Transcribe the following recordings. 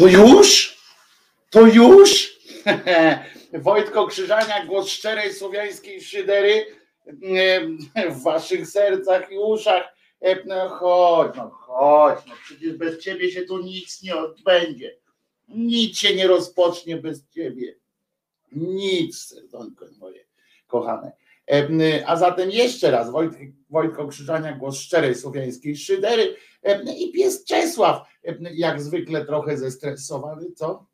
To już? To już? Wojtko Krzyżania, głos szczerej słowiańskiej szydery w waszych sercach i uszach. No chodź, no chodź, no przecież bez ciebie się tu nic nie odbędzie. Nic się nie rozpocznie bez ciebie. Nic, serdonko moje kochane. A zatem jeszcze raz Wojtko, Wojtko Krzyżania, głos szczerej słowiańskiej szydery i pies Czesław, jak zwykle trochę zestresowany, co?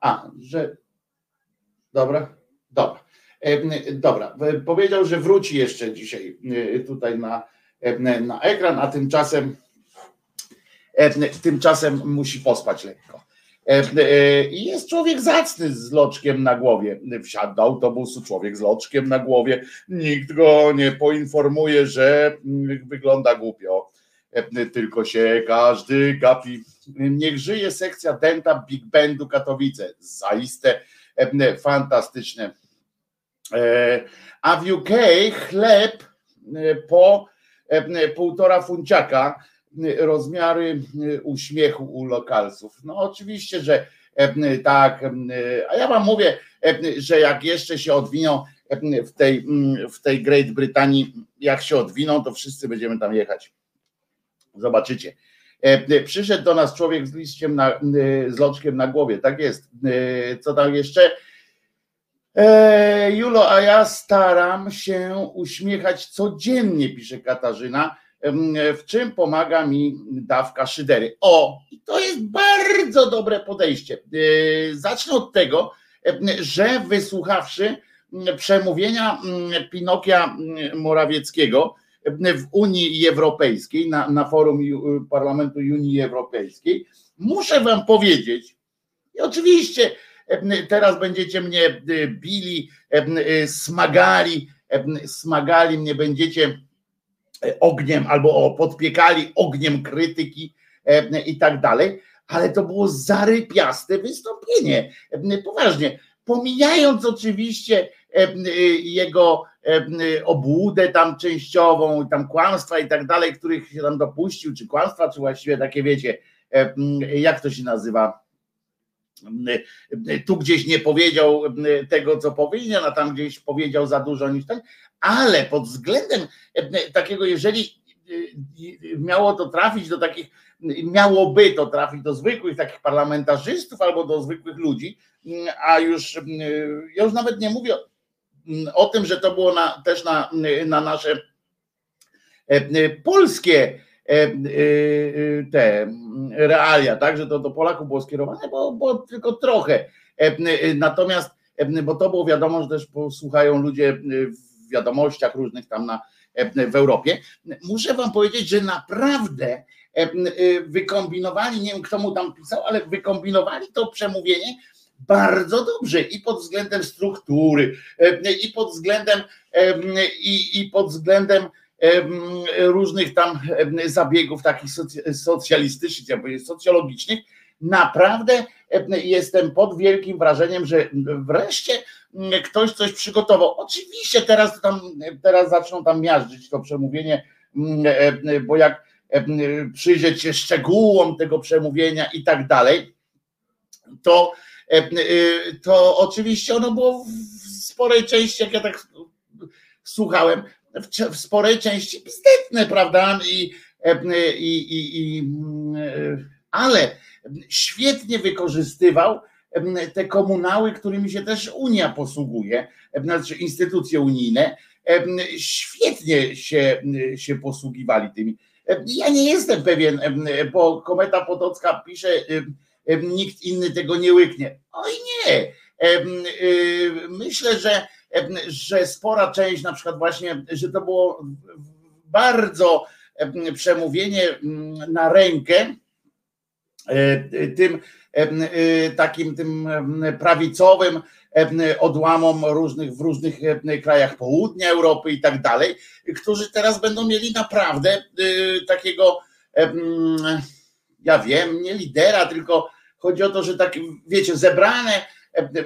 A, że dobra, dobra. Dobra, powiedział, że wróci jeszcze dzisiaj e, tutaj na, na ekran, a tymczasem tymczasem musi pospać lekko. E, I jest człowiek zacny z loczkiem na głowie. Wsiadł do autobusu człowiek z loczkiem na głowie. Nikt go nie poinformuje, że mm, wygląda głupio. Tylko się każdy gapi. Niech żyje sekcja Denta Big Bandu Katowice. Zaiste fantastyczne. E, a w UK chleb e, po półtora funciaka rozmiary uśmiechu u lokalców. No oczywiście, że tak, a ja wam mówię, że jak jeszcze się odwiną w tej, w tej Great Brytanii, jak się odwiną, to wszyscy będziemy tam jechać. Zobaczycie. Przyszedł do nas człowiek z liściem na, z loczkiem na głowie, tak jest. Co tam jeszcze? Julo, a ja staram się uśmiechać codziennie, pisze Katarzyna w czym pomaga mi dawka szydery. O, to jest bardzo dobre podejście. E, zacznę od tego, że wysłuchawszy przemówienia Pinokia Morawieckiego w Unii Europejskiej, na, na forum Parlamentu Unii Europejskiej, muszę wam powiedzieć, i oczywiście teraz będziecie mnie bili, smagali, smagali mnie będziecie ogniem albo podpiekali ogniem krytyki e, i tak dalej, ale to było zarypiaste wystąpienie. E, poważnie, pomijając oczywiście e, jego obłudę tam częściową, tam kłamstwa i tak dalej, których się tam dopuścił, czy kłamstwa, czy właściwie takie wiecie, jak to się nazywa, tu gdzieś nie powiedział tego, co powinien, a tam gdzieś powiedział za dużo niż ten, ale pod względem takiego, jeżeli miało to trafić do takich, miałoby to trafić do zwykłych takich parlamentarzystów albo do zwykłych ludzi, a już, ja już nawet nie mówię o tym, że to było na, też na, na nasze polskie E, e, te realia, tak, że to do Polaków było skierowane, bo, bo tylko trochę. E, natomiast, bo to było wiadomo, że też posłuchają ludzie wiadomościach różnych tam na, w Europie. Muszę wam powiedzieć, że naprawdę wykombinowali, nie wiem kto mu tam pisał, ale wykombinowali to przemówienie bardzo dobrze i pod względem struktury, i pod względem i, i pod względem różnych tam zabiegów takich socjalistycznych, ja powiedzieć, socjologicznych, naprawdę jestem pod wielkim wrażeniem, że wreszcie ktoś coś przygotował. Oczywiście teraz tam, teraz zaczną tam miażdżyć to przemówienie, bo jak przyjrzeć się szczegółom tego przemówienia i tak dalej, to, to oczywiście ono było w sporej części, jak ja tak słuchałem, w, sporej części bzdetne, prawda? I, e, i, i, i, e, ale świetnie wykorzystywał te komunały, którymi się też Unia posługuje, znaczy instytucje unijne, świetnie się, się posługiwali tymi. Ja nie jestem pewien, bo Kometa Potocka pisze, nikt inny tego nie łyknie. Oj nie. Myślę, że że spora część, na przykład właśnie, że to było bardzo przemówienie na rękę tym e, takim tym prawicowym odłamom różnych w różnych krajach południa Europy i tak dalej, którzy teraz będą mieli naprawdę e, takiego ja wiem, nie lidera, tylko chodzi o to, że tak wiecie, zebrane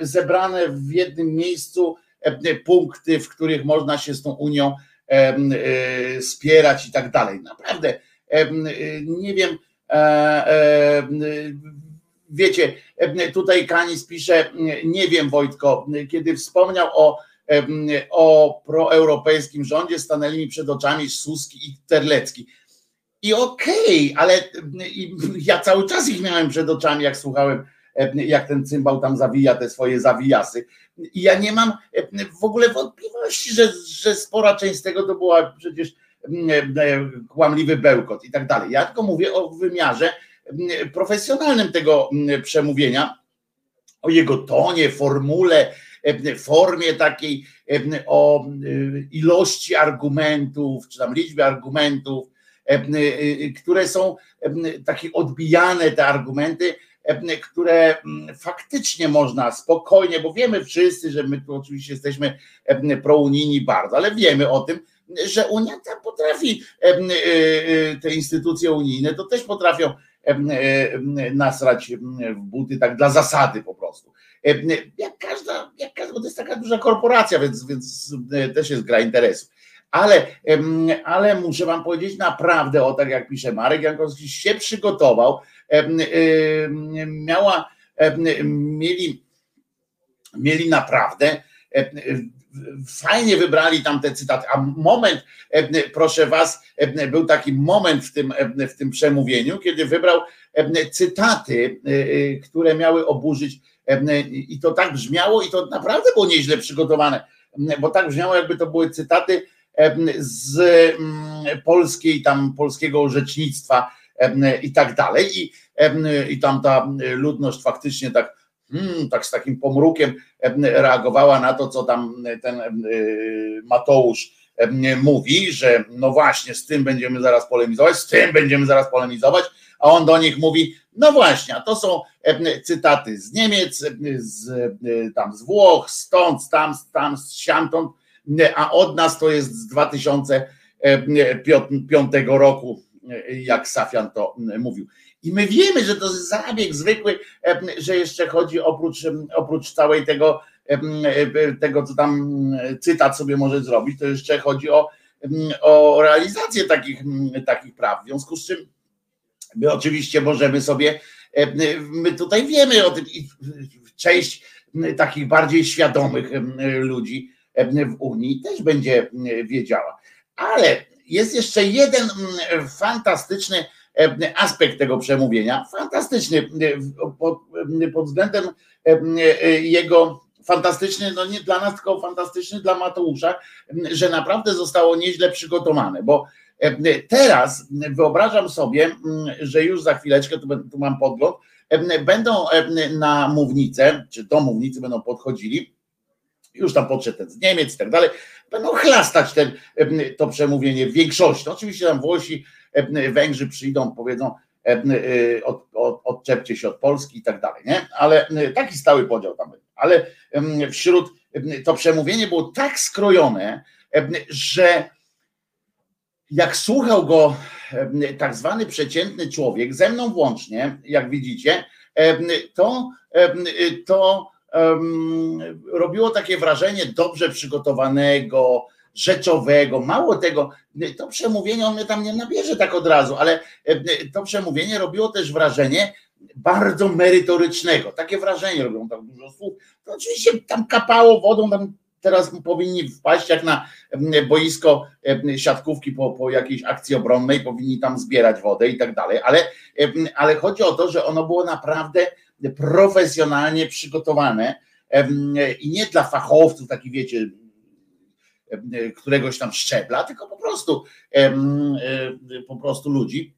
zebrane w jednym miejscu E, punkty, w których można się z tą Unią e, spierać i tak dalej. Naprawdę nie wiem, e, wiecie, tutaj Kanis pisze, nie wiem Wojtko, kiedy wspomniał o, o proeuropejskim rządzie, stanęli mi przed oczami Suski i Terlecki. I okej, okay, ale ja cały czas ich miałem przed oczami, jak słuchałem, jak ten cymbał tam zawija te swoje zawijasy. I ja nie mam w ogóle wątpliwości, że, że spora część z tego to była przecież kłamliwy bełkot i tak dalej. Ja tylko mówię o wymiarze profesjonalnym tego przemówienia, o jego tonie, formule, formie takiej, o ilości argumentów, czy tam liczbie argumentów, które są takie odbijane, te argumenty, które faktycznie można spokojnie, bo wiemy wszyscy, że my tu oczywiście jesteśmy prounijni bardzo, ale wiemy o tym, że Unia tam potrafi, te instytucje unijne to też potrafią nasrać w buty tak dla zasady po prostu. Jak każda, jak każda, bo to jest taka duża korporacja, więc, więc też jest gra interesu. Ale, ale muszę wam powiedzieć naprawdę, o tak jak pisze Marek Jankowski, się przygotował, miała, mieli, mieli naprawdę fajnie wybrali tam te cytaty, a moment, proszę was, był taki moment w tym, w tym przemówieniu, kiedy wybrał cytaty, które miały oburzyć i to tak brzmiało i to naprawdę było nieźle przygotowane, bo tak brzmiało jakby to były cytaty z polskiej tam, polskiego orzecznictwa i tak dalej. I, i tam ta ludność faktycznie tak hmm, tak z takim pomrukiem reagowała na to, co tam ten Mateusz mówi, że no właśnie, z tym będziemy zaraz polemizować, z tym będziemy zaraz polemizować, a on do nich mówi, no właśnie, a to są cytaty z Niemiec, z, tam z Włoch, stąd, tam, tam, z siantąd, a od nas to jest z 2005 roku, jak Safian to mówił. I my wiemy, że to jest zabieg zwykły, że jeszcze chodzi oprócz, oprócz całej tego, tego, co tam cytat sobie może zrobić, to jeszcze chodzi o, o realizację takich, takich praw. W związku z czym my oczywiście możemy sobie, my tutaj wiemy o tym i część takich bardziej świadomych ludzi w Unii też będzie wiedziała. Ale jest jeszcze jeden fantastyczny aspekt tego przemówienia, fantastyczny pod, pod względem jego fantastyczny, no nie dla nas, tylko fantastyczny dla Mateusza, że naprawdę zostało nieźle przygotowane, bo teraz wyobrażam sobie, że już za chwileczkę, tu, tu mam podgląd, będą na mównicę, czy do mównicy będą podchodzili, już tam podszedł ten z Niemiec i tak dalej, będą chlastać ten, to przemówienie w większości. Oczywiście tam Włosi, Węgrzy przyjdą, powiedzą, od, od, odczepcie się od Polski i tak dalej, nie? Ale taki stały podział tam był. Ale wśród to przemówienie było tak skrojone, że jak słuchał go tak zwany przeciętny człowiek, ze mną włącznie, jak widzicie, to, to robiło takie wrażenie dobrze przygotowanego, rzeczowego. Mało tego, to przemówienie on mnie tam nie nabierze tak od razu, ale to przemówienie robiło też wrażenie bardzo merytorycznego. Takie wrażenie robią tak dużo słów. To oczywiście tam kapało wodą, tam teraz powinni wpaść jak na boisko siatkówki po, po jakiejś akcji obronnej, powinni tam zbierać wodę i tak dalej, ale, ale chodzi o to, że ono było naprawdę profesjonalnie przygotowane i nie dla fachowców, taki wiecie, któregoś tam szczebla, tylko po prostu po prostu ludzi.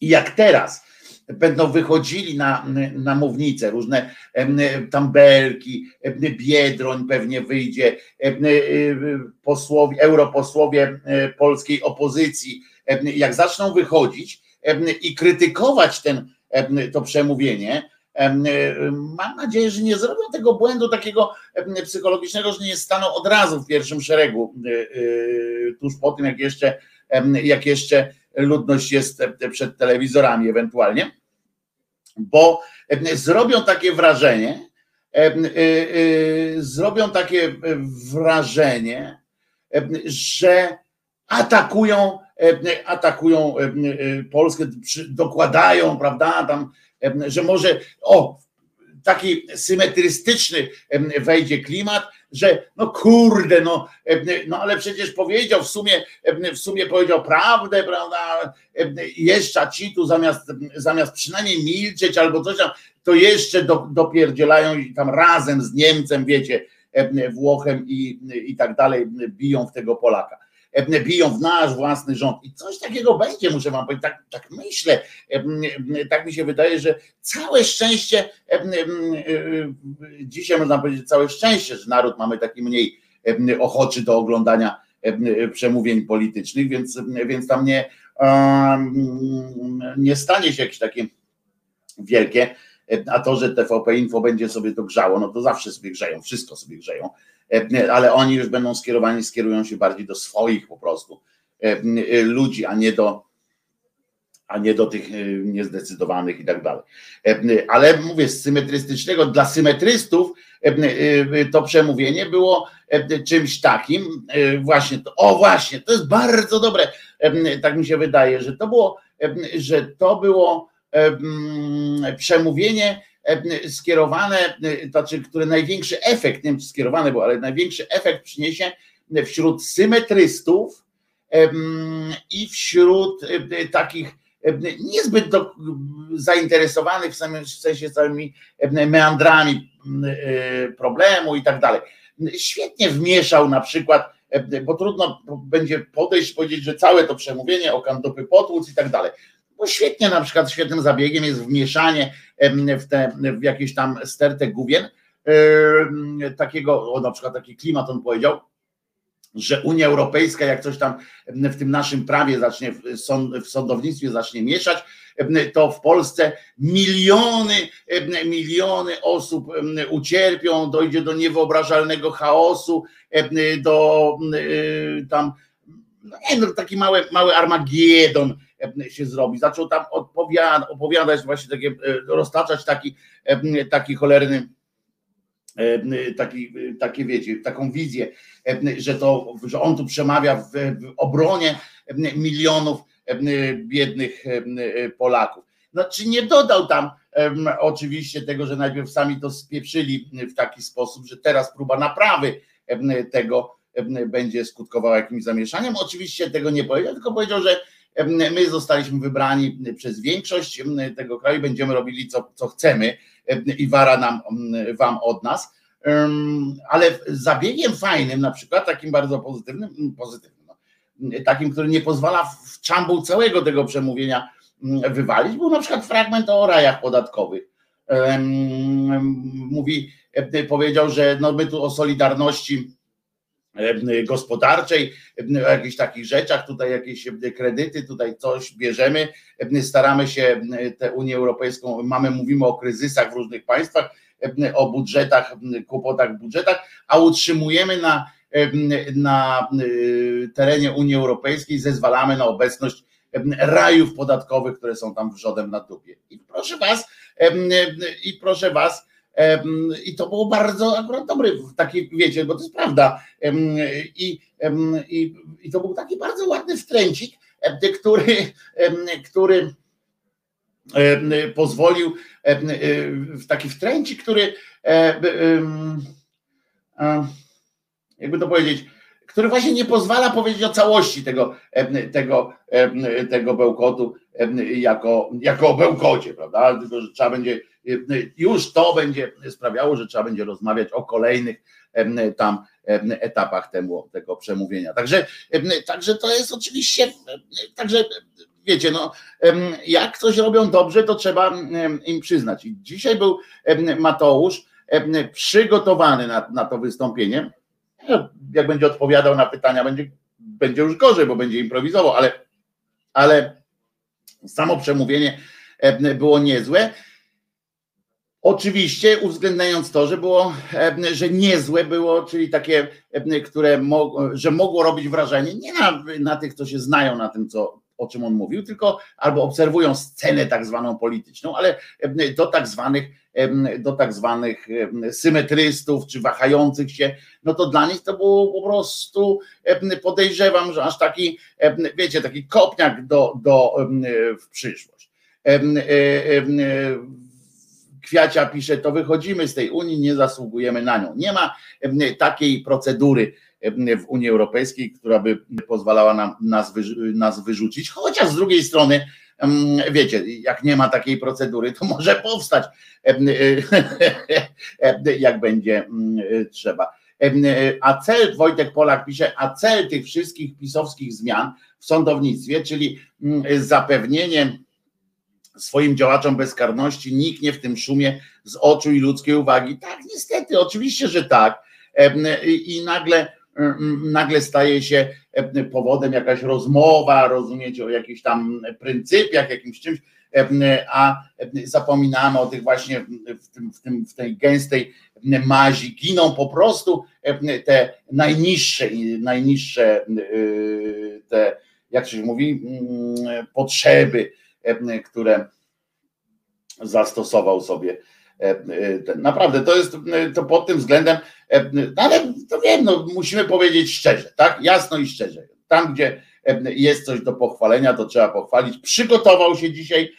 I jak teraz będą wychodzili na, na mównicę, różne tam belki, Biedroń pewnie wyjdzie, posłowie, europosłowie polskiej opozycji, jak zaczną wychodzić i krytykować ten, to przemówienie, Mam nadzieję, że nie zrobią tego błędu takiego psychologicznego, że nie staną od razu w pierwszym szeregu, tuż po tym, jak jeszcze, jak jeszcze ludność jest przed telewizorami ewentualnie, bo zrobią takie wrażenie, zrobią takie wrażenie, że atakują, atakują Polskę, dokładają, prawda, tam że może, o, taki symetrystyczny wejdzie klimat, że no kurde, no, no ale przecież powiedział w sumie, w sumie powiedział prawdę, prawda? Jeszcze ci tu zamiast, zamiast przynajmniej milczeć albo coś tam, to jeszcze do, dopierdzielają i tam razem z Niemcem, wiecie, Włochem i, i tak dalej, biją w tego Polaka biją w nasz własny rząd. I coś takiego będzie, muszę wam powiedzieć, tak, tak myślę, tak mi się wydaje, że całe szczęście, dzisiaj można powiedzieć całe szczęście, że naród mamy taki mniej ochoczy do oglądania przemówień politycznych, więc, więc tam nie, nie stanie się jakieś takie wielkie, a to, że TVP Info będzie sobie to grzało, no to zawsze sobie grzeją, wszystko sobie grzeją, ale oni już będą skierowani, skierują się bardziej do swoich po prostu ludzi, a nie do a nie do tych niezdecydowanych i tak dalej. Ale mówię, z symetrystycznego, dla symetrystów to przemówienie było czymś takim, właśnie, to, o właśnie, to jest bardzo dobre, tak mi się wydaje, że to było, że to było przemówienie skierowane, znaczy, które największy efekt, nie wiem czy skierowane było, ale największy efekt przyniesie wśród symetrystów i wśród takich niezbyt do, zainteresowanych w, samym, w sensie całymi meandrami problemu i tak dalej. Świetnie wmieszał na przykład, bo trudno będzie podejść, powiedzieć, że całe to przemówienie o kandopy potłuc i tak dalej. Bo świetnie na przykład świetnym zabiegiem jest wmieszanie w, te, w jakieś tam stertę główien. Takiego, o na przykład taki klimat on powiedział, że Unia Europejska, jak coś tam w tym naszym prawie zacznie, w sądownictwie zacznie mieszać, to w Polsce miliony, miliony osób ucierpią, dojdzie do niewyobrażalnego chaosu, do tam, no nie, no taki mały, mały Armagedon się zrobi. Zaczął tam opowiadać właśnie takie, roztaczać taki, taki cholerny taki, takie wiecie, taką wizję, że, to, że on tu przemawia w, w obronie milionów biednych Polaków. No, czy nie dodał tam oczywiście tego, że najpierw sami to spieprzyli w taki sposób, że teraz próba naprawy tego będzie skutkowała jakimś zamieszaniem. Oczywiście tego nie powiedział, tylko powiedział, że my zostaliśmy wybrani przez większość tego kraju, będziemy robili co, co chcemy i wara nam, wam od nas. Ale zabiegiem fajnym, na przykład takim bardzo pozytywnym, pozytywnym no, takim, który nie pozwala w czambuł całego tego przemówienia wywalić, był na przykład fragment o rajach podatkowych. Mówi, powiedział, że no my tu o solidarności gospodarczej, o jakichś takich rzeczach, tutaj jakieś kredyty, tutaj coś bierzemy, staramy się tę Unię Europejską, mamy, mówimy o kryzysach w różnych państwach, o budżetach, kłopotach w budżetach, a utrzymujemy na, na terenie Unii Europejskiej, zezwalamy na obecność rajów podatkowych, które są tam wrzodem na dupie. I proszę was, i proszę was, i to było bardzo akurat dobry, taki, wiecie, bo to jest prawda. I, i, i to był taki bardzo ładny wtręcik, który, który pozwolił w taki wtręcik, który jakby to powiedzieć, który właśnie nie pozwala powiedzieć o całości tego, tego, tego bełkotu jako, jako o bełkocie, prawda? Tylko, że trzeba będzie, już to będzie sprawiało, że trzeba będzie rozmawiać o kolejnych tam etapach temu, tego przemówienia. Także, także to jest oczywiście, także wiecie, no, jak coś robią dobrze, to trzeba im przyznać. I dzisiaj był Mateusz przygotowany na, na to wystąpienie jak będzie odpowiadał na pytania, będzie, będzie już gorzej, bo będzie improwizował, ale, ale samo przemówienie e, było niezłe. Oczywiście uwzględniając to, że było, e, że niezłe było, czyli takie, e, które że mogło robić wrażenie nie na, na tych, co się znają na tym, co, o czym on mówił, tylko albo obserwują scenę tak zwaną polityczną, ale do tak zwanych, do tak zwanych symetrystów czy wahających się, no to dla nich to było po prostu, podejrzewam, że aż taki, wiecie, taki kopniak do, do, w przyszłość. Kwiacia pisze, to wychodzimy z tej Unii, nie zasługujemy na nią. Nie ma takiej procedury w Unii Europejskiej, która by pozwalała nam, nas, nas wyrzucić, chociaż z drugiej strony, wiecie, jak nie ma takiej procedury, to może powstać, jak będzie trzeba. A cel, Wojtek Polak pisze, a cel tych wszystkich pisowskich zmian w sądownictwie, czyli zapewnienie swoim działaczom bezkarności niknie w tym szumie z oczu i ludzkiej uwagi. Tak, niestety, oczywiście, że tak. I nagle, nagle staje się powodem jakaś rozmowa, rozumiecie, o jakichś tam pryncypiach, jakimś czymś, a zapominamy o tych właśnie w, tym, w, tym, w tej gęstej mazi, giną po prostu te najniższe, najniższe te, jak się mówi, potrzeby, które zastosował sobie. Naprawdę to jest to pod tym względem, ale to wiem, no, musimy powiedzieć szczerze, tak? Jasno i szczerze. Tam, gdzie jest coś do pochwalenia, to trzeba pochwalić. Przygotował się dzisiaj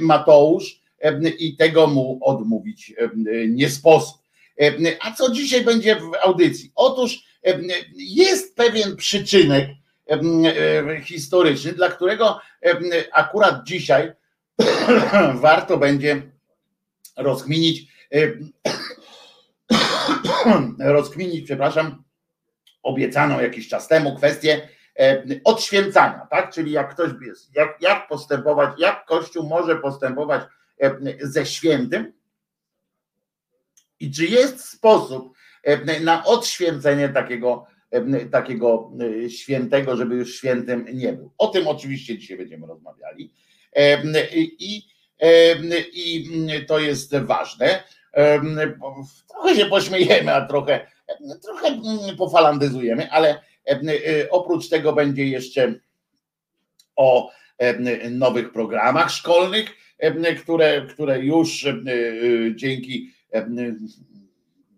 Mateusz i tego mu odmówić nie sposób. A co dzisiaj będzie w audycji? Otóż jest pewien przyczynek historyczny, dla którego akurat dzisiaj warto będzie rozkminić, rozkminić, przepraszam, obiecano jakiś czas temu kwestię odświęcania, tak? Czyli jak ktoś jest, jak, jak postępować, jak Kościół może postępować ze świętym i czy jest sposób na odświęcenie takiego, takiego świętego, żeby już świętym nie był. O tym oczywiście dzisiaj będziemy rozmawiali. I, i to jest ważne. Trochę się pośmiejemy, a trochę, trochę pofalandyzujemy, ale oprócz tego będzie jeszcze o nowych programach szkolnych, które, które już dzięki,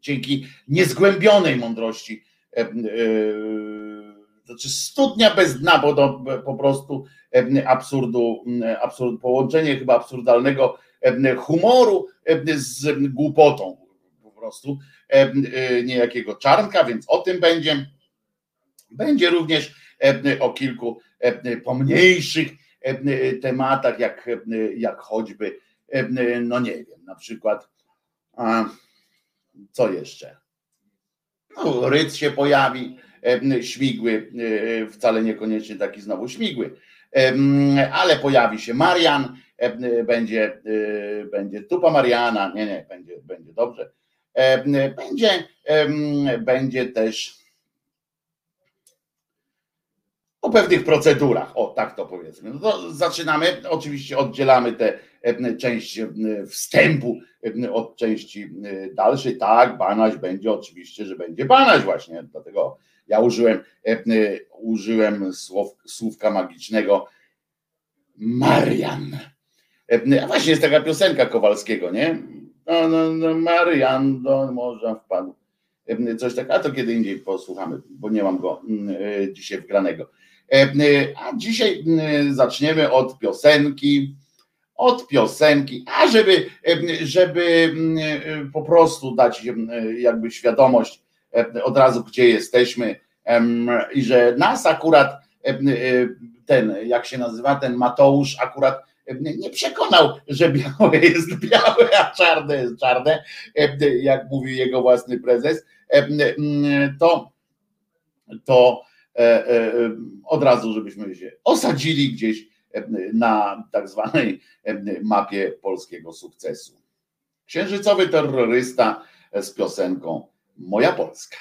dzięki niezgłębionej mądrości znaczy studnia bez dna, bo to po prostu absurdu, absurd, połączenie chyba absurdalnego humoru z głupotą po prostu niejakiego czarnka, więc o tym będzie. Będzie również o kilku pomniejszych tematach, jak, jak choćby, no nie wiem, na przykład, co jeszcze? No, ryc się pojawi, śmigły, wcale niekoniecznie taki znowu śmigły, ale pojawi się Marian, będzie, będzie tupa Mariana, nie, nie, będzie, będzie dobrze. Będzie, będzie też o pewnych procedurach, o tak to powiedzmy. No to zaczynamy, oczywiście oddzielamy tę część wstępu od części dalszej. Tak, banaś będzie, oczywiście, że będzie banaś właśnie, dlatego ja użyłem, użyłem słow, słówka magicznego Marian. A właśnie jest taka piosenka Kowalskiego, nie? No, no, no Marian do morza wpadł. Coś takiego, a to kiedy indziej posłuchamy, bo nie mam go dzisiaj wgranego. A dzisiaj zaczniemy od piosenki, od piosenki, a żeby, żeby po prostu dać jakby świadomość od razu, gdzie jesteśmy i że nas akurat ten, jak się nazywa, ten Mateusz akurat nie przekonał, że białe jest białe, a czarne jest czarne, jak mówi jego własny prezes, to, to e, e, od razu, żebyśmy się osadzili gdzieś na tak zwanej mapie polskiego sukcesu. Księżycowy terrorysta z piosenką Moja Polska.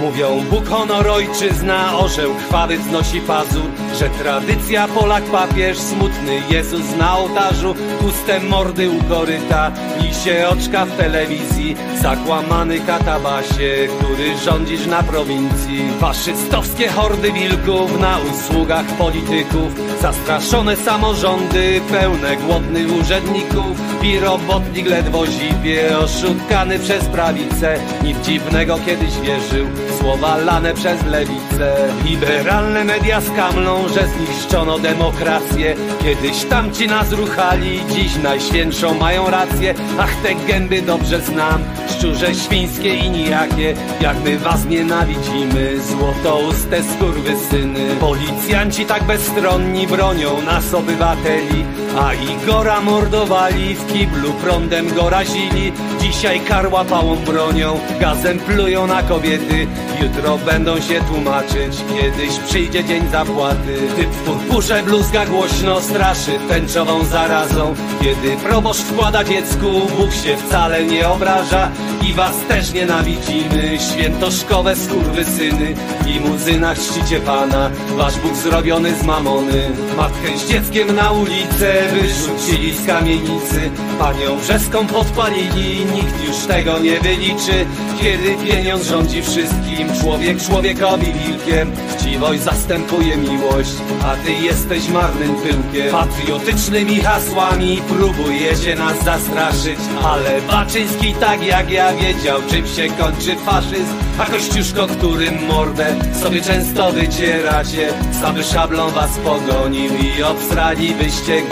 Mówią Bóg, honor, ojczyzna, orzeł krwawy wznosi pazur Że tradycja Polak papież, smutny Jezus na ołtarzu Puste mordy u koryta, lisie oczka w telewizji Zakłamany katabasie, który rządzisz na prowincji Faszystowskie hordy wilków na usługach polityków Zastraszone samorządy, pełne głodnych urzędników I robotnik ledwo zipie, oszukany przez prawicę Nic dziwnego kiedyś wierzył słowa lane przez lewicę. Liberalne media skamlą, że zniszczono demokrację. Kiedyś tamci nas ruchali, dziś najświętszą mają rację. Ach, te gęby dobrze znam, szczurze świńskie i nijakie. Jak my was nienawidzimy, złotouste skurwysyny. Policjanci tak bezstronni bronią nas obywateli, a Igora mordowali, w kiblu prądem go razili. Dzisiaj karła pałą bronią, gazem plują na kobiety. Jutro będą się tłumaczyć, kiedyś przyjdzie dzień zapłaty. Typ w purpurze bluzga głośno straszy tęczową zarazą. Kiedy proboszcz wkłada dziecku, Bóg się wcale nie obraża i was też nienawidzimy. Świętoszkowe skurwysyny, w limuzynach czcicie Pana, wasz Bóg zrobiony z mamony. Matkę z dzieckiem na ulicę wyrzucili z kamienicy, panią brzeską podpalili, nikt już tego nie wyliczy. Kiedy pieniądz rządzi wszystkim, człowiek człowiekowi wilkiem, chciwość zastępuje miłość, a ty jesteś marnym pyłkiem. Patriotycznymi hasłami próbujecie nas zastraszyć, ale Baczyński tak jak ja wiedział, czym się kończy faszyzm, a Kościuszko, którym mordę sobie często wycieracie, samy szablą was pogonił i obstrali wyście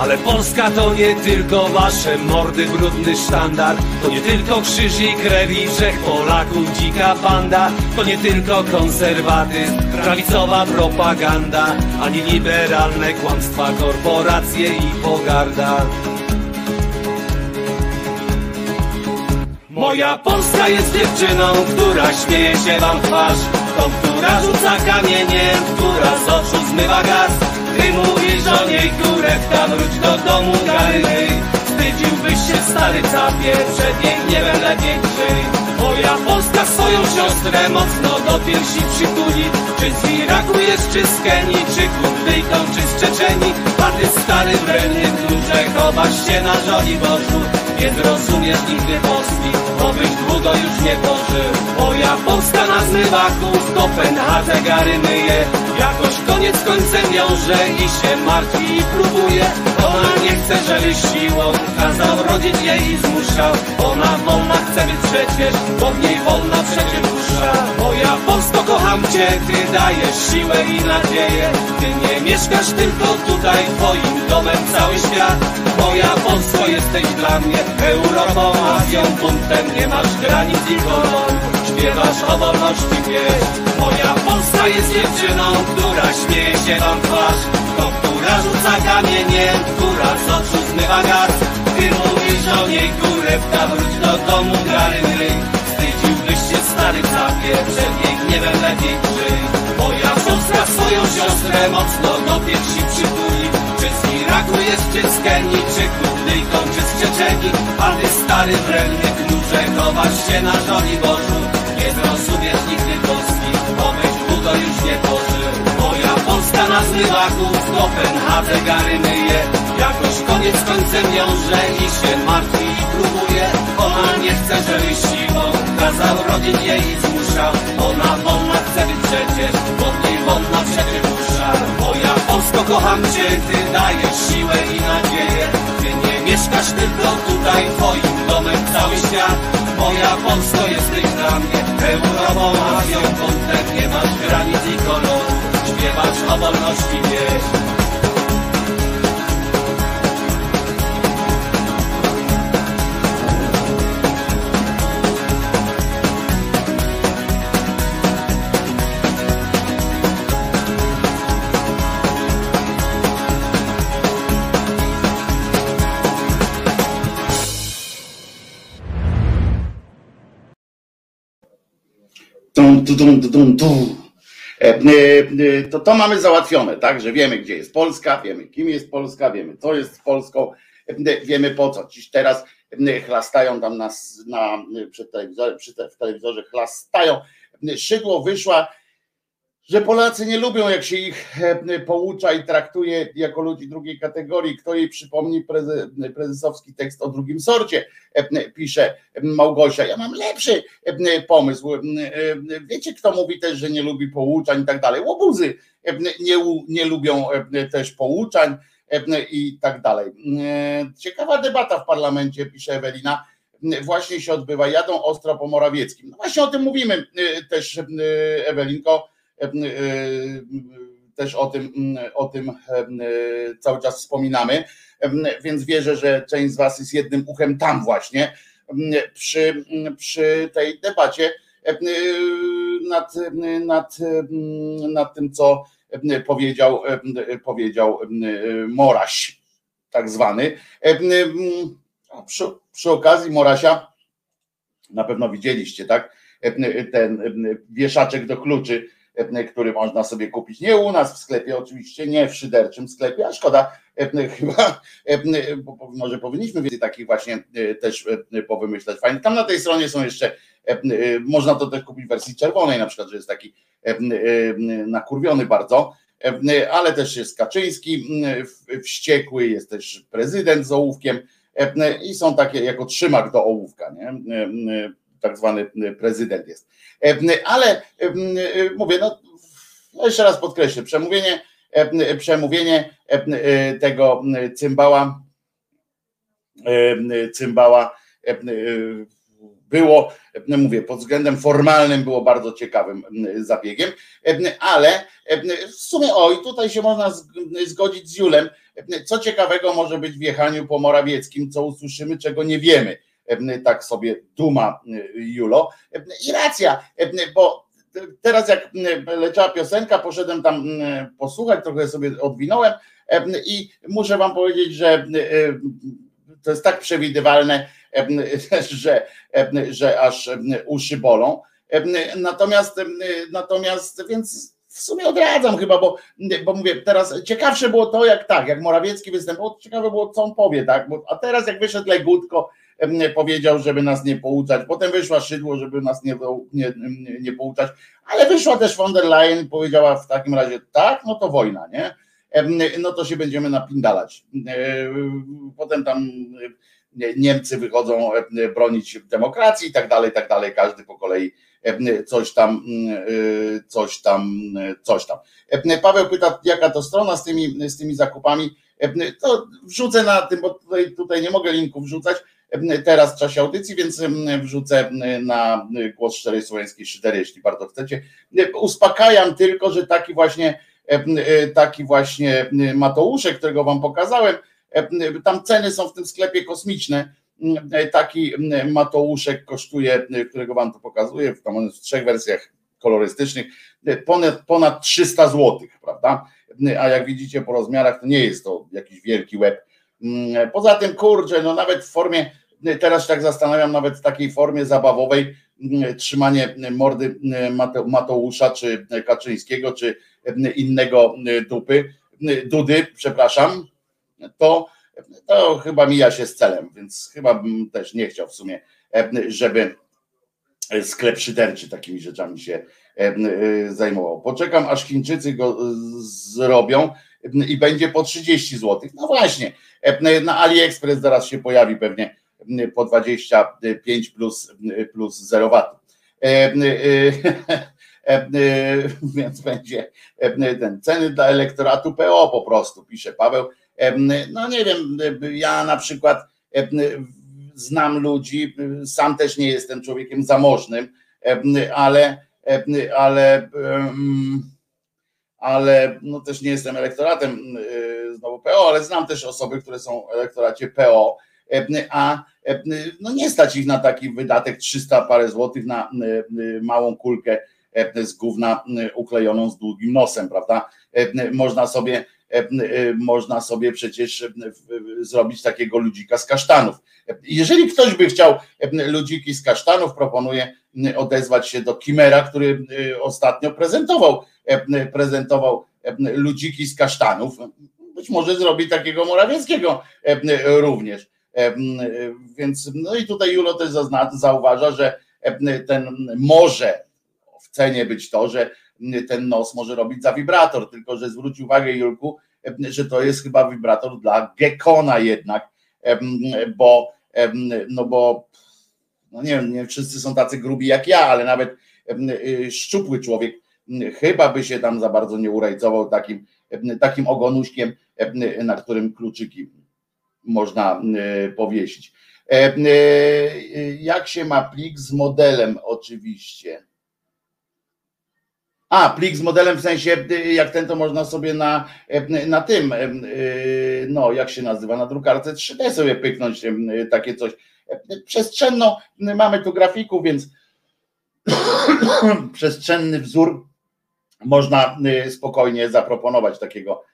Ale Polska to nie tylko wasze mordy, brudny sztandar, to nie tylko krzyż i krew i trzech Polaków, dzika banda, to nie tylko konserwatyzm, prawicowa propaganda, ani liberalne kłamstwa, korporacje i pogarda. Moja Polska jest dziewczyną, która śmieje się wam w twarz. Tą, która rzuca kamieniem, która z oczu zmywa gaz Ty mówisz o niej kurewka, wróć do domu garyny Wstydziłbyś się stary capie, przed jej lepiej krzyj Moja Polska swoją siostrę mocno do piersi przytuli. Czy z Iraku jest, czy z Kenii, czy Kurdyjką, czy z Czeczeni. A ty stary wredny klucze, chowasz się na żoli Bożu Nie zrozumiesz nigdy Polski, bo byś długo już nie pożył. Moja Polska na zmywaku w Kopenhadze gary myje. Jakoś koniec końcem wiąże i się martwi i próbuje. Ona nie chce, żebyś siłą kazał rodzić jej i zmuszał. Ona wolna chce być przecież, bo w niej wolna przecież dusza. Moja Polsko kocham cię, ty dajesz siłę i nadzieję. Ty nie mieszkasz tylko tutaj, twoim domem cały świat. Moja Polsko jesteś dla mnie Europą, Azją, buntem Nie masz granic i koloru Śpiewasz o wolności pieśń Moja Polska jest dziewczyną, która śmieje się wam twarz To, która rzuca kamieniem, która z oczu zmywa gaz Ty mówisz o niej kurewka, wróć do domu garyny Wstydziłbyś się stary capie, przed jej gniewem lepiej krzyj Moja Polska swoją siostrę mocno do piersi przytuli. Czy z Iraku jest, czy z Kenii, czy Kurdyjką, Czeczeni A ty stary wredny klucze, chowasz się na żoli Bożu. Nie zrozumiesz nigdy Polski, bo byś długo już nie pożył Moja Polska na zmywaku w Kopenhadze gary myje. Jakoś koniec końcem wiąże i się martwi i próbuje. Ona nie chce, żebyś siłą kazał rodzić jej i zmuszał Ona wolna chce być przecież, bo niej wolna przecież dusza Moja Polsko kocham cię, ty dajesz siłę i nadzieję. Ty nie mieszkasz tylko tutaj, twoim domem cały świat. Moja Polsko jesteś dla mnie Europą, Azją, kątem Nie masz granic i koloru Śpiewasz o wolności wieś E, e, To, to mamy załatwione, tak? Że wiemy, gdzie jest Polska, wiemy, kim jest Polska, wiemy, co jest z Polską, e, wiemy po co. Dziś teraz chlastają tam nas na, przy, telewizorze, przy telewizorze, chlastają. Szydło wyszła, że Polacy nie lubią, jak się ich e, poucza i traktuje jako ludzi drugiej kategorii. Kto jej przypomni preze, prezesowski tekst o drugim sorcie, e, pisze Małgosia. Ja mam lepszy e, pomysł. E, Wiecie, kto mówi też, że nie lubi pouczań i tak dalej? Łobuzy e, nie, nie lubią e, też pouczań e, i tak dalej. E, Ciekawa debata w parlamencie, pisze Ewelina. właśnie się odbywa, jadą ostro po Morawieckim. No właśnie o tym mówimy też, Ewelinko, też o tym, o tym cały czas wspominamy, więc wierzę, że część z Was jest jednym uchem tam właśnie przy, przy tej debacie nad, nad, nad tym, co powiedział, powiedział Moraś, tak zwany. Przy, przy okazji Morasia, na pewno widzieliście, tak? Ten wieszaczek do kluczy, który można sobie kupić. Nie u nas w sklepie, oczywiście, nie w szyderczym sklepie, a szkoda, chyba, może powinniśmy więcej takich właśnie też powymyślać fajnie. Tam na tej stronie są jeszcze, można to też kupić w wersji czerwonej, na przykład, że jest taki nakurwiony bardzo, ale też jest Kaczyński wściekły, jest też prezydent z ołówkiem i są takie jako trzymak do ołówka, nie? Tak zwany prezydent jest. Ale mówię, no jeszcze raz podkreślę, przemówienie, przemówienie tego cymbała, cymbała było, mówię, pod względem formalnym było bardzo ciekawym zabiegiem, ale w sumie, oj, tutaj się można zgodzić z Julem, co ciekawego może być w jechaniu po Morawieckim, co usłyszymy, czego nie wiemy, tak sobie duma Julo. I racja, bo teraz jak leciała piosenka, poszedłem tam posłuchać, trochę sobie odwinąłem i muszę wam powiedzieć, że to jest tak przewidywalne, że, że aż uszy bolą. Natomiast, natomiast więc w sumie odradzam chyba, bo, bo mówię, teraz ciekawsze było to, jak tak, jak Morawiecki występował, ciekawe było, co on powie, tak, a teraz jak wyszedł Legutko, powiedział, żeby nas nie pouczać, potem wyszła Szydło, żeby nas nie, nie, nie pouczać, ale wyszła też von der Leyen i powiedziała w takim razie, tak, no to wojna, nie, no to się będziemy napindalać. Potem tam Niemcy wychodzą bronić demokracji i tak dalej, tak dalej, każdy po kolei coś tam, coś tam, coś tam. Paweł pyta, jaka to strona z tymi, z tymi zakupami. To wrzucę na tym, bo tutaj, tutaj nie mogę linków wrzucać teraz w czasie audycji, więc wrzucę na głos szczerej słowiańskiej szydery, jeśli bardzo chcecie. Uspokajam tylko, że taki właśnie taki właśnie Mateuszek, którego wam pokazałem, tam ceny są w tym sklepie kosmiczne. Taki Mateuszek kosztuje, którego wam to pokazuję, tam w trzech wersjach kolorystycznych, ponad, ponad 300 zł, prawda? A jak widzicie po rozmiarach, to nie jest to jakiś wielki łeb. Poza tym, kurczę, no nawet w formie, teraz się tak zastanawiam, nawet w takiej formie zabawowej, trzymanie mordy Mateusza, czy Kaczyńskiego, czy innego dupy, Dudy, przepraszam, to, to chyba mija się z celem, więc chyba bym też nie chciał w sumie, żeby sklep szyderczy takimi rzeczami się zajmował. Poczekam, aż Chińczycy go zrobią i będzie po 30 zł. No właśnie, na AliExpress zaraz się pojawi pewnie po 25 plus, plus 0 watów. Więc będzie ten ceny dla elektoratu PO po prostu, pisze Paweł. No nie wiem, ja na przykład znam ludzi, sam też nie jestem człowiekiem zamożnym, ale, ale, ale no też nie jestem elektoratem znowu PO, ale znam też osoby, które są w elektoracie PO, a no nie stać ich na taki wydatek 300 parę złotych na małą kulkę z gówna uklejoną z długim nosem, prawda? Można sobie można sobie przecież zrobić takiego ludzika z kasztanów. Jeżeli ktoś by chciał ludziki z kasztanów, proponuję odezwać się do Kimera, który ostatnio prezentował, prezentował ludziki z kasztanów. Być może zrobi takiego Morawieckiego również. Więc no i tutaj Julo też zauważa, że ten może w cenie być to, że ten nos może robić za wibrator, tylko że zwróć uwagę Julku, że to jest chyba wibrator dla gekona jednak, bo no bo no nie wiem, nie wszyscy są tacy grubi jak ja, ale nawet szczupły człowiek chyba by się tam za bardzo nie urajcował takim, takim ogonuśkiem, na którym kluczyki można powiesić. Jak się ma plik z modelem, oczywiście. A, plik z modelem w sensie, jak ten, to można sobie na, na tym, no, jak się nazywa, na drukarce 3D sobie pyknąć takie coś. Przestrzenno, mamy tu grafiku, więc przestrzenny wzór można spokojnie zaproponować takiego,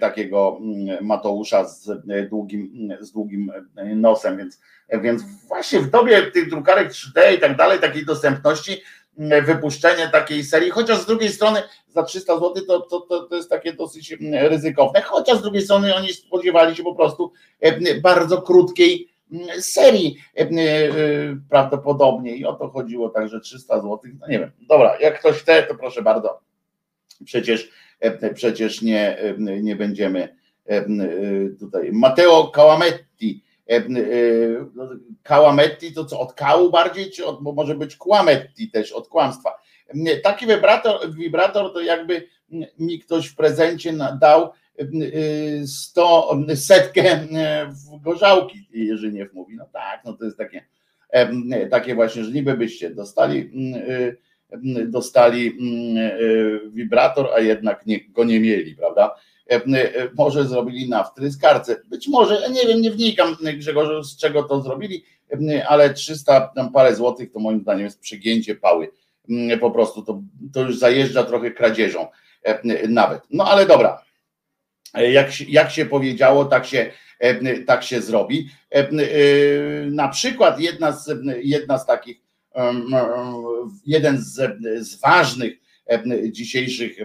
takiego Mateusza z długim, z długim nosem, więc, więc właśnie w dobie tych drukarek 3D i tak dalej, takiej dostępności, wypuszczenie takiej serii, chociaż z drugiej strony za 300 zł to, to, to, to jest takie dosyć ryzykowne, chociaż z drugiej strony oni spodziewali się po prostu bardzo krótkiej serii prawdopodobnie i o to chodziło, także 300 zł, no nie wiem, dobra, jak ktoś chce, to proszę bardzo, przecież, przecież nie, nie będziemy tutaj, Matteo Całametti Kałametti to co, od kału bardziej, czy od, może być kłametti też, od kłamstwa. Taki wibrator, wibrator to jakby mi ktoś w prezencie dał sto, setkę w gorzałki, Jerzyniew mówi. No tak, no to jest takie, takie właśnie, że niby byście dostali dostali wibrator, a jednak nie, go nie mieli, prawda? E, e, może zrobili na wtryskarce. Być może, nie wiem, nie wnikam Grzegorzu, z czego to zrobili, e, ale 300 tam parę złotych to moim zdaniem jest przygięcie pały. Po prostu to, to już zajeżdża trochę kradzieżą nawet. No ale dobra, jak, jak się powiedziało, tak się, tak się zrobi. Na przykład jedna z, jedna z takich, jeden z, z ważnych dzisiejszych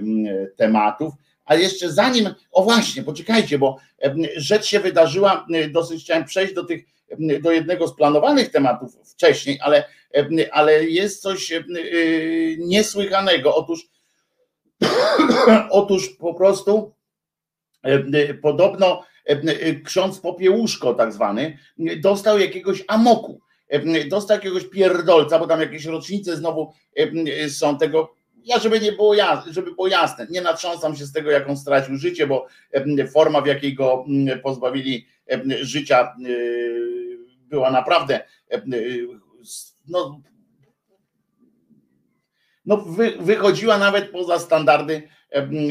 tematów ale jeszcze zanim, o właśnie, poczekajcie, bo rzecz się wydarzyła, dosyć chciałem przejść do tych, do jednego z planowanych tematów wcześniej, ale, ale jest coś niesłychanego. Otóż, otóż po prostu podobno ksiądz Popiełuszko tak zwany dostał jakiegoś amoku, dostał jakiegoś pierdolca, bo tam jakieś rocznice znowu są tego ja, żeby nie było jasne, żeby było jasne, nie natrząsam się z tego, jak on stracił życie, bo forma, w jakiej go pozbawili życia, była naprawdę no, no wy, wychodziła nawet poza standardy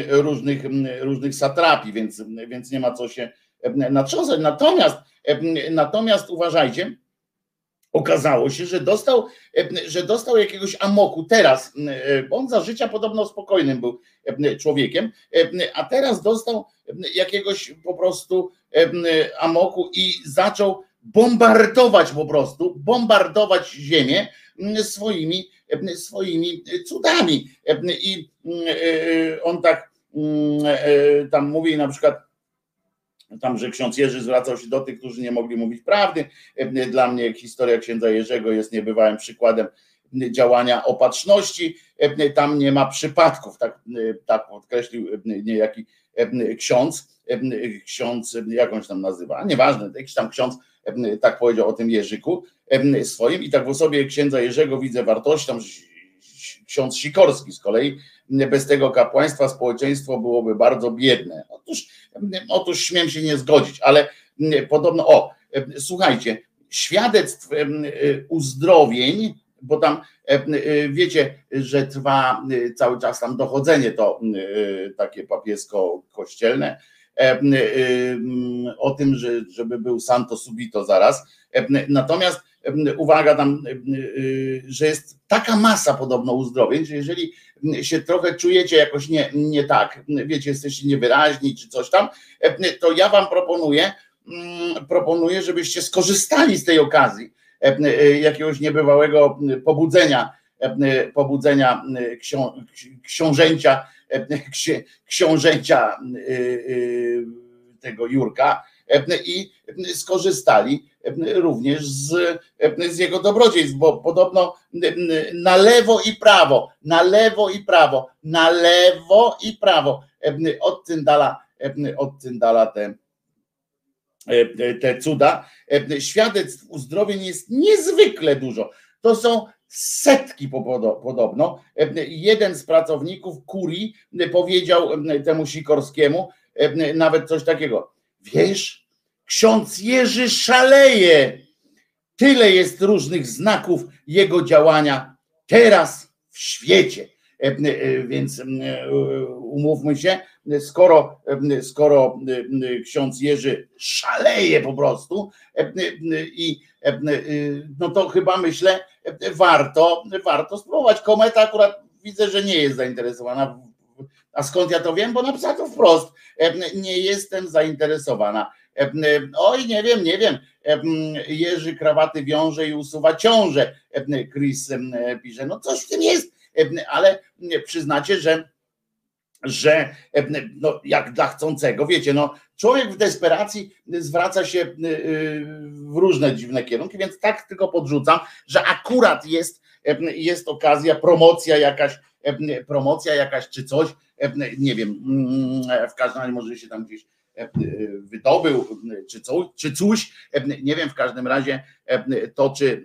różnych, różnych satrapii, więc, więc nie ma co się natrząsać. Natomiast, natomiast uważajcie, okazało się, że dostał, e, że dostał jakiegoś amoku teraz, e, bo on za życia podobno spokojnym był e, człowiekiem, a teraz dostał jakiegoś po prostu amoku i zaczął bombardować po prostu, bombardować ziemię swoimi, swoimi cudami. I on tak tam mówi na przykład, tam, że ksiądz Jerzy zwracał się do tych, którzy nie mogli mówić prawdy. Dla mnie historia księdza Jerzego jest niebywałym przykładem działania opatrzności. Tam nie ma przypadków, tak, tak podkreślił niejaki ksiądz, ksiądz, jak on się tam nazywa, nieważne, jakiś tam ksiądz tak powiedział o tym Jerzyku swoim i tak w osobie księdza Jerzego widzę wartość, tam ksiądz Sikorski z kolei, bez tego kapłaństwa społeczeństwo byłoby bardzo biedne. Otóż, otóż śmiem się nie zgodzić, ale podobno, o, słuchajcie, świadectw uzdrowień, bo tam wiecie, że trwa cały czas tam dochodzenie to takie papiesko-kościelne, o tym, że, żeby był Santo Subito zaraz. Natomiast uwaga tam, że jest taka masa podobno uzdrowień, że jeżeli się trochę czujecie jakoś nie, nie tak, wiecie, jesteście niewyraźni czy coś tam, to ja wam proponuję, proponuję, żebyście skorzystali z tej okazji jakiegoś niebywałego pobudzenia, pobudzenia ksią, książęcia, książęcia tego Jurka i skorzystali również z, z jego dobrodziejstw, bo podobno na lewo i prawo, na lewo i prawo, na lewo i prawo od Tyndala, od Tyndala te, te cuda. Świadectw uzdrowień jest niezwykle dużo. To są setki podobno. Jeden z pracowników kurii powiedział temu Sikorskiemu nawet coś takiego. Wiesz, ksiądz Jerzy szaleje. Tyle jest różnych znaków jego działania teraz w świecie. Więc umówmy się, skoro, skoro ksiądz Jerzy szaleje po prostu i no to chyba myślę, warto, warto spróbować. Kometa akurat widzę, że nie jest zainteresowana. A skąd ja to wiem? Bo napisała to wprost. Nie jestem zainteresowana. Oj, nie wiem, nie wiem. Jerzy krawaty wiąże i usuwa ciąże. Chris pisze. No coś w tym jest, ale przyznacie, że że no, jak dla chcącego, wiecie, no, człowiek w desperacji zwraca się w różne dziwne kierunki, więc tak tylko podrzucam, że akurat jest, jest okazja, promocja jakaś, promocja jakaś czy coś, nie wiem, w każdym razie może się tam gdzieś wydobył, czy coś, czy coś, nie wiem, w każdym razie toczy,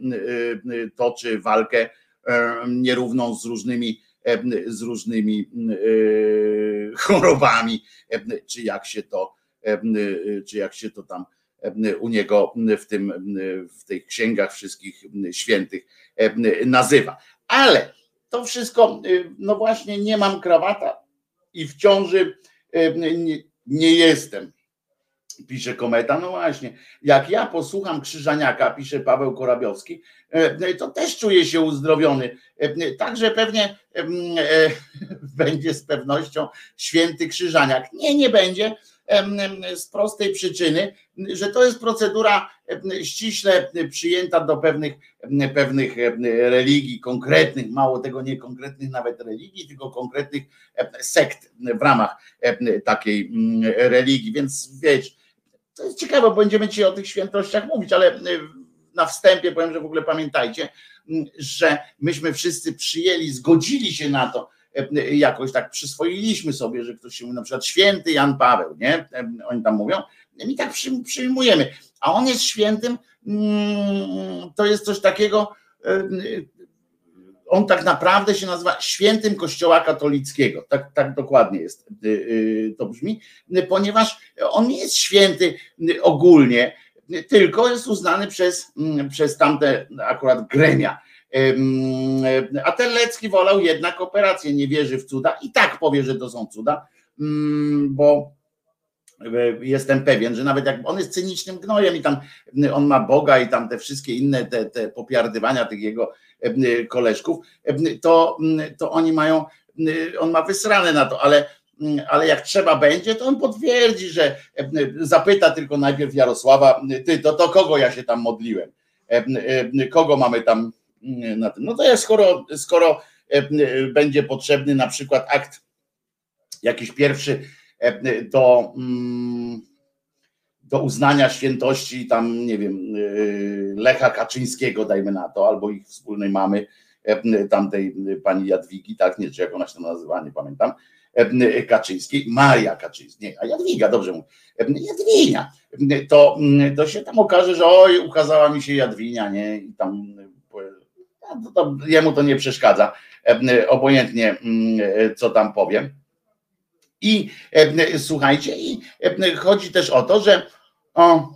toczy walkę nierówną z różnymi z różnymi chorobami, czy jak się to, czy jak się to tam u niego w, tym, w tych księgach wszystkich świętych nazywa. Ale to wszystko, no właśnie, nie mam krawata i w ciąży nie, jestem pisze Kometa, no właśnie, jak ja posłucham Krzyżaniaka, pisze Paweł Korabiowski, e, to też czuję się uzdrowiony. E, także pewnie e, będzie z pewnością święty Krzyżaniak. Nie, nie będzie z prostej przyczyny, że to jest procedura ściśle przyjęta do pewnych, pewnych religii konkretnych, mało tego nie konkretnych nawet religii, tylko konkretnych sekt w ramach takiej religii. Więc wiesz, to jest ciekawe, bo będziemy dzisiaj o tych świętościach mówić, ale na wstępie powiem, że w ogóle pamiętajcie, mm, że myśmy wszyscy przyjęli, zgodzili się na to, jakoś tak przyswoiliśmy sobie, że ktoś się mówi na przykład święty Jan Paweł, nie? Oni tam mówią, my tak przyjmujemy. A on jest świętym, mm, to jest coś takiego, on tak naprawdę się nazywa świętym Kościoła katolickiego. Tak, tak dokładnie jest to brzmi, ponieważ on nie jest święty ogólnie, tylko jest uznany przez, mm, przez tamte akurat gremia. A Terlecki wolał jednak operację, nie wierzy w cuda i tak powie, że to są cuda, mm, bo e, jestem pewien, że nawet jak on jest cynicznym gnojem i tam on ma Boga i tam te wszystkie inne te, te popiardywania tych jego E, koleżków, e, to, to oni mają, on ma wysrane na to, ale ale jak trzeba będzie, to on potwierdzi, że zapyta tylko najpierw Jarosława, ty, to, to kogo ja się tam modliłem? Kogo mamy tam na tym? No to jak skoro, skoro będzie potrzebny na przykład akt jakiś pierwszy do do uznania świętości tam, nie wiem, Lecha Kaczyńskiego, dajmy na to, albo ich wspólnej mamy, e, tamtej pani Jadwigi, tak, nie, czy jak ona się tam nazywa, nie pamiętam, e, Kaczyńskiej, Maria Kaczyńska, nie, a Jadwiga, dobrze mówię, e, Jadwinia, to, to się tam okaże, że oj, ukazała mi się Jadwinia, nie, i tam to, to, jemu to nie przeszkadza, obojętnie co tam powiem. I słuchajcie, i chodzi też o to, że o,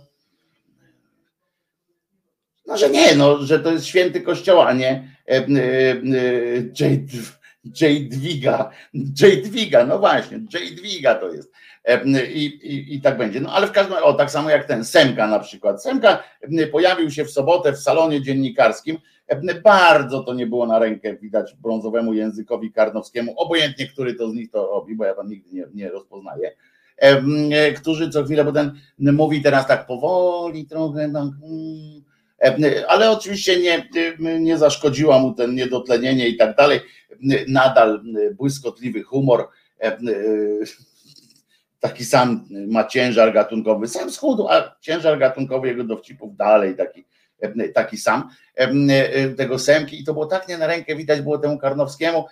no, że nie, no, że to jest święty kościoła, a nie e, e, e, Jadwiga. Jadwiga, no właśnie, Jadwiga to jest. I, i, I tak będzie. No ale w każdym razie, o tak samo jak ten Semka na przykład. Semka pojawił się w sobotę w salonie dziennikarskim. Bardzo to nie było na rękę widać brązowemu językowi karnowskiemu, obojętnie który to z nich to robi, bo ja tam nigdy nie, nie rozpoznaję E, którzy co chwilę, bo ten mówi teraz tak powoli trochę, tak, mm, ale oczywiście nie, nie zaszkodziła mu ten niedotlenienie i tak dalej. Nadal błyskotliwy humor, taki sam ma ciężar gatunkowy, sam schudł, a ciężar gatunkowy jego dowcipów dalej taki, taki sam tego Semki i to było tak nie na rękę widać było temu Karnowskiemu,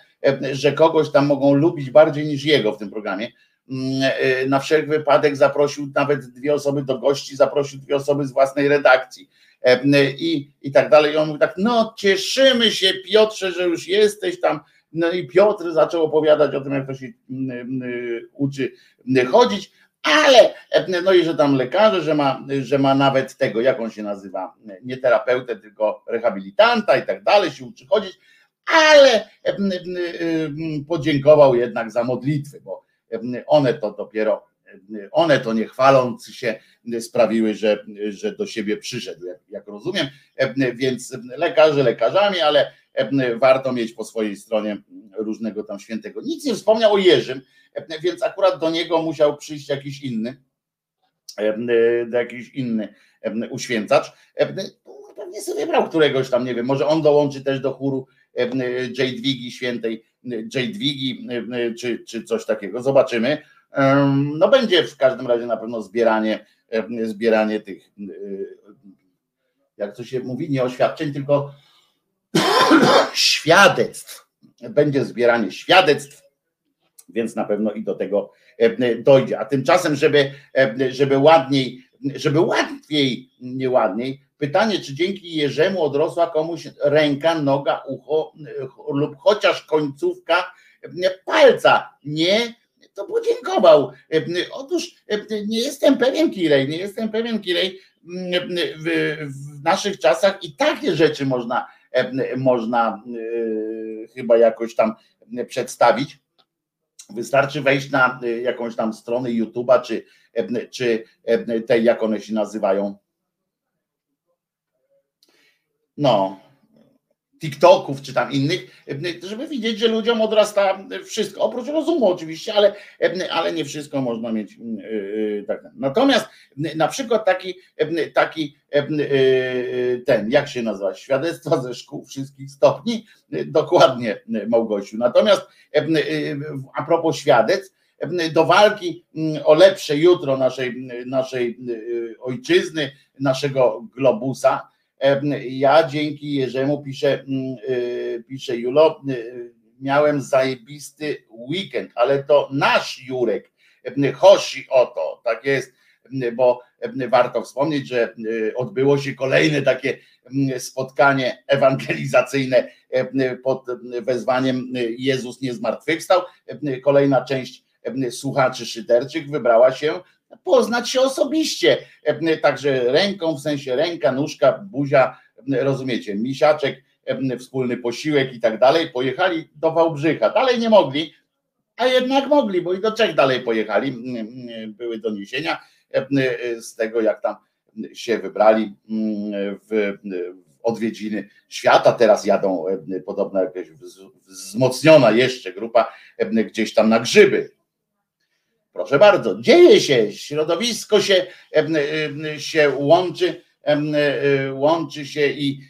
że kogoś tam mogą lubić bardziej niż jego w tym programie, Mm, e, na wszelki wypadek zaprosił nawet dwie osoby do gości, zaprosił dwie osoby z własnej redakcji e, i, i tak dalej. I on mówi tak, no cieszymy się Piotrze, że już jesteś tam. No i Piotr zaczął opowiadać o tym, jak to się uczy chodzić, ale no i że tam lekarze, że ma, że ma nawet tego, jak on się nazywa, nie terapeutę, tylko rehabilitanta i tak dalej, się uczy chodzić, ale podziękował jednak za modlitwy, bo one to dopiero, one to nie chwaląc się sprawiły, że, że do siebie przyszedł, jak, jak rozumiem, więc lekarze lekarzami, ale warto mieć po swojej stronie różnego tam świętego. Nic nie wspomniał o Jerzym, więc akurat do niego musiał przyjść jakiś inny, jakiś inny uświęcacz. Pewnie sobie wybrał któregoś tam, nie wiem, może on dołączy też do chóru Jadwigi świętej Jadwigi, czy, czy coś takiego. Zobaczymy. No będzie w każdym razie na pewno zbieranie, zbieranie tych, jak to się mówi, nie oświadczeń, tylko świadectw. Będzie zbieranie świadectw, więc na pewno i do tego dojdzie. A tymczasem, żeby, żeby ładniej, żeby łatwiej, nie ładniej, pytanie, czy dzięki Jerzemu odrosła komuś ręka, noga, ucho lub chociaż końcówka palca. Nie, to podziękował. Otóż nie jestem pewien, Kirej, nie jestem pewien, Kirej, w, naszych czasach i takie rzeczy można można e, chyba jakoś tam przedstawić. Wystarczy wejść na e, jakąś tam stronę YouTube'a, czy, czy tej, jak one się nazywają. No, TikToków czy tam innych, żeby widzieć, że ludziom odrasta wszystko, oprócz rozumu oczywiście, ale, ale nie wszystko można mieć. Tak. Natomiast na przykład taki, taki ten, jak się nazywa, świadectwa ze szkół wszystkich stopni, dokładnie Małgosiu. Natomiast a propos świadectw, do walki o lepsze jutro naszej, naszej ojczyzny, naszego globusa, ja dzięki Jerzemu piszę, mm, y, piszę Julo, y, miałem zajebisty weekend, ale to nasz Jurek, Hoshi o to, tak jest, bo warto wspomnieć, że y, odbyło się kolejne takie mm, spotkanie ewangelizacyjne pod wezwaniem Jezus nie zmartwychwstał. Kolejna część słuchaczy szyderczych wybrała się poznać się osobiście. Także ręką, w sensie ręka, nóżka, buzia, rozumiecie, misiaczek, wspólny posiłek i tak dalej. Pojechali do Wałbrzycha. Dalej nie mogli, a jednak mogli, bo i do Czech dalej pojechali. Były doniesienia z tego, jak tam się wybrali w odwiedziny świata. Teraz jadą podobno jakaś wzmocniona jeszcze grupa gdzieś tam na grzyby Proszę bardzo, dzieje się, środowisko się, się łączy, łączy się i,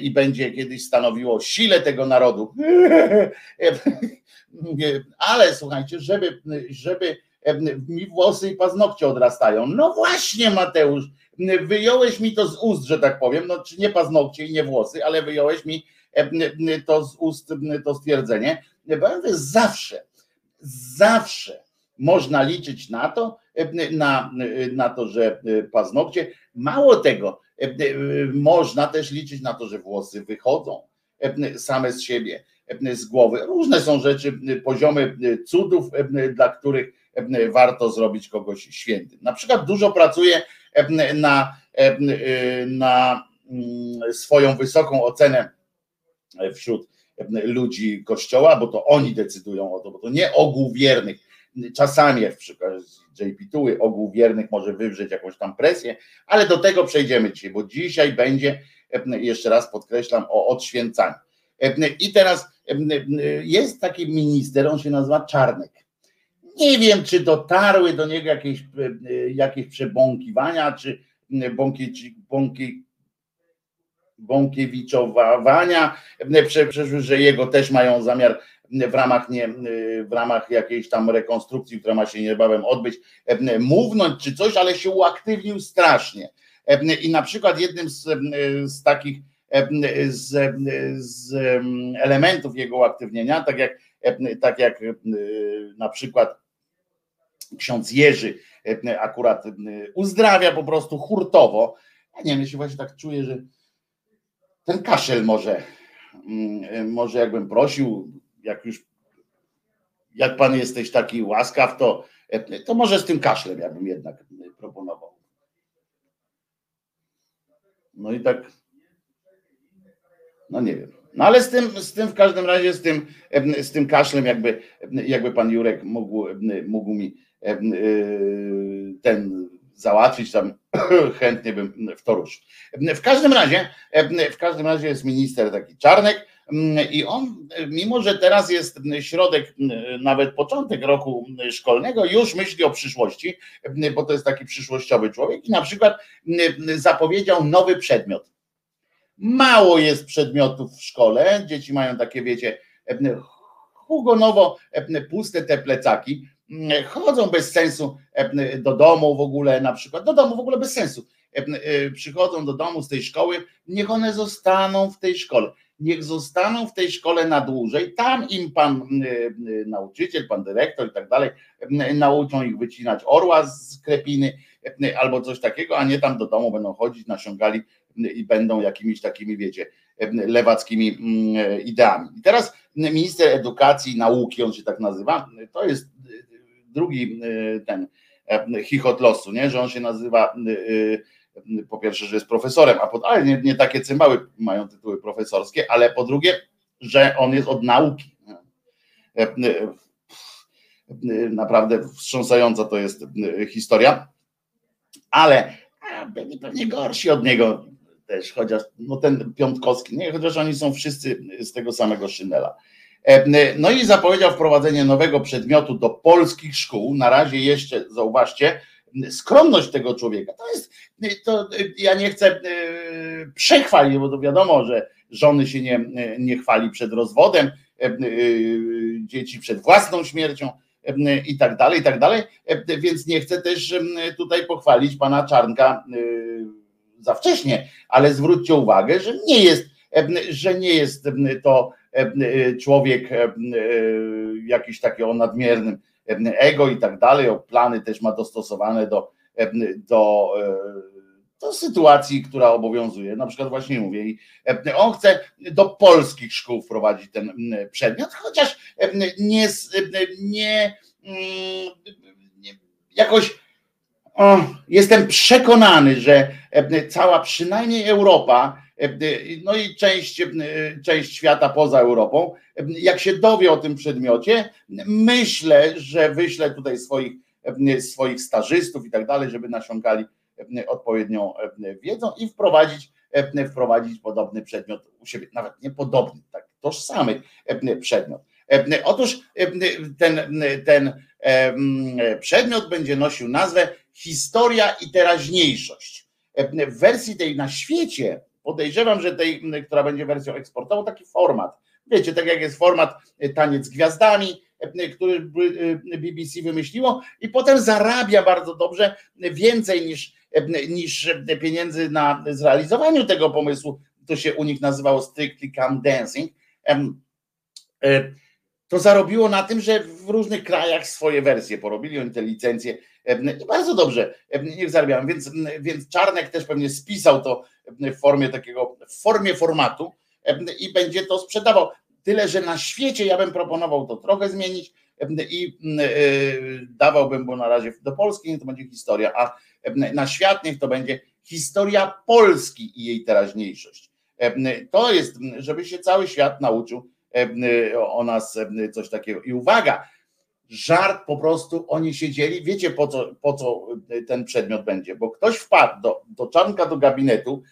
i będzie kiedyś stanowiło sile tego narodu. Ale słuchajcie, żeby, żeby mi włosy i paznokcie odrastają. No właśnie, Mateusz, wyjąłeś mi to z ust, że tak powiem, no czy nie paznokcie i nie włosy, ale wyjąłeś mi to z ust, to stwierdzenie. Powiem, zawsze, zawsze można liczyć na to, na, na to, że paznokcie. Mało tego, można też liczyć na to, że włosy wychodzą same z siebie, z głowy. Różne są rzeczy, poziomy cudów, dla których warto zrobić kogoś świętym. Na przykład dużo pracuję na, na mm, swoją wysoką ocenę wśród ludzi kościoła, bo to oni decydują o to, bo to nie ogół wiernych Czasami, jak w przykładzie JP Tuły, ogół wiernych może wywrzeć jakąś tam presję, ale do tego przejdziemy dzisiaj, bo dzisiaj będzie, jeszcze raz podkreślam, o odświęcaniu. I teraz jest taki minister, on się nazywa Czarnek. Nie wiem, czy dotarły do niego jakieś, jakieś przebąkiwania, czy bąki, bąki, bąkiewiczowania, że jego też mają zamiar w ramach, nie, w ramach jakiejś tam rekonstrukcji, która ma się niebawem odbyć, mównąć czy coś, ale się uaktywnił strasznie. I na przykład jednym z, z takich z, z elementów jego uaktywnienia, tak jak, tak jak na przykład ksiądz Jerzy akurat uzdrawia po prostu hurtowo. Ja nie wiem, się właśnie tak czuję, że ten kaszel może, może jakbym prosił, jak już jak pan jesteś taki łaskaw, to, To może z tym kaszlem ja bym jednak proponował. No i tak, no nie wiem. No ale z tym, z tym w każdym razie, z tym, z tym kaszlem, jakby, jakby pan Jurek mógł, mógł mi ten załatwić, tam chętnie bym w to ruszył. W każdym razie, w każdym razie jest minister taki Czarnek i on, mimo że teraz jest środek, nawet początek roku szkolnego, już myśli o przyszłości, bo to jest taki przyszłościowy człowiek i na przykład zapowiedział nowy przedmiot. Mało jest przedmiotów w szkole, dzieci mają takie, wiecie, hugonowo puste te plecaki, chodzą bez sensu do domu w ogóle, na przykład, do domu w ogóle bez sensu. Przychodzą do domu z tej szkoły, niech one zostaną w tej szkole. Niech zostaną w tej szkole na dłużej. Tam im pan nauczyciel, pan dyrektor i tak dalej nauczą ich wycinać orła z krepiny albo coś takiego, a nie tam do domu będą chodzić, nasiągali i będą jakimiś takimi, wiecie, lewackimi ideami. I teraz minister edukacji i nauki, on się tak nazywa, to jest drugi y, ten chichot losu, nie? że on się nazywa y, y, po pierwsze, że jest profesorem, a po, ale nie, nie takie cymbały mają tytuły profesorskie, ale po drugie, że on jest od nauki. E, naprawdę wstrząsająca to jest historia, ale byli pewnie gorsi od niego też, chociaż no ten Piątkowski, nie, chociaż oni są wszyscy z tego samego szynela. E, no i zapowiedział wprowadzenie nowego przedmiotu do polskich szkół. Na razie jeszcze, zauważcie, skromność tego człowieka. To jest, to ja nie chcę e, przechwalić, bo to wiadomo, że żony się nie, nie chwali przed rozwodem, e, dzieci przed własną śmiercią i tak dalej, i tak dalej. Więc nie chcę też tutaj pochwalić pana Czarnka za wcześnie, ale zwróćcie uwagę, że nie jest, że nie jest to E, e, człowiek e, jakiś taki o nadmiernym ego i tak dalej, o plany też ma dostosowane do, do, do sytuacji, która obowiązuje. Na przykład właśnie mówię, on chce do polskich szkół wprowadzić ten przedmiot, chociaż nie, nie, nie jakoś o, jestem przekonany, że cała przynajmniej Europa no i część, część świata poza Europą, jak się dowie o tym przedmiocie, myślę, że wyślę tutaj swoich, swoich stażystów i tak dalej, żeby nasiągali odpowiednią wiedzą i wprowadzić, wprowadzić podobny przedmiot u siebie, nawet nie podobny, tak tożsamy przedmiot. Otóż ten, ten przedmiot będzie nosił nazwę Historia i teraźniejszość. W wersji tej na świecie podejrzewam, że tej, która będzie wersją eksportową, taki format. Wiecie, tak jak jest format e, taniec gwiazdami, e, który e, BBC wymyśliło i potem zarabia bardzo dobrze więcej niż, niż pieniędzy na zrealizowaniu tego pomysłu. To się u nich nazywało Strictly Come Dancing. To zarobiło na tym, że w różnych krajach swoje wersje porobili, oni te licencje i bardzo dobrze niech zarabiają. Więc, więc Czarnek też pewnie spisał to w formie takiego, w formie formatu i będzie to sprzedawał. Tyle, że na świecie ja bym proponował to trochę zmienić i e, dawałbym, bo na razie do Polski niech to będzie historia, a na świat niech to będzie historia Polski i jej teraźniejszość. To jest, żeby się cały świat nauczył o nas coś takiego. I uwaga, żart po prostu oni siedzieli, wiecie po co, po co ten przedmiot będzie, bo ktoś wpadł do, do Czarnka do gabinetu,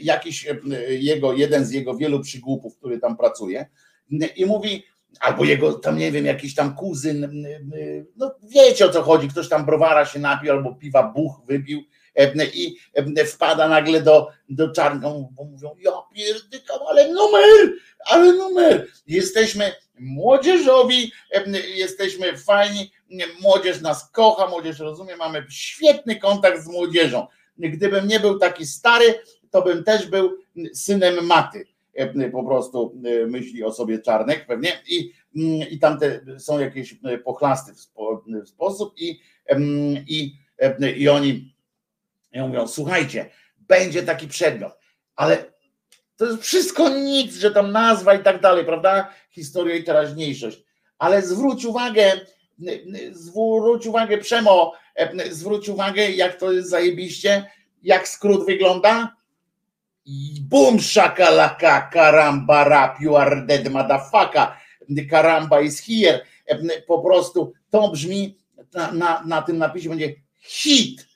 jakiś jego, jeden z jego wielu przygłupów, który tam pracuje i mówi, albo jego tam nie wiem, jakiś tam kuzyn, no wiecie o co chodzi, ktoś tam browara się napił albo piwa buch wypił i wpada nagle do, do Czarnka, bo mówią, ja pierdykam, ale numer, ale numer, jesteśmy młodzieżowi, jesteśmy fajni, młodzież nas kocha, młodzież rozumie, mamy świetny kontakt z młodzieżą. Gdybym nie był taki stary, to bym też był synem maty. Po prostu myśli o sobie Czarnek pewnie i, i tam te, są jakieś pochlasty w, spo, w sposób i, i, i oni mówią, słuchajcie, będzie taki przedmiot, ale to jest wszystko nic, że tam nazwa i tak dalej, prawda? Historia i teraźniejszość. Ale zwróć uwagę, Zwróć uwagę, Przemo, zwróć uwagę, jak to jest zajebiście, jak skrót wygląda. Boom shakalaka karamba rap, you are dead. Karamba is here. Po prostu to brzmi na, na, na tym napisie będzie hit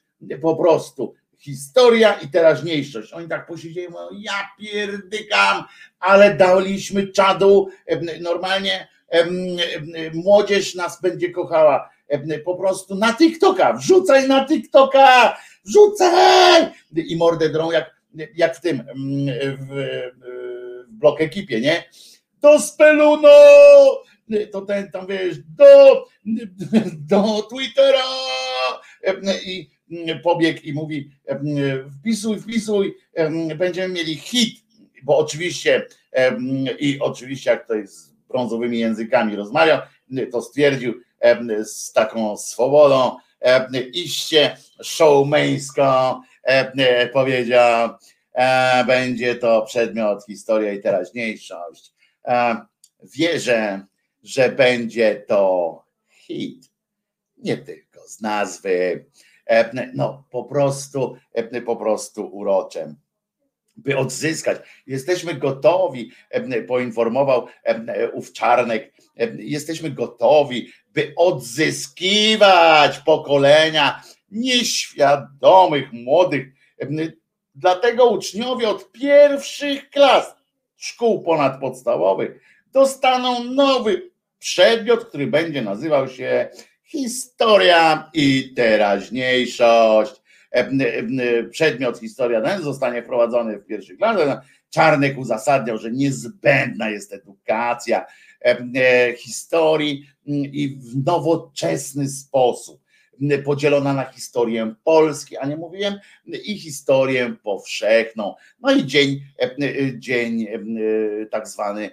po prostu historia i teraźniejszość. Oni tak posiedzieli, mówią, ja pierdykam, ale daliśmy czadu, normalnie młodzież nas będzie kochała, po prostu na TikToka, wrzucaj na TikToka, wrzucaj! I mordę drą jak, jak w tym, w, w blok ekipie, nie? Do Speluno! To ten tam wiesz, do, do Twittera! I pobiegł i mówi: wpisuj, wpisuj, będziemy mieli hit, bo oczywiście, i oczywiście, jak to jest z brązowymi językami rozmawiał, to stwierdził z taką swobodą, iście showmeńską, powiedział, e, będzie to przedmiot historia i teraźniejszość. Wierzę, że będzie to hit. Nie tylko z nazwy, E, no po prostu, po prostu uroczem by odzyskać. Jesteśmy gotowi, poinformował ów Czarnek, jesteśmy gotowi, by odzyskiwać pokolenia nieświadomych, młodych. Dlatego uczniowie od pierwszych klas szkół ponadpodstawowych dostaną nowy przedmiot, który będzie nazywał się Historia i teraźniejszość. E, e, przedmiot historia zostanie wprowadzony w pierwszych latach. Czarnek uzasadniał, że niezbędna jest edukacja e, historii i w nowoczesny sposób podzielona na historię Polski, a nie mówiłem, i historię powszechną. No i dzień, dzień tak zwany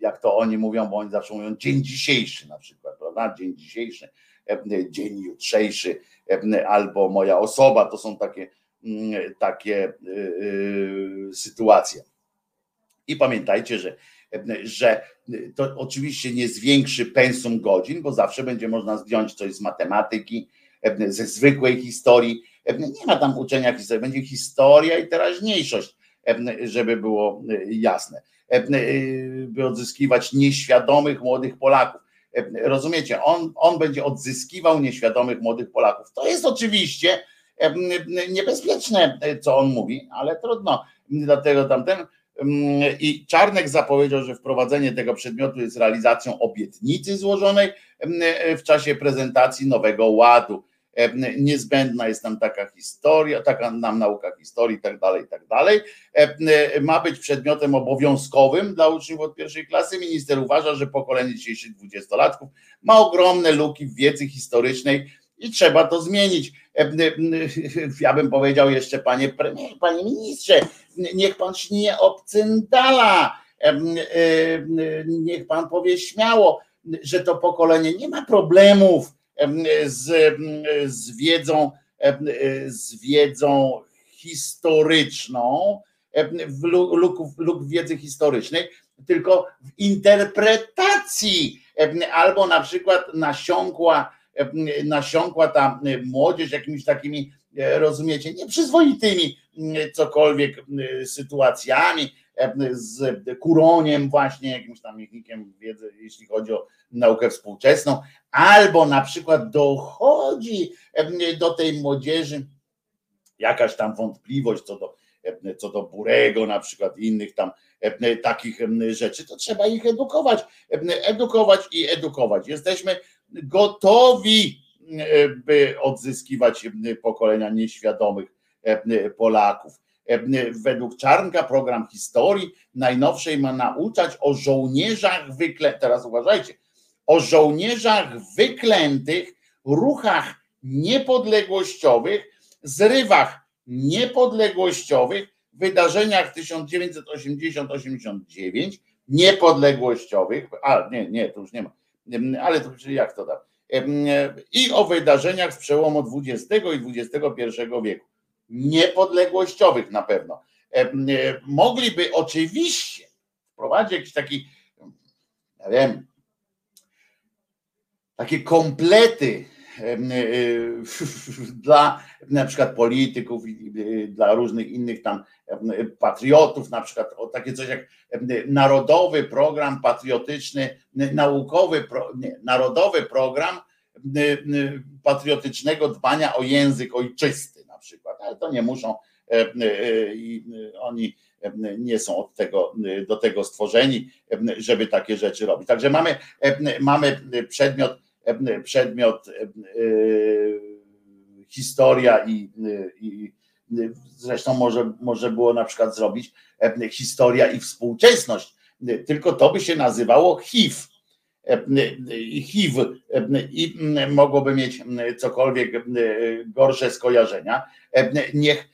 jak to oni mówią, bo oni zawsze mówią dzień dzisiejszy na przykład, prawda? Dzień dzisiejszy, e, dzień jutrzejszy, e, albo moja osoba, to są takie, mm, takie e, sytuacje. I pamiętajcie, że, że to oczywiście nie zwiększy pensum godzin, bo zawsze będzie można zdjąć coś z matematyki, ze zwykłej historii. Nie ma tam uczenia historii, będzie historia i teraźniejszość, żeby było jasne. E, e, by odzyskiwać nieświadomych młodych Polaków. E, rozumiecie? On, on będzie odzyskiwał nieświadomych młodych Polaków. To jest oczywiście niebezpieczne, co on mówi, ale trudno. Dlatego tamten. I Czarnek zapowiedział, że wprowadzenie tego przedmiotu jest realizacją obietnicy złożonej w czasie prezentacji nowego ładu. Niezbędna jest nam taka historia, taka nam nauka historii i tak dalej, i tak dalej. Ma być przedmiotem obowiązkowym dla uczniów od pierwszej klasy. Minister uważa, że pokolenie dzisiejszych dwudziestolatków ma ogromne luki w wiedzy historycznej i trzeba to zmienić. Ja bym powiedział jeszcze, panie premierze, panie ministrze, niech pan śnie obcyndala, niech pan powie śmiało, że to pokolenie nie ma problemów z, z wiedzą, z wiedzą historyczną, luk, luk wiedzy historycznej, tylko w interpretacji, albo na przykład nasiąkła, nasiąkła ta młodzież jakimiś takimi, e, rozumiecie, nieprzyzwoitymi cokolwiek sytuacjami, z Kuroniem właśnie, jakimś tam miechnikiem wiedzy, jeśli chodzi o naukę współczesną, albo na przykład dochodzi do tej młodzieży jakaś tam wątpliwość co do, co do Burego na przykład innych tam takich rzeczy, to trzeba ich edukować, edukować i edukować. Jesteśmy gotowi, by odzyskiwać pokolenia nieświadomych Polaków. Według Czarnka program historii najnowszej ma nauczać o żołnierzach wykle, teraz uważajcie, o żołnierzach wyklętych, ruchach niepodległościowych, zrywach niepodległościowych, wydarzeniach 1980-89, niepodległościowych, a nie, nie, to już nie ma, ale to jak to da? I o wydarzeniach z przełomu XX i XXI wieku. Niepodległościowych na pewno. Mogliby oczywiście wprowadzić jakiś taki, ja wiem, takie komplety dla na przykład polityków dla różnych innych tam patriotów, na przykład o takie coś jak narodowy program patriotyczny, naukowy, nie, narodowy program patriotycznego dbania o język ojczysty przykład, ale to nie muszą i oni nie są od tego, do tego stworzeni, żeby takie rzeczy robić. Także mamy, mamy przedmiot, przedmiot historia i, i zresztą może, może było na przykład zrobić historia i współczesność, tylko to by się nazywało HIV. HIV i mogłoby mieć cokolwiek gorsze skojarzenia. Niech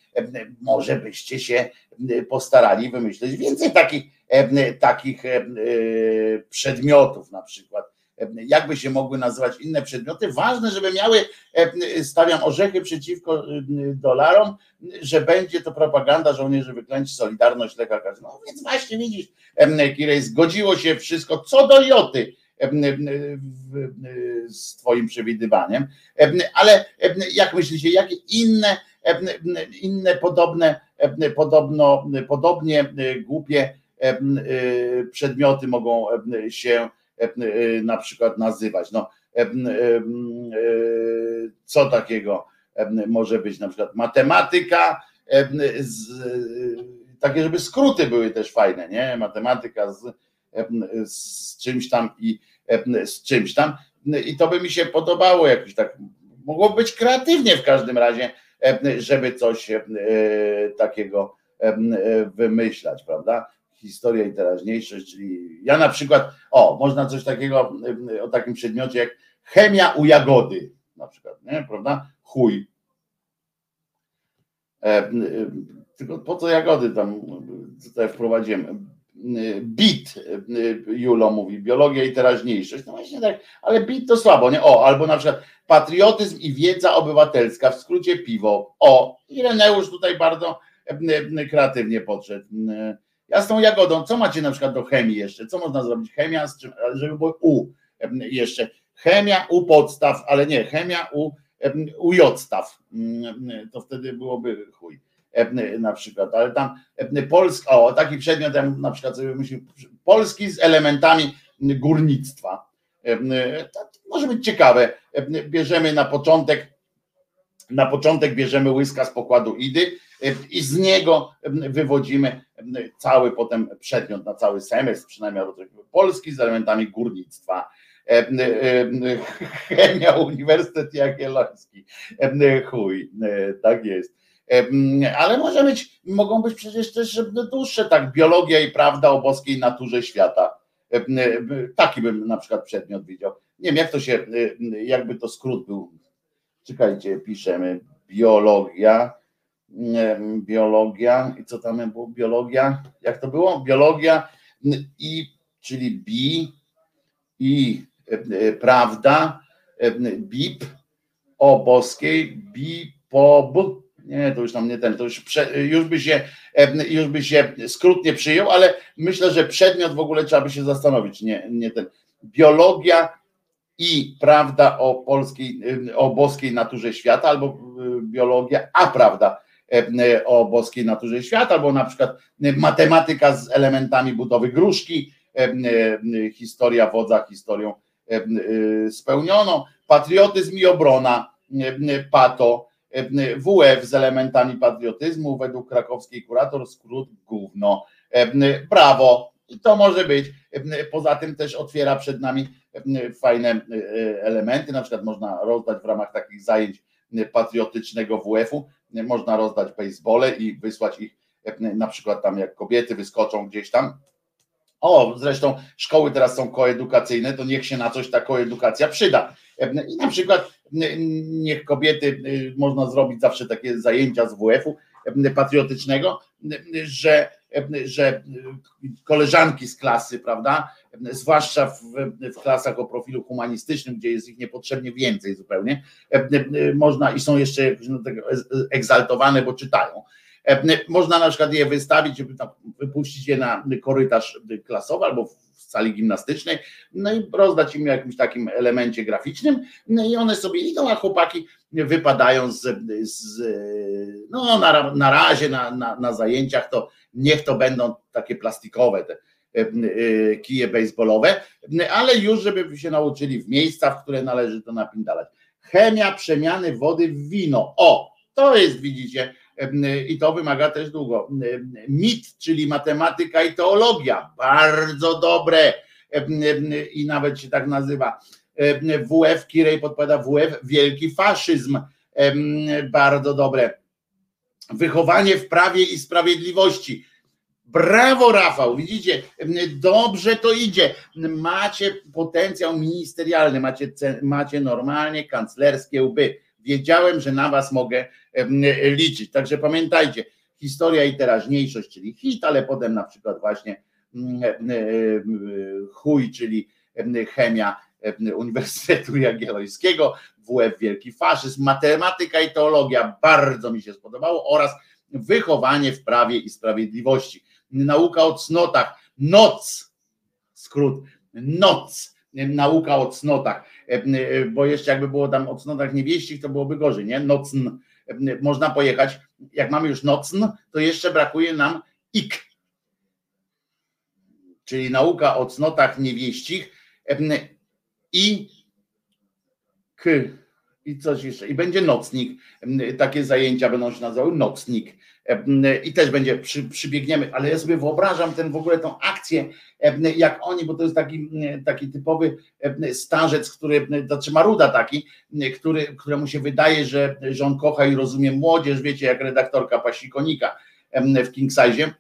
może byście się postarali wymyślić więcej takich, takich przedmiotów na przykład. Jakby się mogły nazywać inne przedmioty? Ważne, żeby miały, stawiam orzechy przeciwko dolarom, że będzie to propaganda żołnierzy wyklęci, solidarność, lekarz. No więc właśnie widzisz, Kirej, zgodziło się wszystko co do joty z Twoim przewidywaniem. Ale jak myślicie, jakie inne inne podobne, podobno, podobnie głupie przedmioty mogą się na przykład nazywać. No, co takiego może być na przykład matematyka, z, takie, żeby skróty były też fajne, nie? Matematyka z, z czymś tam i z czymś tam. I to by mi się podobało jakoś tak. Mogło być kreatywnie w każdym razie E, żeby coś e, takiego e, wymyślać, prawda? Historia i teraźniejszość, czyli ja na przykład, o, można coś takiego o takim przedmiocie jak chemia u jagody, na przykład, nie, prawda? Chuj. Tylko po co jagody tam tutaj wprowadziłem? Bit, Julo mówi, biologia i teraźniejszość. No właśnie tak, ale bit to słabo, nie? O, albo na przykład patriotyzm i wiedza obywatelska, w skrócie piwo. O, Ireneusz tutaj bardzo kreatywnie podszedł. Ja z tą jagodą, co macie na przykład do chemii jeszcze? Co można zrobić? Chemia, żeby było U jeszcze. Chemia u podstaw, ale nie, chemia u, u jodstaw. To wtedy byłoby chuj na przykład, ale tam Polska, o taki przedmiot, ja na przykład sobie myślę, Polski z elementami górnictwa. Może być ciekawe. Bierzemy na początek, na początek bierzemy łyska z pokładu Idy i z niego wywodzimy cały potem przedmiot na cały semestr, przynajmniej Polski z elementami górnictwa. Chemia Uniwersytet Jagielloński. Chuj, tak jest ale może być, mogą być przecież też dłuższe, tak, biologia i prawda o boskiej naturze świata. Taki bym na przykład przedmiot widział. Nie wiem, jak to się, jakby to skrót był. Czekajcie, piszemy biologia, biologia i co tam było? Biologia, jak to było? Biologia i, czyli bi i prawda, bip o boskiej, bi po nie, to już tam nie ten, to już, prze, już, by się, już by się skrót nie przyjął, ale myślę, że przedmiot w ogóle trzeba by się zastanowić, nie, nie ten. Biologia i prawda o polskiej, o boskiej naturze świata, albo biologia, a prawda o boskiej naturze świata, albo na przykład matematyka z elementami budowy gruszki, historia wodza historią y, spełnioną, patriotyzm i obrona, pato, WF z elementami patriotyzmu, według krakowskiej kurator skrót gówno. Brawo, i to może być. Poza tym też otwiera przed nami fajne e, elementy, na przykład można rozdać w ramach takich zajęć patriotycznego WF-u, można rozdać basebole i wysłać ich na przykład tam jak kobiety wyskoczą gdzieś tam. O, zresztą szkoły teraz są koedukacyjne, to niech się na coś ta koedukacja przyda. I na przykład niech kobiety, y, można zrobić zawsze takie zajęcia z WF-u patriotycznego, że, że koleżanki z klasy, prawda, zwłaszcza w, w klasach o profilu humanistycznym, gdzie jest ich niepotrzebnie więcej zupełnie, można i są jeszcze no, egzaltowane, bo czytają, Można na przykład je wystawić, żeby wypuścić je na korytarz klasowy albo w sali gimnastycznej, no i rozdać im jakimś takim elemencie graficznym, no i one sobie idą, a chłopaki wypadają z, z no na, na razie na, na, na zajęciach to niech to będą takie plastikowe te kije baseballowe, ale już żeby się nauczyli w miejscach, w które należy to napindalać. Chemia przemiany wody w wino. O, to jest, widzicie, i to wymaga też długo. MIT, czyli matematyka i teologia, bardzo dobre i nawet się tak nazywa. WF, Kirej podpowiada WF, wielki faszyzm, bardzo dobre. Wychowanie w prawie i sprawiedliwości. Brawo, Rafał, widzicie, dobrze to idzie. Macie potencjał ministerialny, macie, macie normalnie kanclerskie łby wiedziałem, że na was mogę liczyć. Także pamiętajcie, historia i teraźniejszość, czyli hit, ale potem na przykład właśnie chuj, czyli chemia Uniwersytetu Jagiellońskiego, WF Wielki Faszyzm, matematyka i teologia, bardzo mi się spodobało oraz wychowanie w prawie i sprawiedliwości. Nauka o cnotach, noc, skrót, noc, nauka o cnotach E, e, bo jeszcze jakby było tam o cnotach niewieścich, to byłoby gorzej, nie? Nocn. Można pojechać, jak mamy już nocn, to jeszcze brakuje nam ik. Czyli nauka o cnotach niewieścich i k i coś jeszcze. I będzie nocnik. Takie zajęcia będą się nazywały nocnik. I też będzie, przy, przybiegniemy, ale ja sobie wyobrażam ten w ogóle tą akcję, jak oni, bo to jest taki, taki typowy starzec, który, znaczy maruda taki, który, któremu się wydaje, że, że on kocha i rozumie młodzież, wiecie, jak redaktorka Pasikonika w King Size.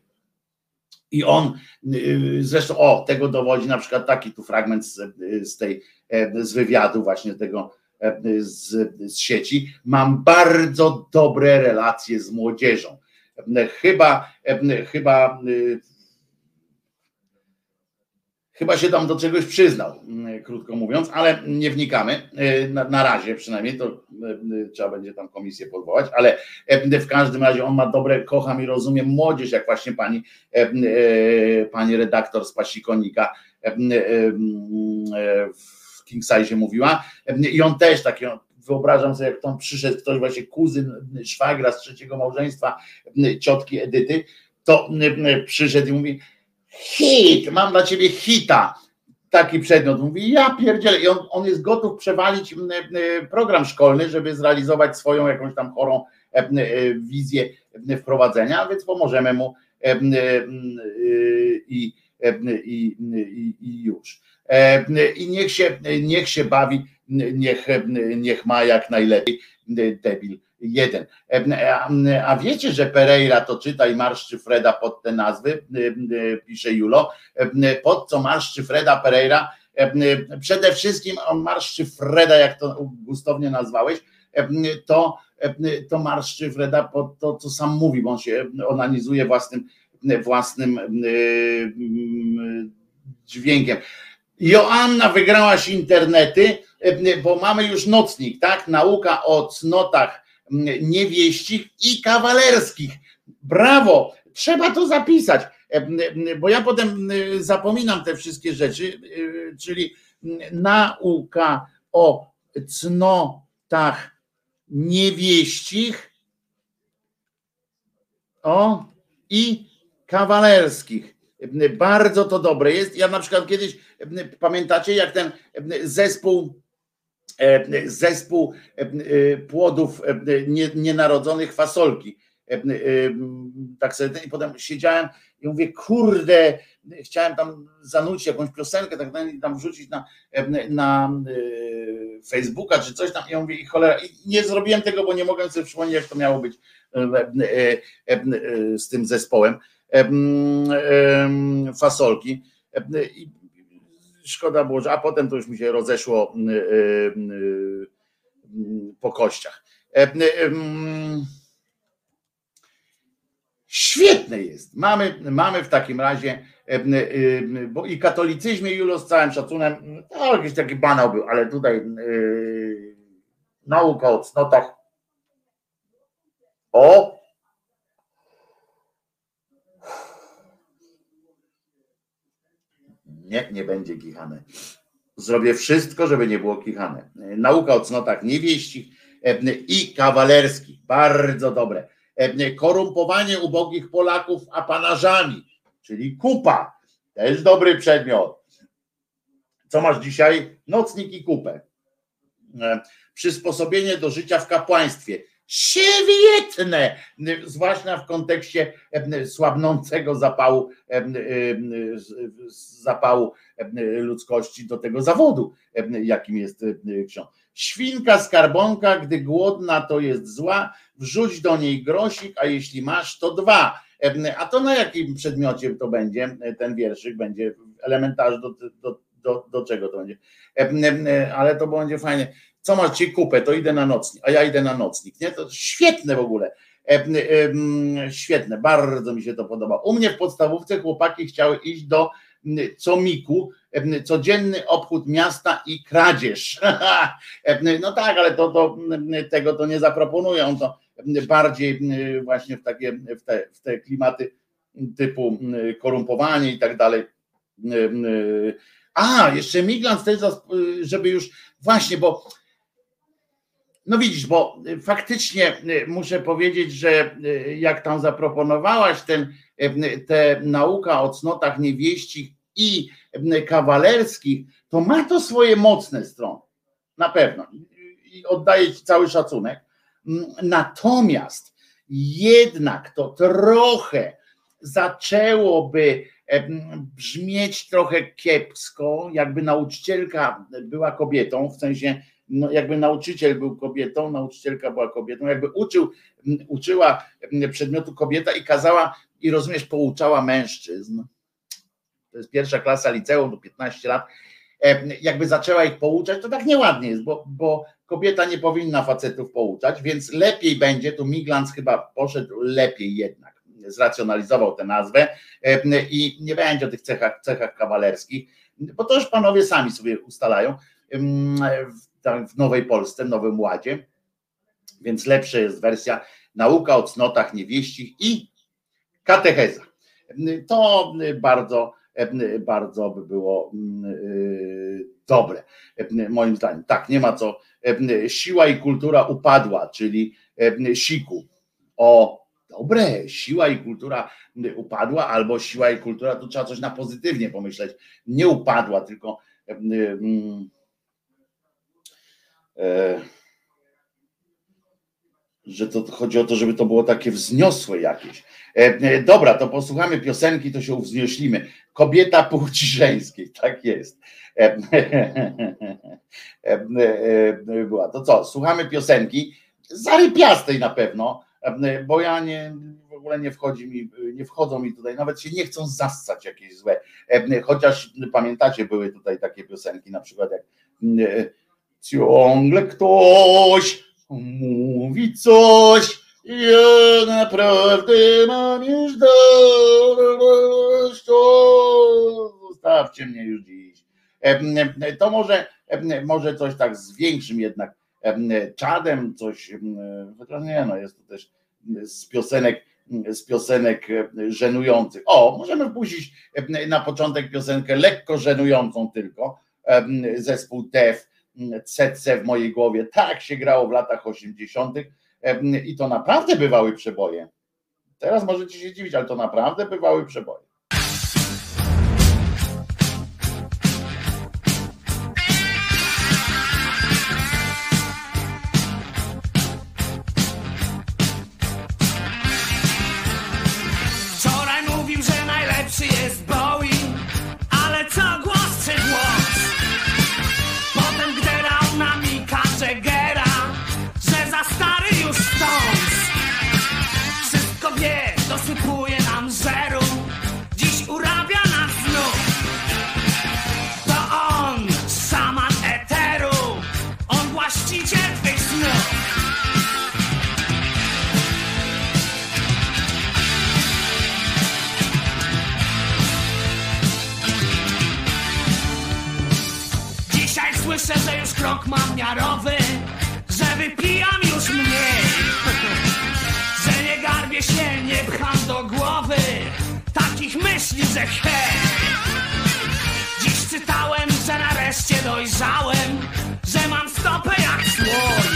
I on y, zresztą, o, tego dowodzi na przykład taki tu fragment z, z tej, z wywiadu właśnie tego z, z sieci. Mam bardzo dobre relacje z młodzieżą. Chyba, chyba, y, chyba się tam do czegoś przyznał, y, krótko mówiąc, ale nie wnikamy. Y, na, na razie przynajmniej to trzeba będzie tam komisję podwołać, ale w każdym razie on ma dobre, kocham i rozumiem młodzież, jak właśnie pani, pani redaktor z Pasikonika w King Size mówiła. I on też taki, wyobrażam sobie, jak tam przyszedł ktoś, właśnie kuzyn szwagra z trzeciego małżeństwa ciotki Edyty, to przyszedł i mówi hit, mam dla ciebie hita, taki przedmiot. Mówi, ja pierdzielę. I on, on jest gotów przewalić program szkolny, żeby zrealizować swoją jakąś tam chorą wizję wprowadzenia, więc pomożemy mu i, i, i, i już. I niech się, niech się bawi niech, niech ma jak najlepiej debil jeden. A wiecie, że Pereira to czyta i marszczy Freda pod te nazwy, pisze Julo, pod co marszczy Freda Pereira, przede wszystkim on marszczy Freda, jak to gustownie nazwałeś, to, to marszczy Freda pod to, co sam mówi, bo on się onanizuje własnym, własnym dźwiękiem. Joanna wygrałaś internety, E, bo mamy już nocnik, tak? Nauka o cnotach niewieścich i kawalerskich. Brawo! Trzeba to zapisać, e, bo ja potem zapominam te wszystkie rzeczy, e, czyli nauka o cnotach niewieścich o i kawalerskich. Bardzo to dobre jest. Ja na przykład kiedyś, pamiętacie, jak ten zespół E, zespół e, e, płodów nienarodzonych fasolki. Tak sobie i potem siedziałem i mówię, kurde, chciałem tam zanucić jakąś piosenkę, tak tam wrzucić na, na Facebooka czy coś tam i mówię, cholera, i nie zrobiłem tego, bo nie mogłem sobie przypomnieć, jak to miało być z tym zespołem fasolki. Szkoda było, że a potem to już mi się rozeszło y, y, y, po kościach. E, świetne jest. Mamy, mamy w takim razie, e, bo i katolicyzmie, Julo, z całym szacunem, to jakiś taki banał był, ale tutaj nauka o cnotach. O! Nie, nie będzie kichane. Zrobię wszystko, żeby nie było kichane. Nauka o cnotach niewieścich i kawalerskich. Bardzo dobre. Korumpowanie ubogich Polaków apanarzami, czyli kupa. Też dobry przedmiot. Co masz dzisiaj? Nocnik i kupę. Przysposobienie do życia w kapłaństwie świetne, zwłaszcza w kontekście słabnącego zapału, zapału ludzkości do tego zawodu, jakim jest ksiądz. Świnka skarbonka, gdy głodna, to jest zła, wrzuć do niej grosik, a jeśli masz, to dwa. A to na jakim przedmiocie to będzie, ten wierszyk będzie elementarz do, do, do, do czego to będzie? Ale to będzie fajnie co masz ci kupę, to idę na nocnik, a ja idę na nocnik, nie? To świetne w ogóle. E, e, świetne, bardzo mi się to podoba. U mnie w podstawówce chłopaki chciały iść do comiku, e, codzienny obchód miasta i kradzież. E, no tak, ale to, to tego to nie zaproponują, to bardziej właśnie w takie w te, w te klimaty typu korumpowanie i tak dalej. A, jeszcze Miglans też, żeby już właśnie, bo no widzisz, bo y, faktycznie y, muszę powiedzieć, że y, jak tam zaproponowałaś ten, tę nauka o cnotach niewieścich i kawalerskich, to ma to swoje mocne strony. Na pewno. I oddaję Ci cały szacunek. Mm, natomiast jednak to trochę zaczęłoby brzmieć trochę kiepsko, jakby nauczycielka była kobietą, w sensie no jakby nauczyciel był kobietą, nauczycielka była kobietą, jakby uczył, uczyła przedmiotu kobieta i kazała, i rozumiesz, pouczała mężczyzn. To jest pierwsza klasa liceum do 15 lat. Jakby zaczęła ich pouczać, to tak nieładnie jest, bo, bo kobieta nie powinna facetów pouczać, więc lepiej będzie, tu Miglans chyba poszedł lepiej jednak, zracjonalizował tę nazwę i nie będzie o tych cechach, cechach kawalerskich, bo to już panowie sami sobie ustalają w Nowej Polsce, Nowym Ładzie, więc lepsza jest wersja nauka o cnotach niewieścich i katecheza. To bardzo, bardzo by było dobre, moim zdaniem. Tak, nie ma co. Siła i kultura upadła, czyli siku. O, dobre, siła i kultura upadła, albo siła i kultura, tu trzeba coś na pozytywnie pomyśleć. Nie upadła, tylko E, że to chodzi o to, żeby to było takie wzniosłe jakieś. E, e, dobra, to posłuchamy piosenki, to się uwznioślimy. Kobieta płci żeńskiej, tak jest. Była. To co, słuchamy piosenki, zarypiastej na pewno, bo ja nie, w ogóle nie wchodzi mi, nie wchodzą mi tutaj, nawet się nie chcą zassać jakieś złe. Chociaż pamiętacie, były tutaj takie piosenki, na przykład jak Ciągle ktoś mówi coś, ja naprawdę mam już dość. Zostawcie mnie już dziś. To może, może coś tak z większym jednak czadem, coś, nie, no jest to też z piosenek, z piosenek żenujących. O, możemy wpuścić na początek piosenkę lekko żenującą tylko, zespół Def CC w mojej głowie. Tak się grało w latach 80. i to naprawdę bywały przeboje. Teraz możecie się dziwić, ale to naprawdę bywały przeboje. że hej Dziś czytałem, że nareszcie dojrzałem Że mam stopę jak słoń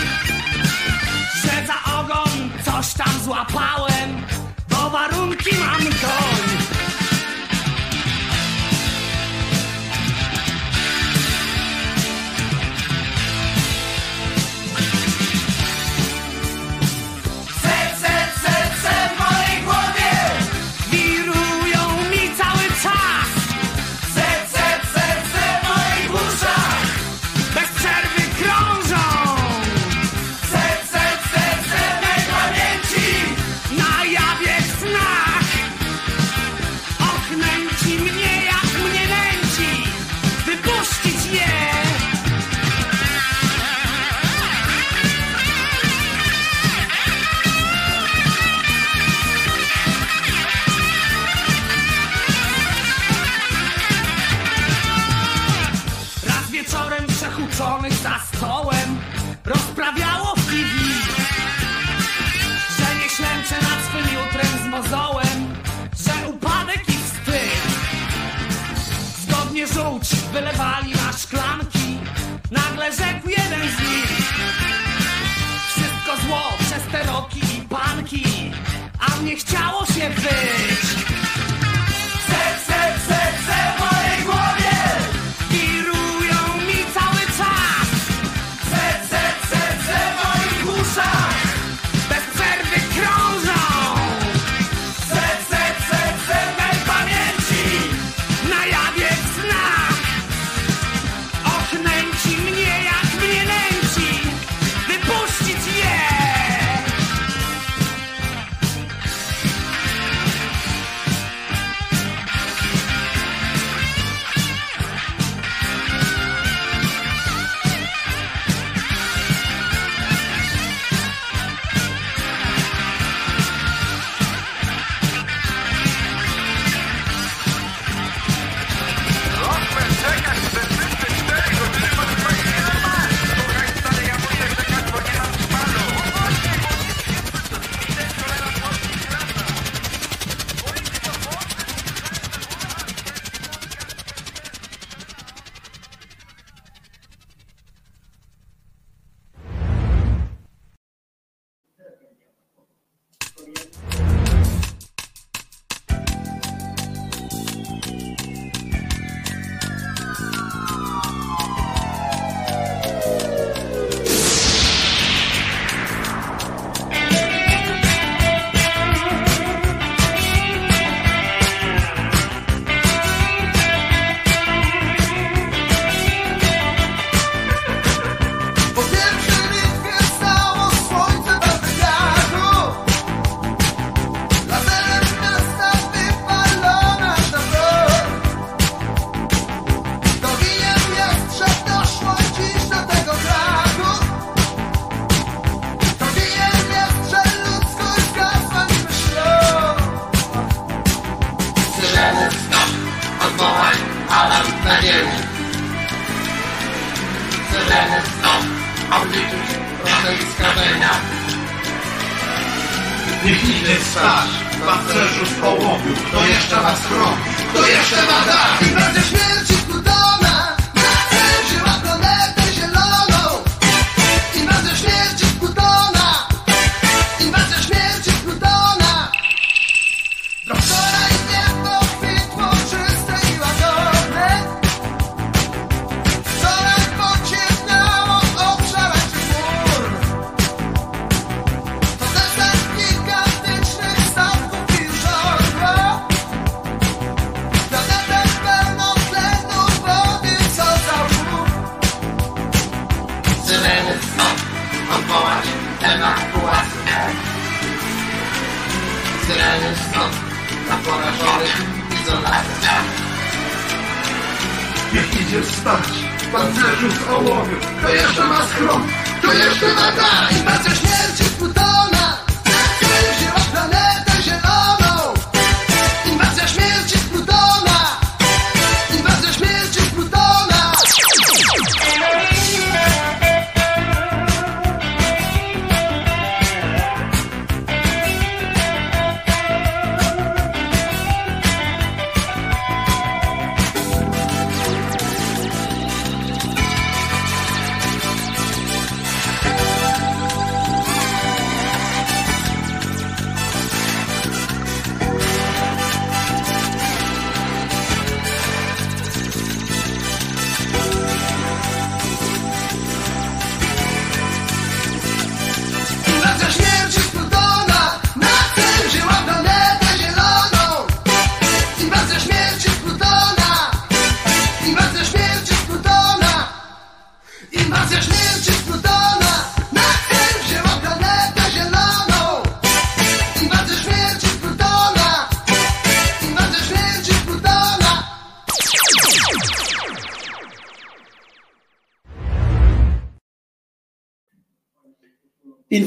Że za ogon coś tam złapałem Bo warunki mam dość.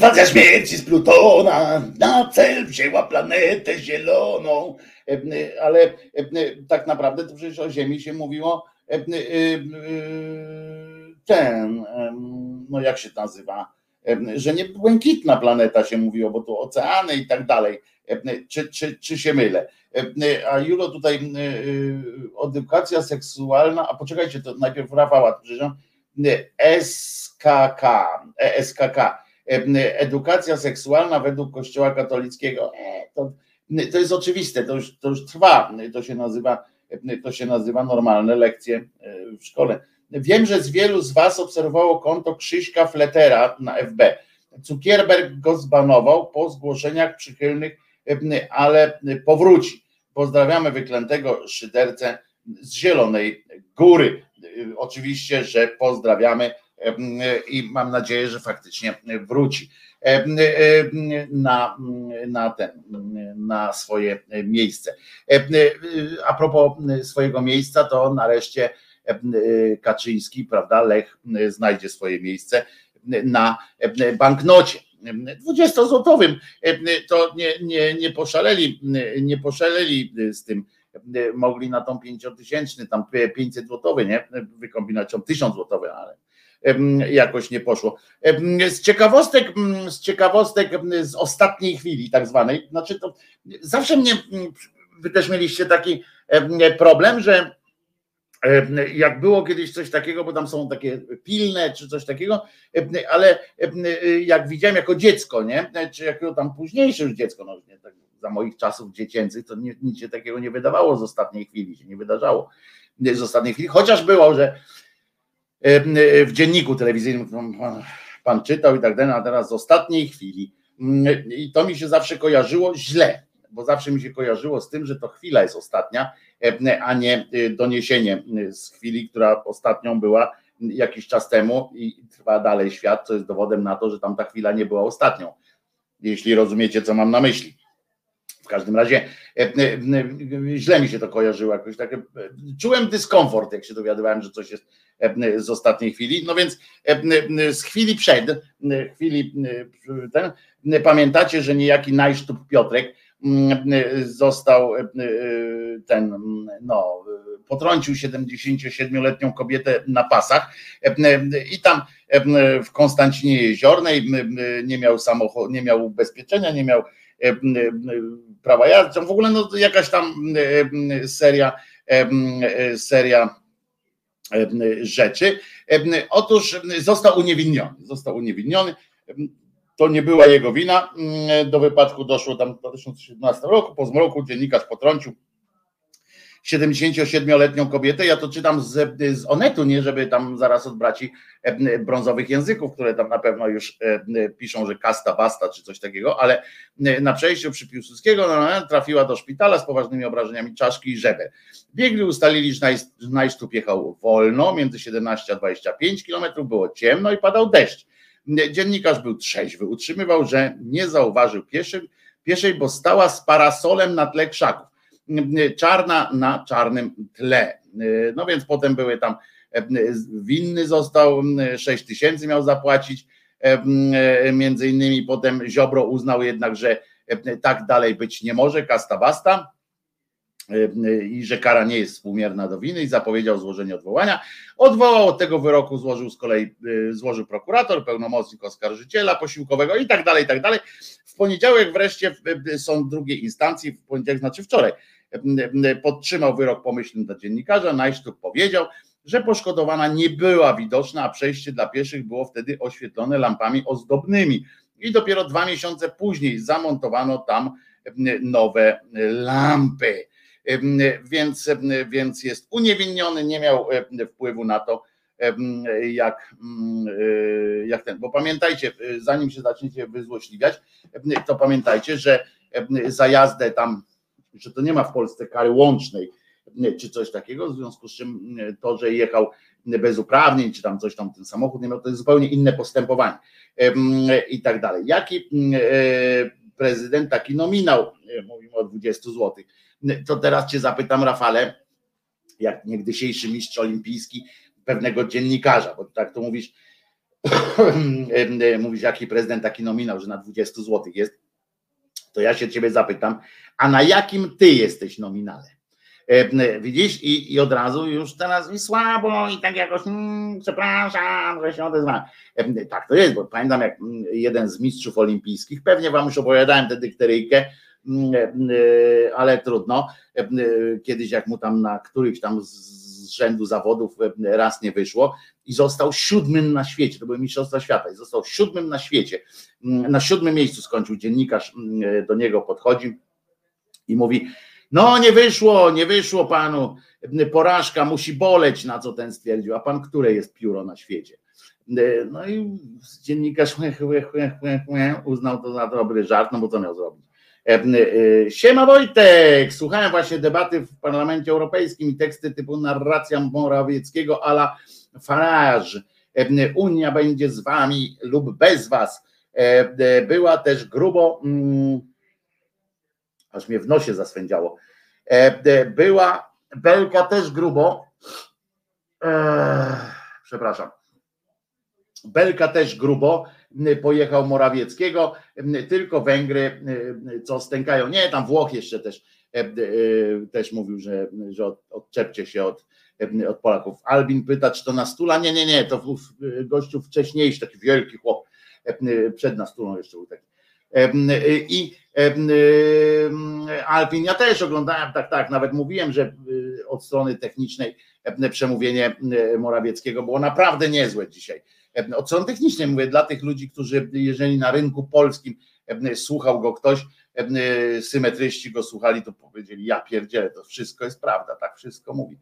Inwazja śmierci z Plutona na cel wzięła planetę zieloną. Ale tak naprawdę to przecież o Ziemi się mówiło ten, no jak się nazywa, że nie błękitna planeta się mówiło, bo tu oceany i tak dalej. Czy, czy, czy się mylę? A Julo tutaj edukacja seksualna, a poczekajcie, to najpierw Rafała, przepraszam, SKK, ESKK, edukacja seksualna według Kościoła katolickiego. E, to, to jest oczywiste, to już, to już trwa, to się nazywa, to się nazywa normalne lekcje e, w szkole. Wiem, że z wielu z Was obserwowało konto Krzyśka Fletera na FB. Cukierberg go zbanował po zgłoszeniach przychylnych, ale powróci. Pozdrawiamy wyklętego szydercę z Zielonej Góry. Oczywiście, że pozdrawiamy i mam nadzieję, że faktycznie wróci na, na, ten, na swoje miejsce. A propos swojego miejsca, to nareszcie Kaczyński, prawda, Lech znajdzie swoje miejsce na banknocie. 20-złotowym to nie, nie, nie poszaleli, nie poszaleli z tym mogli na tą pięciotysięczny, tam 500 złotowy, nie, wykombinować, 1000 złotowy, ale jakoś nie poszło. Z ciekawostek, z ciekawostek z ostatniej chwili, tak zwanej, znaczy to zawsze mnie, wy też mieliście taki problem, że jak było kiedyś coś takiego, bo tam są takie pilne czy coś takiego, ale jak widziałem jako dziecko, nie? Czy jako tam późniejsze już dziecko, no nie tak za moich czasów dziecięcych, to nic się takiego nie wydawało z ostatniej chwili, się nie wydarzało z ostatniej chwili, chociaż było, że w dzienniku telewizyjnym pan, pan czytał i tak dalej, a teraz z ostatniej chwili. I to mi się zawsze kojarzyło źle, bo zawsze mi się kojarzyło z tym, że to chwila jest ostatnia, a nie y, doniesienie z chwili, która ostatnią była jakiś czas temu i trwa dalej świat, co jest dowodem na to, że tam ta chwila nie była ostatnią. Jeśli rozumiecie, co mam na myśli. Każdym razie źle mi się to kojarzyło jakoś tak. Czułem dyskomfort, jak się dowiadywałem, że coś jest z ostatniej chwili. No więc z chwili przed, chwili ten, pamiętacie, że niejaki najsztup Piotrek został ten, no, potrącił 77-letnią kobietę na pasach i tam w Konstancinie Jeziornej nie miał samochodu, nie miał ubezpieczenia, nie miał prawa jazdy, w ogóle no, jakaś tam seria, seria rzeczy. Otóż został uniewinniony, został uniewinniony. To nie była jego wina. Do wypadku doszło tam w 2017 roku. Po zmroku dziennikarz potrącił 77-letnią kobietę. Ja to czytam z, z Onetu, nie żeby tam zaraz od braci e, brązowych języków, które tam na pewno już e, piszą, że kasta, basta czy coś takiego, ale e, na przejściu przy Piłsudskiego no, trafiła do szpitala z poważnymi obrażeniami czaszki i żeber. Biegli ustalili, że Najsztup jechał wolno, między 17 a 25 km, było ciemno i padał deszcz. Dziennikarz był trzeźwy, utrzymywał, że nie zauważył pieszej, pieszej bo stała z parasolem na tle krzaków czarna na czarnym tle. No więc potem były tam, winny został, 6 tysięcy miał zapłacić, między innymi potem Ziobro uznał jednak, że tak dalej być nie może, kasta basta i że kara nie jest współmierna do winy i zapowiedział złożenie odwołania. Odwołał od tego wyroku, złożył z kolei, złożył prokurator, pełnomocnik oskarżyciela posiłkowego i tak dalej, i tak dalej. W poniedziałek wreszcie sąd drugiej instancji, w poniedziałek znaczy wczoraj, podtrzymał wyrok pomyślny dla dziennikarza. Najsztuk powiedział, że poszkodowana nie była widoczna, a przejście dla pieszych było wtedy oświetlone lampami ozdobnymi. I dopiero dwa miesiące później zamontowano tam nowe lampy. Więc, więc jest uniewinniony, nie miał wpływu na to, jak, jak ten. Bo pamiętajcie, zanim się zaczniecie wyzłośliwiać, to pamiętajcie, że za jazdę tam że to nie ma w Polsce kary łącznej czy coś takiego, w związku z czym to, że jechał bez uprawnień, czy tam coś tam ten samochód nie miał, to jest zupełnie inne postępowanie. I tak dalej. Jaki prezydent taki nominał, mówimy o 20 zł, to teraz cię zapytam Rafale, jak niegdysiejszy mistrz olimpijski pewnego dziennikarza, bo tak to mówisz, mówisz, jaki prezydent taki nominał, że na 20 zł jest, to ja się ciebie zapytam, a na jakim ty jesteś nominale? Widzisz, i, i od razu już teraz mi słabo i tak jakoś, mm, przepraszam, że się odezwałem. Tak to jest, bo pamiętam jak jeden z mistrzów olimpijskich, pewnie wam już opowiadałem tę dykteryjkę, e, ale trudno. Kiedyś jak mu tam na którychś tam rzędu zawodów raz nie wyszło i został siódmym na świecie, to były mistrzostwa świata i został siódmym na świecie. Na siódmym miejscu skończył dziennikarz, do niego podchodzi i mówi, no nie wyszło, nie wyszło panu, porażka musi boleć, na co ten stwierdził, a pan które jest pióro na świecie? No i dziennikarz uznał to za dobry żart, no bo co miał zrobić? Siema Wojtek, słuchałem właśnie debaty w Parlamencie Europejskim i teksty typu narracja Morawieckiego ala Farage. Unia będzie z wami lub bez was. Była też grubo aż mnie w nosie zaswędziało. Była belka też grubo. Przepraszam. Belka też grubo pojechał Morawieckiego, tylko Węgry, co stękają. Nie, tam Włoch jeszcze też, też mówił, że, że odczepcie się od, od Polaków. Albin pyta, czy to na stula? Nie, nie, nie, to gościu wcześniejszy, taki wielki chłop, przed nastulą jeszcze był taki. I Alpin, ja też oglądałem, tak, tak, nawet mówiłem, że od strony technicznej przemówienie Morawieckiego było naprawdę niezłe dzisiaj. Od strony technicznej mówię dla tych ludzi, którzy jeżeli na rynku polskim słuchał go ktoś, symetryści go słuchali, to powiedzieli, ja pierdzielę, to wszystko jest prawda, tak wszystko mówi.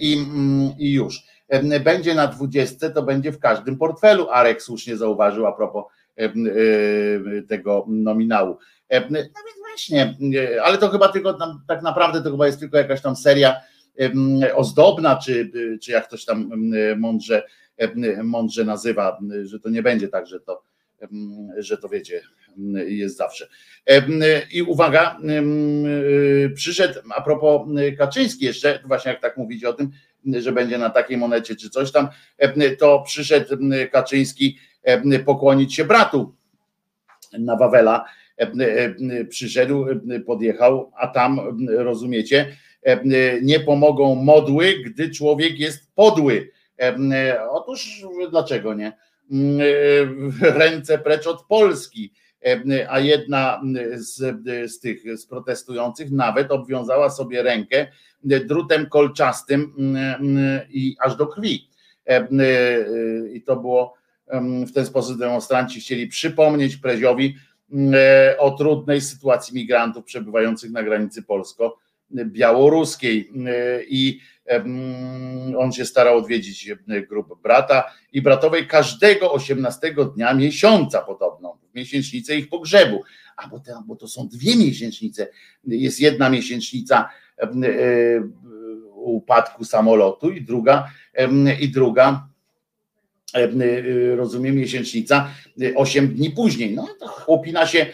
I, mm, i już. Będzie na dwudziestce, to będzie w każdym portfelu, Arek słusznie zauważył a propos E, tego nominału. No więc właśnie, ale to chyba tylko tak naprawdę to chyba jest tylko jakaś tam seria ozdobna, czy, czy jak ktoś tam mądrze, mądrze nazywa, że to nie będzie tak, że to, że to wiecie, jest zawsze. I uwaga, przyszedł a propos Kaczyński jeszcze, właśnie jak tak mówicie o tym, że będzie na takiej monecie czy coś tam, to przyszedł Kaczyński E, pokłonić się bratu na Wawela. E, e, przyszedł, podjechał, a tam rozumiecie, nie pomogą modły, gdy człowiek jest podły. Otóż dlaczego nie? Ręce precz od Polski. A jedna z, z tych z protestujących nawet obwiązała sobie rękę drutem kolczastym i aż do krwi. I to było w ten sposób demonstranci chcieli przypomnieć Preziowi e, o trudnej sytuacji migrantów przebywających na granicy polsko-białoruskiej. E, I on się starał odwiedzić grupę brata i bratowej każdego 18 dnia miesiąca podobno, w miesięcznicę ich pogrzebu. A bo, te, bo to są dwie miesięcznice. Jest jedna miesięcznica e, upadku samolotu i druga, i druga E, e, rozumiem, miesięcznica, 8 e, dni później. No to chłopina się,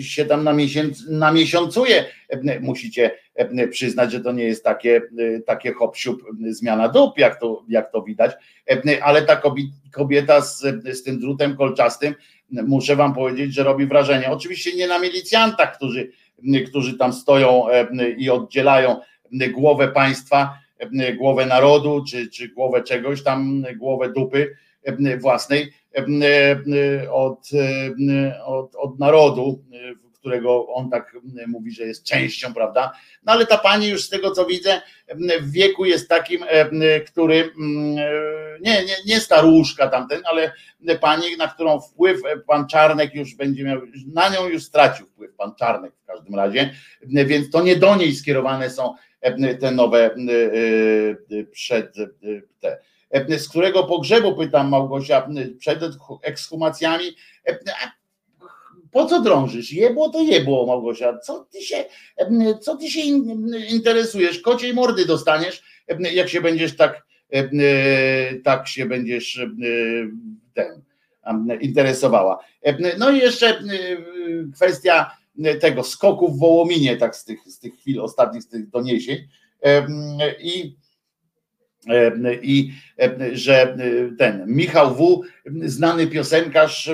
się tam na, miesiąc, na miesiącuje. Musicie przyznać, że to nie jest takie, takie hop zmiana dup, jak to, jak to widać, ale ta kobieta z, z tym drutem kolczastym, muszę wam powiedzieć, że robi wrażenie. Oczywiście nie na milicjantach, którzy, którzy tam stoją i oddzielają głowę państwa, E, głowę narodu, czy, czy głowę czegoś tam, głowę dupy e, własnej e, od, od, od narodu, którego on tak mówi, że jest częścią, prawda? No ale ta pani już z tego co widzę, w wieku jest takim, który nie, nie, nie staruszka tamten, ale pani, na którą wpływ pan Czarnek już będzie miał, na nią już stracił wpływ pan Czarnek w każdym razie, więc to nie do niej skierowane są te nowe przed te. Z którego pogrzebu, pytam Małgosia, przed ekshumacjami, po co drążysz? Jebło to jebło, Małgosia. Co ty się, co ty się interesujesz? Kociej mordy dostaniesz, jak się będziesz tak, tak się będziesz ten, interesowała. No i jeszcze kwestia tego skoku w Wołominie, tak z tych, z tych chwil ostatnich, z tych doniesień. I E, I że ten Michał W., znany piosenkarz,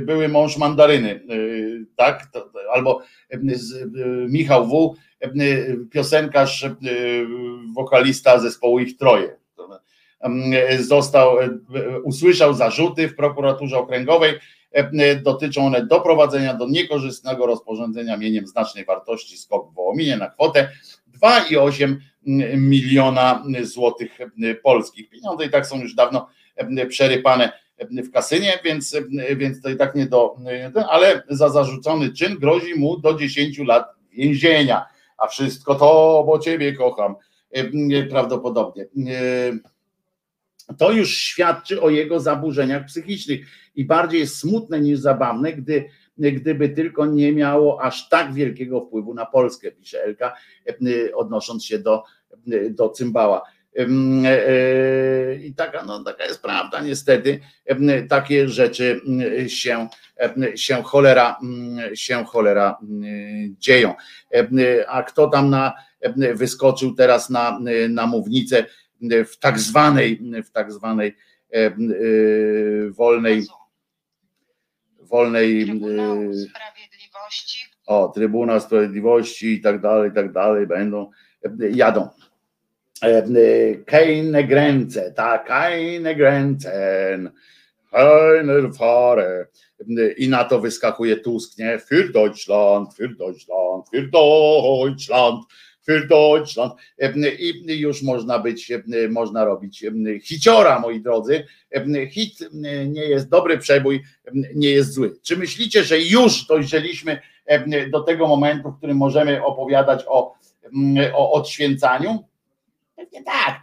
były mąż mandaryny, tak? Albo Michał W., piosenkarz, wokalista zespołu Ich Troje. Został, usłyszał zarzuty w prokuraturze okręgowej. Dotyczą one doprowadzenia do niekorzystnego rozporządzenia mieniem znacznej wartości skok w Wołominie na kwotę 2,8 miliona złotych polskich. Pieniądze i tak są już dawno przerypane w kasynie, więc, więc to i tak nie do, ale za zarzucony czyn grozi mu do 10 lat więzienia. A wszystko to, bo ciebie kocham. Prawdopodobnie. To już świadczy o jego zaburzeniach psychicznych i bardziej jest smutne niż zabawne, gdy, gdyby tylko nie miało aż tak wielkiego wpływu na Polskę, pisze Elka, odnosząc się do, do cymbała. Ym, e, I taka, no, taka jest prawda, niestety. Takie rzeczy się, się cholera, się cholera dzieją. A kto tam na, wyskoczył teraz na, na mównicę w tak zwanej, w tak zwanej wolnej, wolnej Trybunału y, Sprawiedliwości, o, Trybunał Sprawiedliwości i tak dalej, i tak dalej, będą, e, jadą. E, Keine Grenze, tak, keine Grenzen, keine Fahre. I na to wyskakuje Tusk, nie? Für Deutschland, für Deutschland, für Deutschland, für Deutschland. I już można być, można robić hiciora, moi drodzy. Hit nie jest dobry, przebój nie jest zły. Czy myślicie, że już dojrzeliśmy do tego momentu, w którym możemy opowiadać o, o odświęcaniu? Pewnie tak,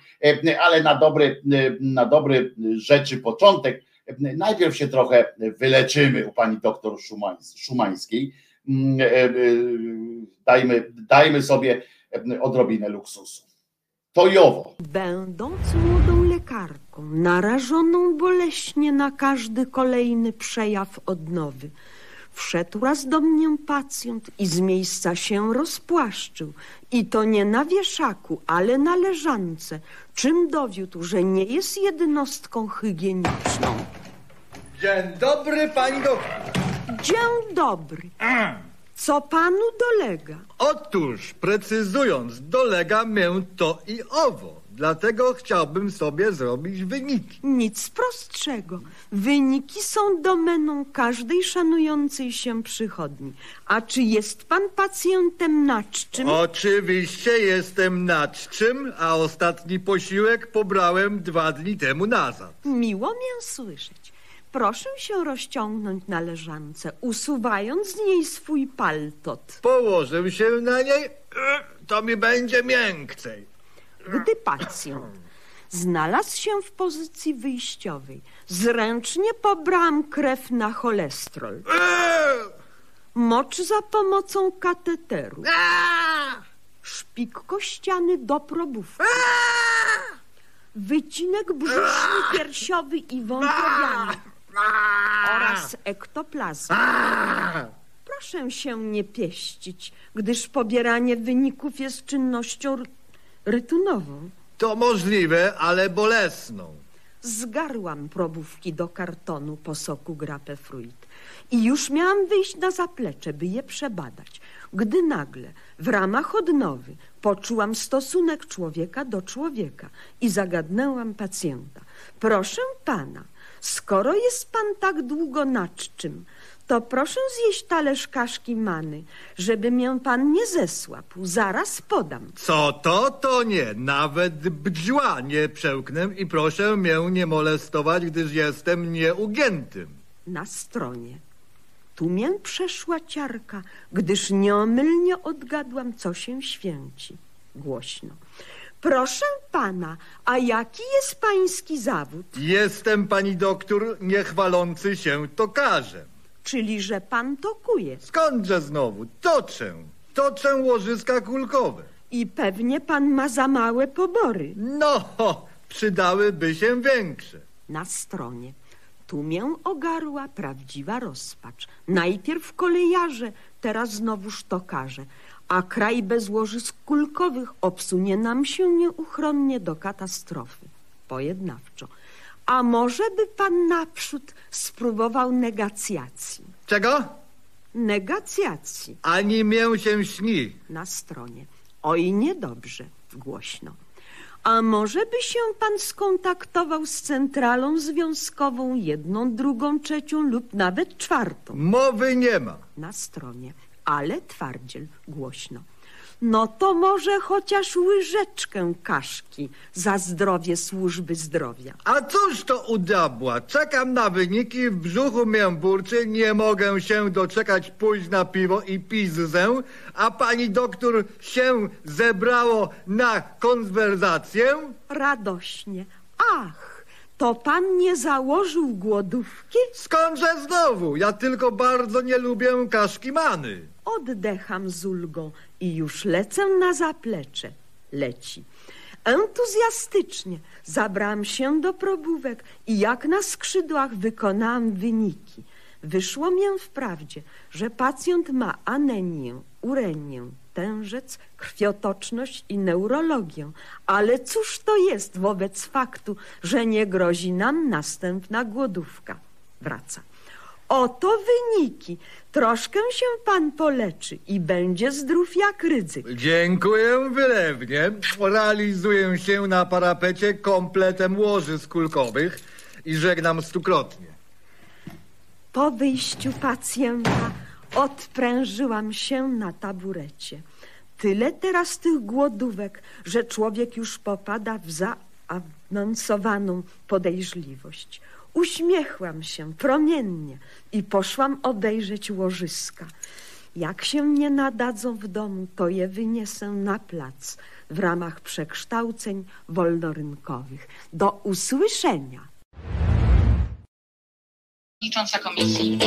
ale na dobry, na dobry rzeczy początek najpierw się trochę wyleczymy u pani doktor Szumańs- Szumańskiej. Mm, e, e, Dajmy, dajmy sobie odrobinę luksusu. To i owo. Będąc młodą lekarką, narażoną boleśnie na każdy kolejny przejaw odnowy, wszedł raz do mnie pacjent i z miejsca się rozpłaszczył. I to nie na wieszaku, ale na leżance, czym dowiódł, że nie jest jednostką hygieniczną. Dzień dobry, pani doktor. Dzień dobry. Co panu dolega? Otóż, precyzując, dolega mię to i owo. Dlatego chciałbym sobie zrobić wyniki. Nic prostszego. Wyniki są domeną każdej szanującej się przychodni. A czy jest pan pacjentem czym? Oczywiście jestem nad czym, a ostatni posiłek pobrałem dwa dni temu nazad. Miło mię słyszeć. Proszę się rozciągnąć na leżance, usuwając z niej swój paltot. Położę się na niej, e, to mi będzie miękcej. Gdy pacjent znalazł się w pozycji wyjściowej, zręcznie pobrałam krew na cholesterol. Eee! Mocz za pomocą kateteru. Szpik kościany do probówki. Wycinek brzuszny, piersiowy i wątrobiany. Oraz ektoplazmy. Proszę się nie pieścić, gdyż pobieranie wyników jest czynnością ry- rytunową. To możliwe, ale bolesną. Zgarłam probówki do kartonu po soku grapefruit i już miałam wyjść na zaplecze, by je przebadać, gdy nagle w ramach odnowy poczułam stosunek człowieka do człowieka i zagadnęłam pacjenta. Proszę pana, skoro jest pan tak długo nad czym, to proszę zjeść talerz kaszki many, żeby mię pan nie zesłapł. Zaraz podam. Co to, to nie. Nawet bdźła nie przełknę i proszę mnie nie molestować, gdyż jestem nieugiętym. na stronie. Tu mię przeszła ciarka, gdyż nieomylnie odgadłam, co się święci. Głośno. Proszę pana, a jaki jest pański zawód? Jestem, pani doktor, niechwalący się tokarzem. Czyli, że pan tokuje Skądże znowu? Toczę. Toczę łożyska kulkowe. i pewnie pan ma za małe pobory. No, przydałyby się większe. Na stronie. Tu mię ogarła prawdziwa rozpacz. Najpierw kolejarze, teraz znowuż tokarze, a kraj bez łożysk kulkowych obsunie nam się nieuchronnie do katastrofy. Pojednawczo. A może by pan naprzód spróbował negacjacji? Czego? Negacjacji Ani mię się śni. na stronie. Oj, niedobrze, głośno. A może by się pan skontaktował z centralą związkową, jedną, drugą, trzecią lub nawet czwartą Mowy nie ma. na stronie, ale twardziel głośno. No to może chociaż łyżeczkę kaszki za zdrowie służby zdrowia. A cóż to u diabła? Czekam na wyniki, w brzuchu mię burczy, nie mogę się doczekać pójść na piwo i pizzę, a pani doktor się zebrało na konwerzację? Radośnie. Ach, to pan nie założył głodówki? Skądże znowu? Ja tylko bardzo nie lubię kaszki many. Oddecham z ulgą i już lecę na zaplecze. Leci. Entuzjastycznie zabrałam się do probówek i jak na skrzydłach wykonałam wyniki. Wyszło mię wprawdzie, że pacjent ma anemię, urenię, tężec, krwiotoczność i neurologię. Ale cóż to jest wobec faktu, że nie grozi nam następna głodówka? Wraca. Oto wyniki. Troszkę się pan poleczy i będzie zdrów jak rydzyk. Dziękuję wylewnie. Realizuję się na parapecie kompletem łożysk kulkowych i żegnam stukrotnie. Po wyjściu pacjenta odprężyłam się na taburecie. Tyle teraz tych głodówek, że człowiek już popada w zaawansowaną podejrzliwość. Uśmiechłam się promiennie i poszłam obejrzeć łożyska. Jak się nie nadadzą w domu, to je wyniesę na plac w ramach przekształceń wolnorynkowych. Do usłyszenia. przewodnicząca komisji.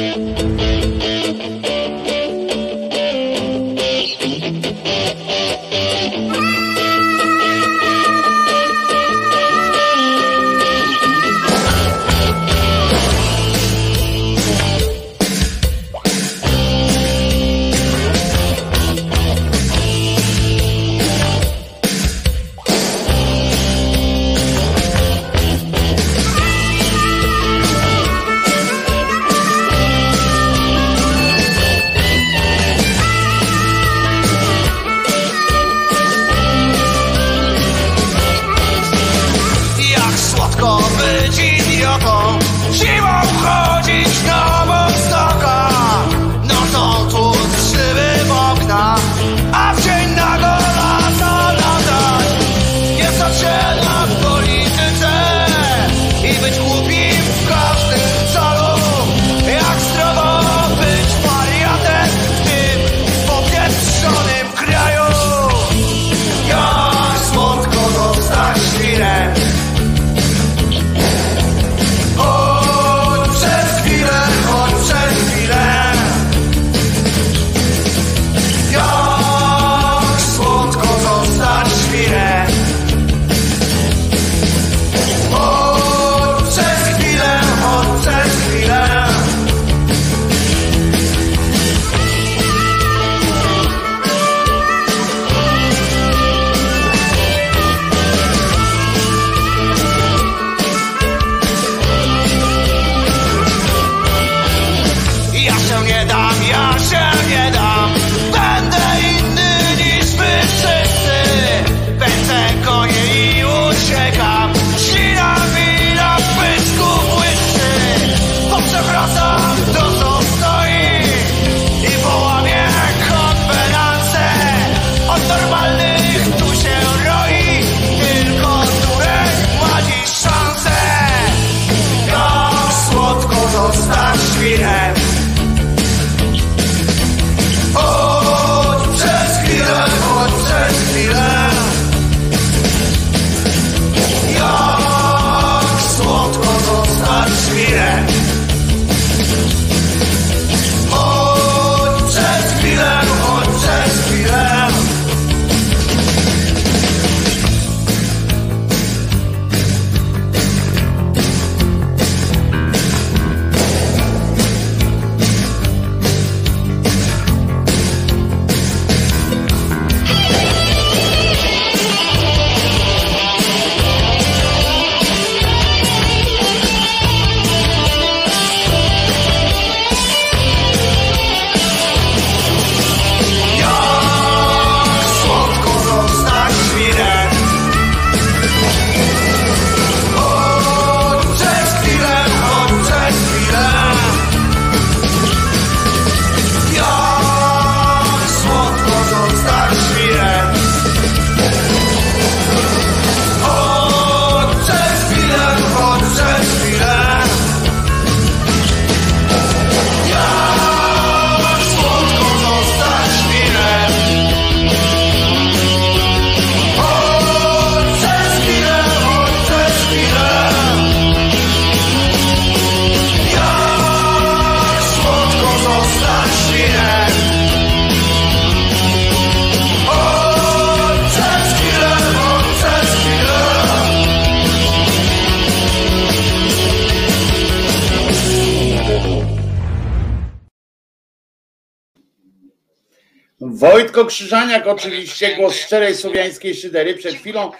Wojtko Krzyżaniak oczywiście, głos szczerej słowiańskiej szydery. Przed chwilą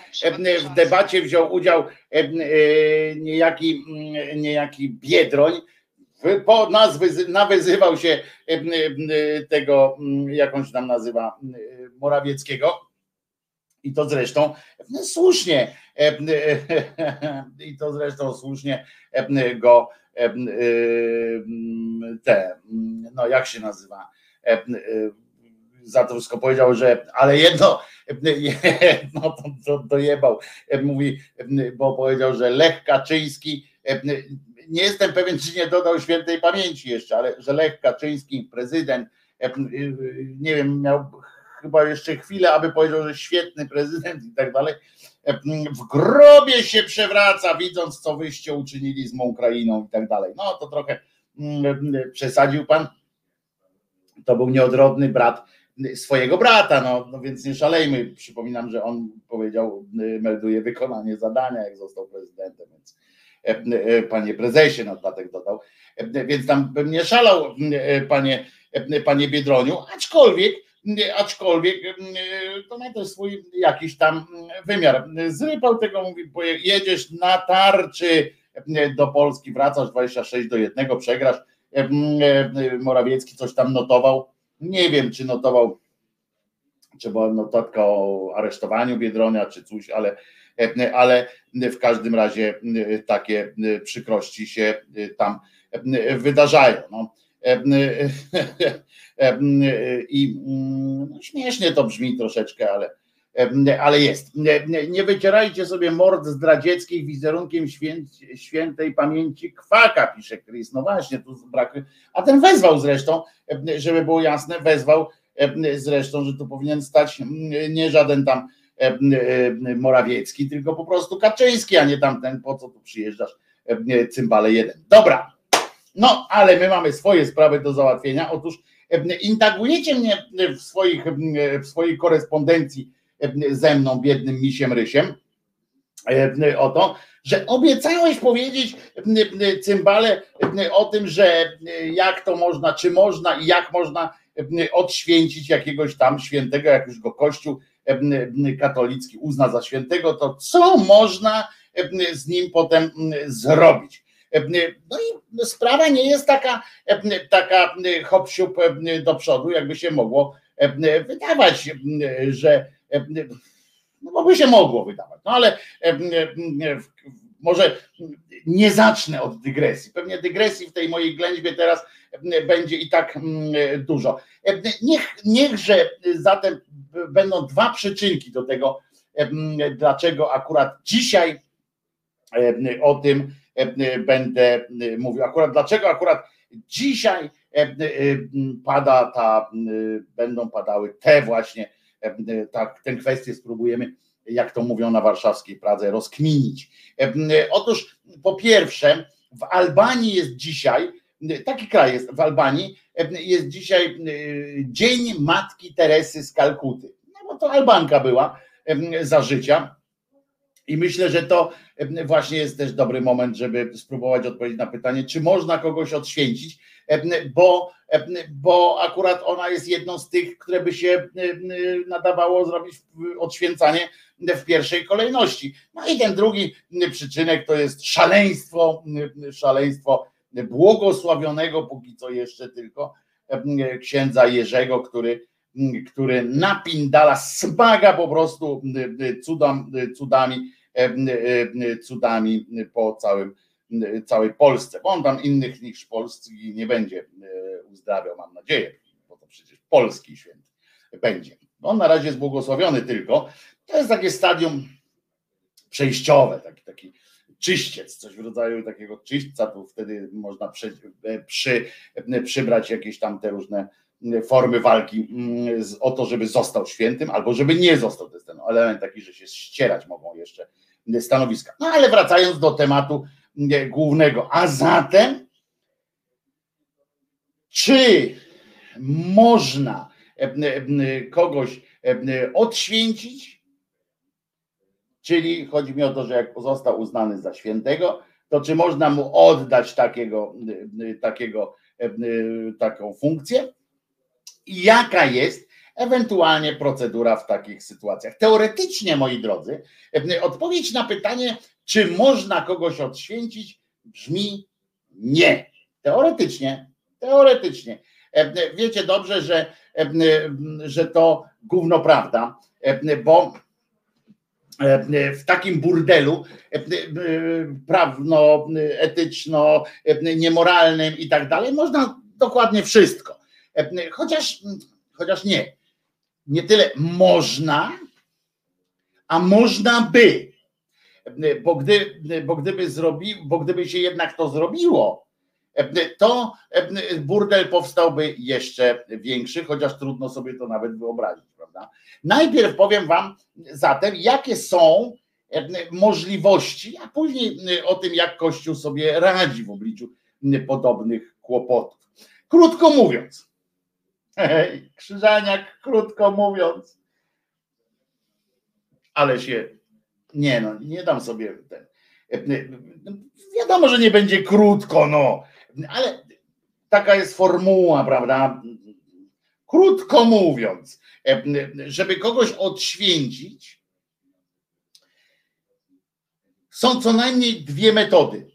w debacie wziął udział e, niejaki, mm, niejaki Biedroń, po nas wyzy- nawyzywał się e, tego, mm, jak on się tam nazywa, e, Morawieckiego. I to zresztą słusznie, i to zresztą słusznie go mm, te, mm, no jak się nazywa, za to wszystko powiedział, że ale jedno, no to, to dojebał, mówi, bo powiedział, że Lech Kaczyński, nie jestem pewien, czy nie dodał świętej pamięci jeszcze, ale że Lech Kaczyński, prezydent, nie wiem, miał chyba jeszcze chwilę, aby powiedział, że świetny prezydent i tak dalej, w grobie się przewraca, widząc, co wyście uczynili z mą krainą i tak dalej. No to trochę mm, przesadził pan. To był nieodrodny brat swojego brata, no, no więc nie szalejmy. Przypominam, że on powiedział, y, melduje wykonanie zadania, jak został prezydentem, więc e, e, panie prezesie, no dodatek dodał, E, więc tam bym nie szalał, panie, panie Biedroniu, aczkolwiek, aczkolwiek to ma też swój jakiś tam wymiar. Zrypał tego, mówi, jedziesz na tarczy do Polski, wracasz 26 do 1, przegrasz. Morawiecki coś tam notował, nie wiem, czy notował, czy była notatka o aresztowaniu Biedronia, czy coś, ale, ale w każdym razie takie przykrości się tam wydarzają. No. I no, śmiesznie to brzmi troszeczkę, ale, ale jest. Nie, wycierajcie sobie mord zdradzieckich wizerunkiem świę, świętej pamięci kwaka, pisze Chris. No właśnie, tu brak. A ten wezwał zresztą, żeby było jasne, wezwał zresztą, że tu powinien stać nie żaden tam Morawiecki, tylko po prostu Kaczyński, a nie tamten, po co tu przyjeżdżasz, cymbale jeden. Dobra, no ale my mamy swoje sprawy do załatwienia. Otóż intagujecie mnie w, swoich, w swojej korespondencji ze mną, biednym misiem Rysiem, o to, że obiecałeś powiedzieć cymbale o tym, że jak to można, czy można i jak można odświęcić jakiegoś tam świętego, jak już go Kościół katolicki uzna za świętego, to co można z nim potem zrobić. No i sprawa nie jest taka, taka hop do przodu, jakby się mogło wydawać, że no bo by się mogło wydawać, no ale może nie zacznę od dygresji. Pewnie dygresji w tej mojej ględźbie teraz będzie i tak dużo. Niech, niechże zatem będą dwa przyczynki do tego, dlaczego akurat dzisiaj o tym będę mówił. Akurat dlaczego akurat dzisiaj pada ta, będą padały te właśnie, tak, tę kwestię spróbujemy, jak to mówią na warszawskiej Pradze, rozkminić. Otóż po pierwsze, w Albanii jest dzisiaj, taki kraj jest w Albanii, jest dzisiaj Dzień Matki Teresy z Kalkuty. No bo to Albanka była za życia. I myślę, że to właśnie jest też dobry moment, żeby spróbować odpowiedzieć na pytanie, czy można kogoś odświęcić, bo, bo akurat ona jest jedną z tych, które by się nadawało zrobić odświęcanie w pierwszej kolejności. No i ten drugi przyczynek to jest szaleństwo, szaleństwo błogosławionego póki co jeszcze tylko księdza Jerzego, który, który napindala, smaga po prostu cudam, cudami, cudami po całym, całej Polsce, bo on tam innych niż Polski nie będzie uzdrawiał, mam nadzieję, bo to przecież polski święty będzie. On na razie jest błogosławiony tylko. To jest takie stadium przejściowe, taki, taki czyściec, coś w rodzaju takiego czyśćca, tu wtedy można przy, przy, przybrać jakieś tam te różne formy walki mm, o to, żeby został świętym, albo żeby nie został. To jest ten element taki, że się ścierać mogą jeszcze stanowiska. No ale wracając do tematu głównego, a zatem czy można e, e, kogoś e, odświęcić? Czyli chodzi mi o to, że jak został uznany za świętego, to czy można mu oddać takiego, takiego, taką funkcję? I jaka jest ewentualnie procedura w takich sytuacjach. Teoretycznie, moi drodzy, odpowiedź na pytanie, czy można kogoś odświęcić, brzmi nie. Teoretycznie, teoretycznie. Wiecie dobrze, że, że to gówno prawda, bo w takim burdelu prawno, etyczno, niemoralnym i tak dalej można dokładnie wszystko. Chociaż, chociaż nie. Nie tyle można, a można by. Bo, gdy, bo, gdyby zrobi, bo gdyby się jednak to zrobiło, to burdel powstałby jeszcze większy, chociaż trudno sobie to nawet wyobrazić, prawda? Najpierw powiem Wam zatem, jakie są możliwości, a później o tym, jak Kościół sobie radzi w obliczu podobnych kłopotów. Krótko mówiąc, Krzyżaniak, krótko mówiąc, ale się, nie no, nie dam sobie ten, wiadomo, że nie będzie krótko, no, ale taka jest formuła, prawda? Krótko mówiąc, żeby kogoś odświęcić, są co najmniej dwie metody.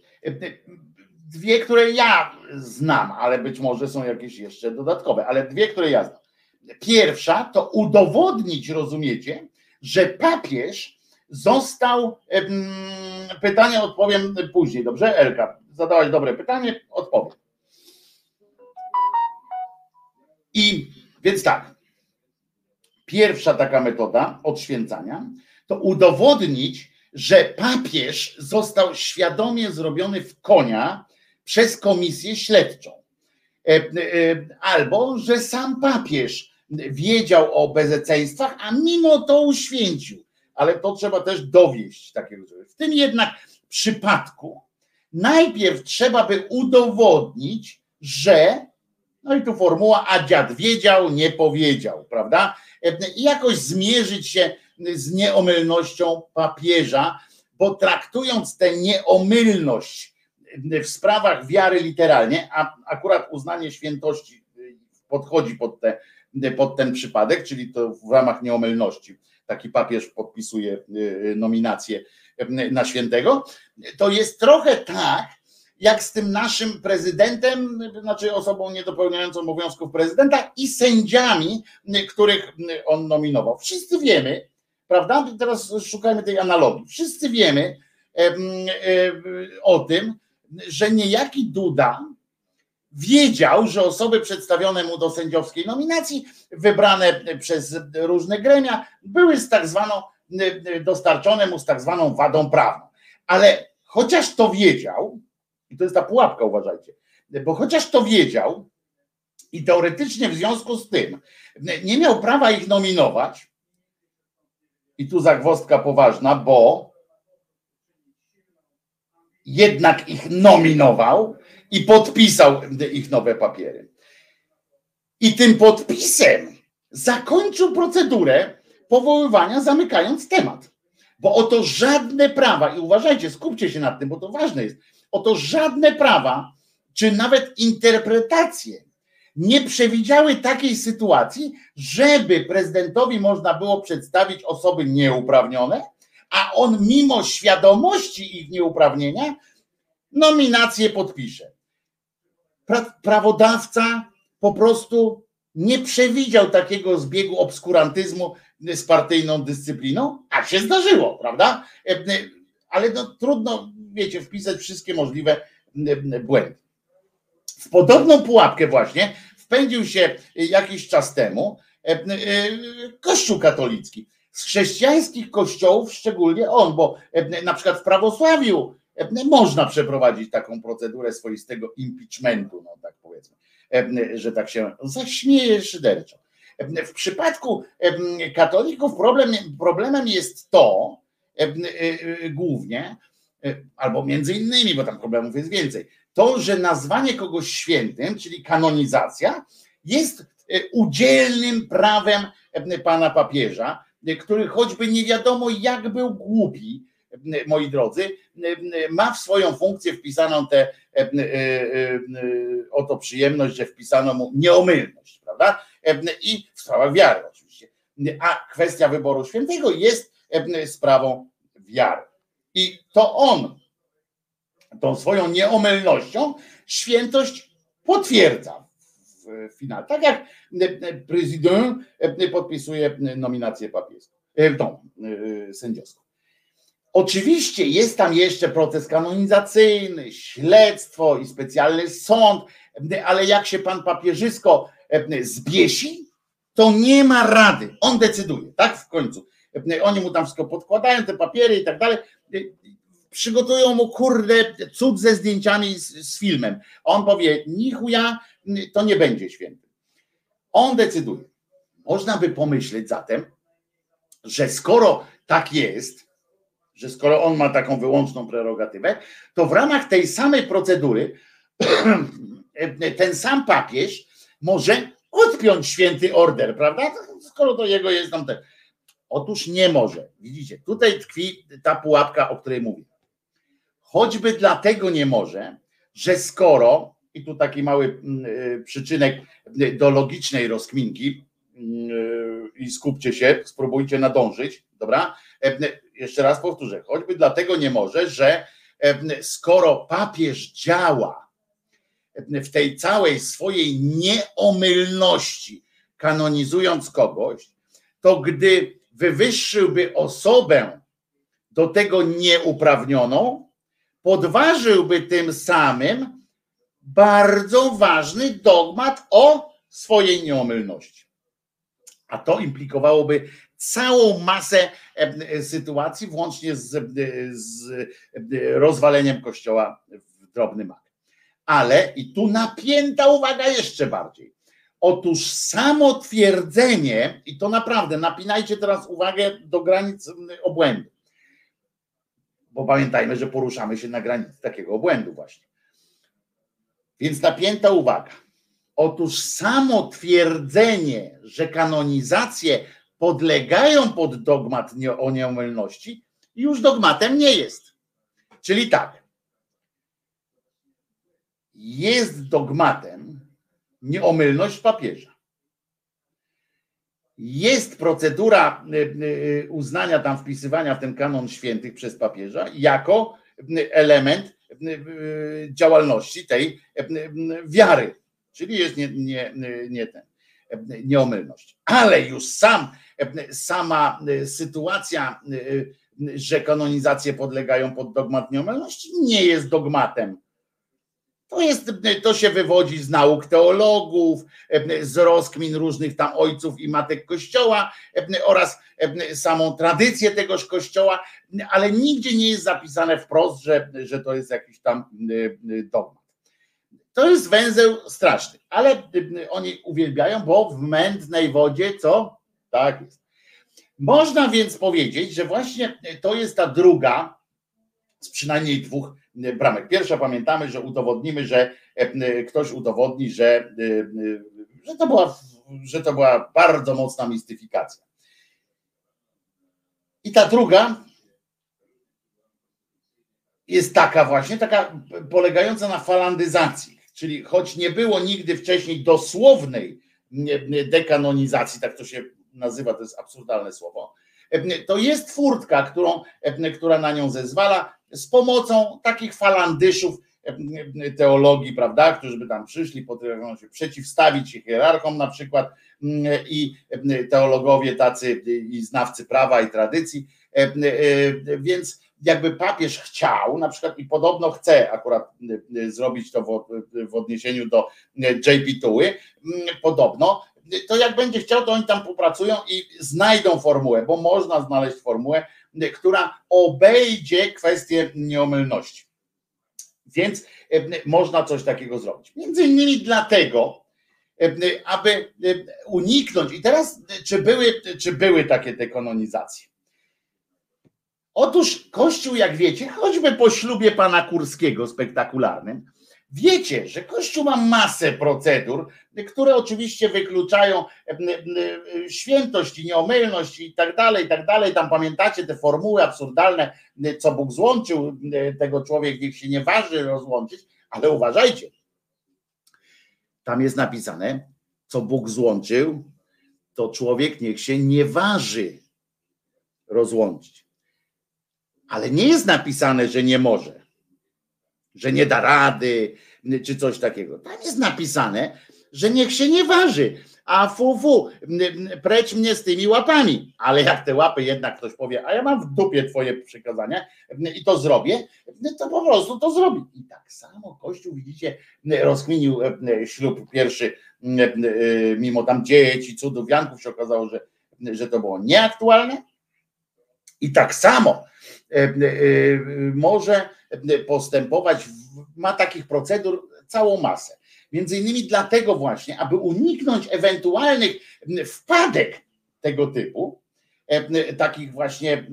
Dwie, które ja znam, ale być może są jakieś jeszcze dodatkowe, ale dwie, które ja znam. Pierwsza to udowodnić, rozumiecie, że papież został. Pytanie odpowiem później, dobrze? Elka, zadałaś dobre pytanie, odpowiem. I więc tak. Pierwsza taka metoda odświęcania to udowodnić, że papież został świadomie zrobiony w konia przez komisję śledczą. Albo, że sam papież wiedział o bezeceństwach, a mimo to uświęcił. Ale to trzeba też dowieść takiego czegoś. W tym jednak przypadku najpierw trzeba by udowodnić, że, no i tu formuła, a dziad wiedział, nie powiedział, prawda? I jakoś zmierzyć się z nieomylnością papieża, bo traktując tę nieomylność w sprawach wiary literalnie, a akurat uznanie świętości podchodzi pod, te, pod ten przypadek, czyli to w ramach nieomylności taki papież podpisuje y, nominację na świętego, to jest trochę tak, jak z tym naszym prezydentem, znaczy osobą niedopełniającą obowiązków prezydenta i sędziami, których on nominował. Wszyscy wiemy, prawda? Teraz szukajmy tej analogii. Wszyscy wiemy o tym, że niejaki Duda wiedział, że osoby przedstawione mu do sędziowskiej nominacji, wybrane przez różne gremia, były z tak zwaną, dostarczone mu z tak zwaną wadą prawną. Ale chociaż to wiedział, i to jest ta pułapka, uważajcie, bo chociaż to wiedział i teoretycznie w związku z tym nie miał prawa ich nominować, i tu zagwozdka poważna, bo jednak ich nominował i podpisał ich nowe papiery. I tym podpisem zakończył procedurę powoływania, zamykając temat. Bo oto żadne prawa, i uważajcie, skupcie się nad tym, bo to ważne jest, oto żadne prawa, czy nawet interpretacje nie przewidziały takiej sytuacji, żeby prezydentowi można było przedstawić osoby nieuprawnione, a on mimo świadomości ich nieuprawnienia nominację podpisze. Pra prawodawca po prostu nie przewidział takiego zbiegu obskurantyzmu z partyjną dyscypliną, a się zdarzyło, prawda? Ale no, trudno, wiecie, wpisać wszystkie możliwe błędy. W podobną pułapkę właśnie wpędził się jakiś czas temu Kościół katolicki z chrześcijańskich kościołów, szczególnie on, bo e, na przykład w prawosławiu e, można przeprowadzić taką procedurę swoistego impeachmentu, no tak powiedzmy, e, że tak się zaśmieje szyderczo. W przypadku katolików problem, problemem jest to głównie, albo między innymi, bo tam problemów jest więcej, to, że nazwanie kogoś świętym, czyli kanonizacja, jest udzielnym prawem pana papieża, który choćby nie wiadomo jak był głupi, moi drodzy, ma w swoją funkcję wpisaną tę e, e, e, oto przyjemność, że wpisano mu nieomylność, prawda? i w sprawach wiary oczywiście. A kwestia wyboru świętego jest sprawą wiary. I to on tą swoją nieomylnością świętość potwierdza w finale. Tak jak prezydent podpisuje nominację papieską, tą sędziowską. Oczywiście jest tam jeszcze proces kanonizacyjny, śledztwo i specjalny sąd, ale jak się pan papieżysko zbiesi, to nie ma rady. On decyduje, tak w końcu. Oni mu tam wszystko podkładają, te papiery i tak dalej. Przygotują mu kurde cud ze zdjęciami z, z filmem. On powie, nichuja, to nie będzie święty. On decyduje. Można by pomyśleć zatem, że skoro tak jest, że skoro on ma taką wyłączną prerogatywę, to w ramach tej samej procedury ten sam papież może odpiąć święty order, prawda? Skoro to jego jest tam ten. Otóż nie może. Widzicie, tutaj tkwi ta pułapka, o której mówię. Choćby dlatego nie może, że skoro, i tu taki mały y, przyczynek do logicznej rozkminki, y, i skupcie się, spróbujcie nadążyć, dobra? Jeszcze raz powtórzę, choćby dlatego nie może, że skoro papież działa w tej całej swojej nieomylności, kanonizując kogoś, to gdy wywyższyłby osobę do tego nieuprawnioną, podważyłby tym samym bardzo ważny dogmat o swojej nieomylności. A to implikowałoby całą masę sytuacji, włącznie z, z rozwaleniem kościoła w drobny mak. Ale i tu napięta uwaga jeszcze bardziej. Otóż samo twierdzenie, i to naprawdę, napinajcie teraz uwagę do granic obłędu, bo pamiętajmy, że poruszamy się na granicy takiego obłędu właśnie. Więc napięta uwaga. Otóż samo twierdzenie, że kanonizacje podlegają pod dogmat o nieomylności, już dogmatem nie jest. Czyli tak, jest dogmatem nieomylność papieża. Jest procedura y, y, uznania tam wpisywania w ten kanon świętych przez papieża jako element y, działalności tej wiary, czyli jest nie, nie, nie ten, nieomylność. Ale już sam, sama sytuacja, że kanonizacje podlegają pod dogmat nieomylności, nie jest dogmatem to, jest, to się wywodzi z nauk teologów, z rozkmin różnych tam ojców i matek Kościoła oraz samą tradycję tegoż Kościoła, ale nigdzie nie jest zapisane wprost, że, że to jest jakiś tam dogmat. To jest węzeł straszny, ale oni uwielbiają, bo w mętnej wodzie co? Tak jest. Można więc powiedzieć, że właśnie to jest ta druga z przynajmniej dwóch bramek. Pierwsza pamiętamy, że udowodnimy, że e, ktoś udowodni, że, że, to, była, że to była bardzo mocna mistyfikacja. I ta druga jest taka właśnie, taka polegająca na falandyzacji, czyli choć nie było nigdy wcześniej dosłownej dekanonizacji, tak to się nazywa, to jest absurdalne słowo, to jest furtka, którą, która na nią zezwala, z pomocą takich falandyszów teologii, prawda, którzy by tam przyszli, potrafią się przeciwstawić się hierarchom na przykład i teologowie tacy i znawcy prawa i tradycji, więc jakby papież chciał, na przykład i podobno chce akurat zrobić to w, w odniesieniu do JP Tuły, podobno, to jak będzie chciał, to oni tam popracują i znajdą formułę, bo można znaleźć formułę, która obejdzie kwestię nieomylności. Więc można coś takiego zrobić. Między innymi dlatego, aby uniknąć, i teraz czy były, czy były takie dekanonizacje? Otóż Kościół, jak wiecie, choćby po ślubie pana Kurskiego spektakularnym, Wiecie, że Kościół ma masę procedur, które oczywiście wykluczają świętość i nieomylność i tak dalej, i tak dalej. Tam pamiętacie te formuły absurdalne, co Bóg złączył, tego człowiek niech się nie waży rozłączyć, ale uważajcie. Tam jest napisane, co Bóg złączył, to człowiek niech się nie waży rozłączyć. Ale nie jest napisane, że nie może, że nie da rady, czy coś takiego. Tam jest napisane, że niech się nie waży. A fu, fu, precz mnie z tymi łapami. Ale jak te łapy jednak ktoś powie, a ja mam w dupie twoje przykazania i to zrobię, to po prostu to zrobi. I tak samo Kościół, widzicie, rozkminił ślub pierwszy, mimo tam dzieci, cudów, Janków się okazało, że, że to było nieaktualne. I tak samo może postępować, ma takich procedur całą masę. Między innymi dlatego właśnie, aby uniknąć ewentualnych wpadek tego typu, takich właśnie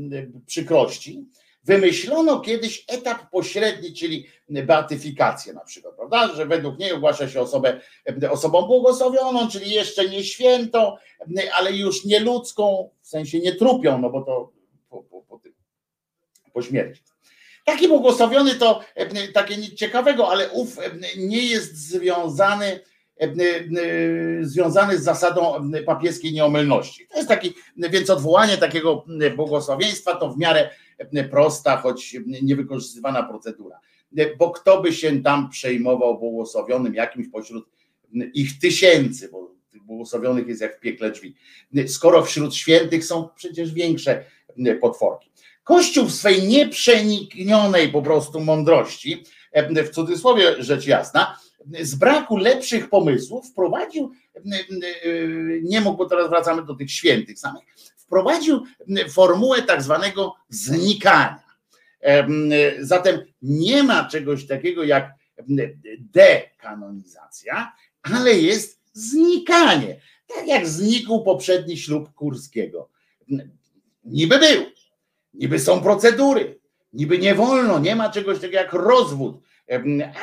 przykrości, wymyślono kiedyś etap pośredni, czyli beatyfikację na przykład, prawda? Że według niej ogłasza się osobę osobą błogosławioną, czyli jeszcze nie świętą, ale już nie ludzką, w sensie nie trupią, no bo to po śmierci. Taki błogosławiony to takie nic ciekawego, ale ów nie jest związany, związany z zasadą papieskiej nieomylności. To jest taki, więc odwołanie takiego błogosławieństwa to w miarę prosta, choć niewykorzystywana procedura. Bo kto by się tam przejmował błogosławionym jakimś pośród ich tysięcy, bo tych błogosławionych jest jak w piekle drzwi. Skoro wśród świętych są przecież większe potworki. Kościół w swej nieprzeniknionej po prostu mądrości, w cudzysłowie rzecz jasna, z braku lepszych pomysłów wprowadził, nie mógł, bo teraz wracamy do tych świętych samych, wprowadził formułę tak zwanego znikania. Zatem nie ma czegoś takiego jak dekanonizacja, ale jest znikanie. Tak jak znikł poprzedni ślub Kurskiego. Niby był, niby są procedury, niby nie wolno, nie ma czegoś takiego jak rozwód,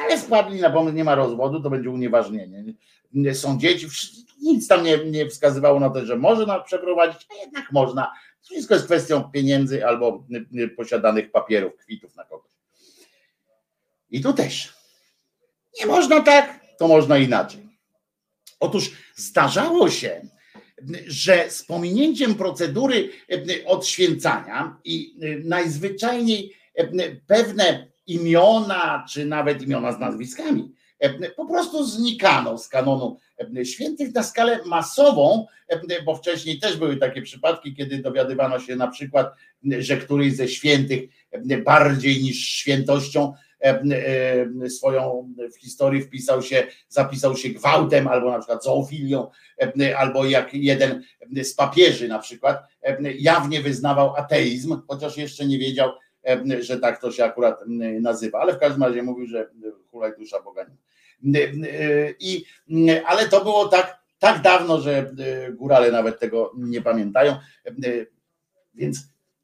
ale wpadli na pomysł, nie ma rozwodu, to będzie unieważnienie. Są dzieci, nic tam nie, nie wskazywało na to, że można przeprowadzić, a jednak można. Wszystko jest kwestią pieniędzy albo posiadanych papierów, kwitów na kogoś. I tu też. Nie można tak, to można inaczej. Otóż zdarzało się, że z pominięciem procedury odświęcania i najzwyczajniej pewne imiona, czy nawet imiona z nazwiskami, po prostu znikano z kanonu świętych na skalę masową, bo wcześniej też były takie przypadki, kiedy dowiadywano się na przykład, że któryś ze świętych bardziej niż świętością swoją w historii wpisał się, zapisał się gwałtem albo na przykład zoofilią, albo jak jeden z papieży na przykład jawnie wyznawał ateizm, chociaż jeszcze nie wiedział, że tak to się akurat nazywa, ale w każdym razie mówił, że hulaj dusza Boga nie. I, ale to było tak, tak dawno, że górale nawet tego nie pamiętają, więc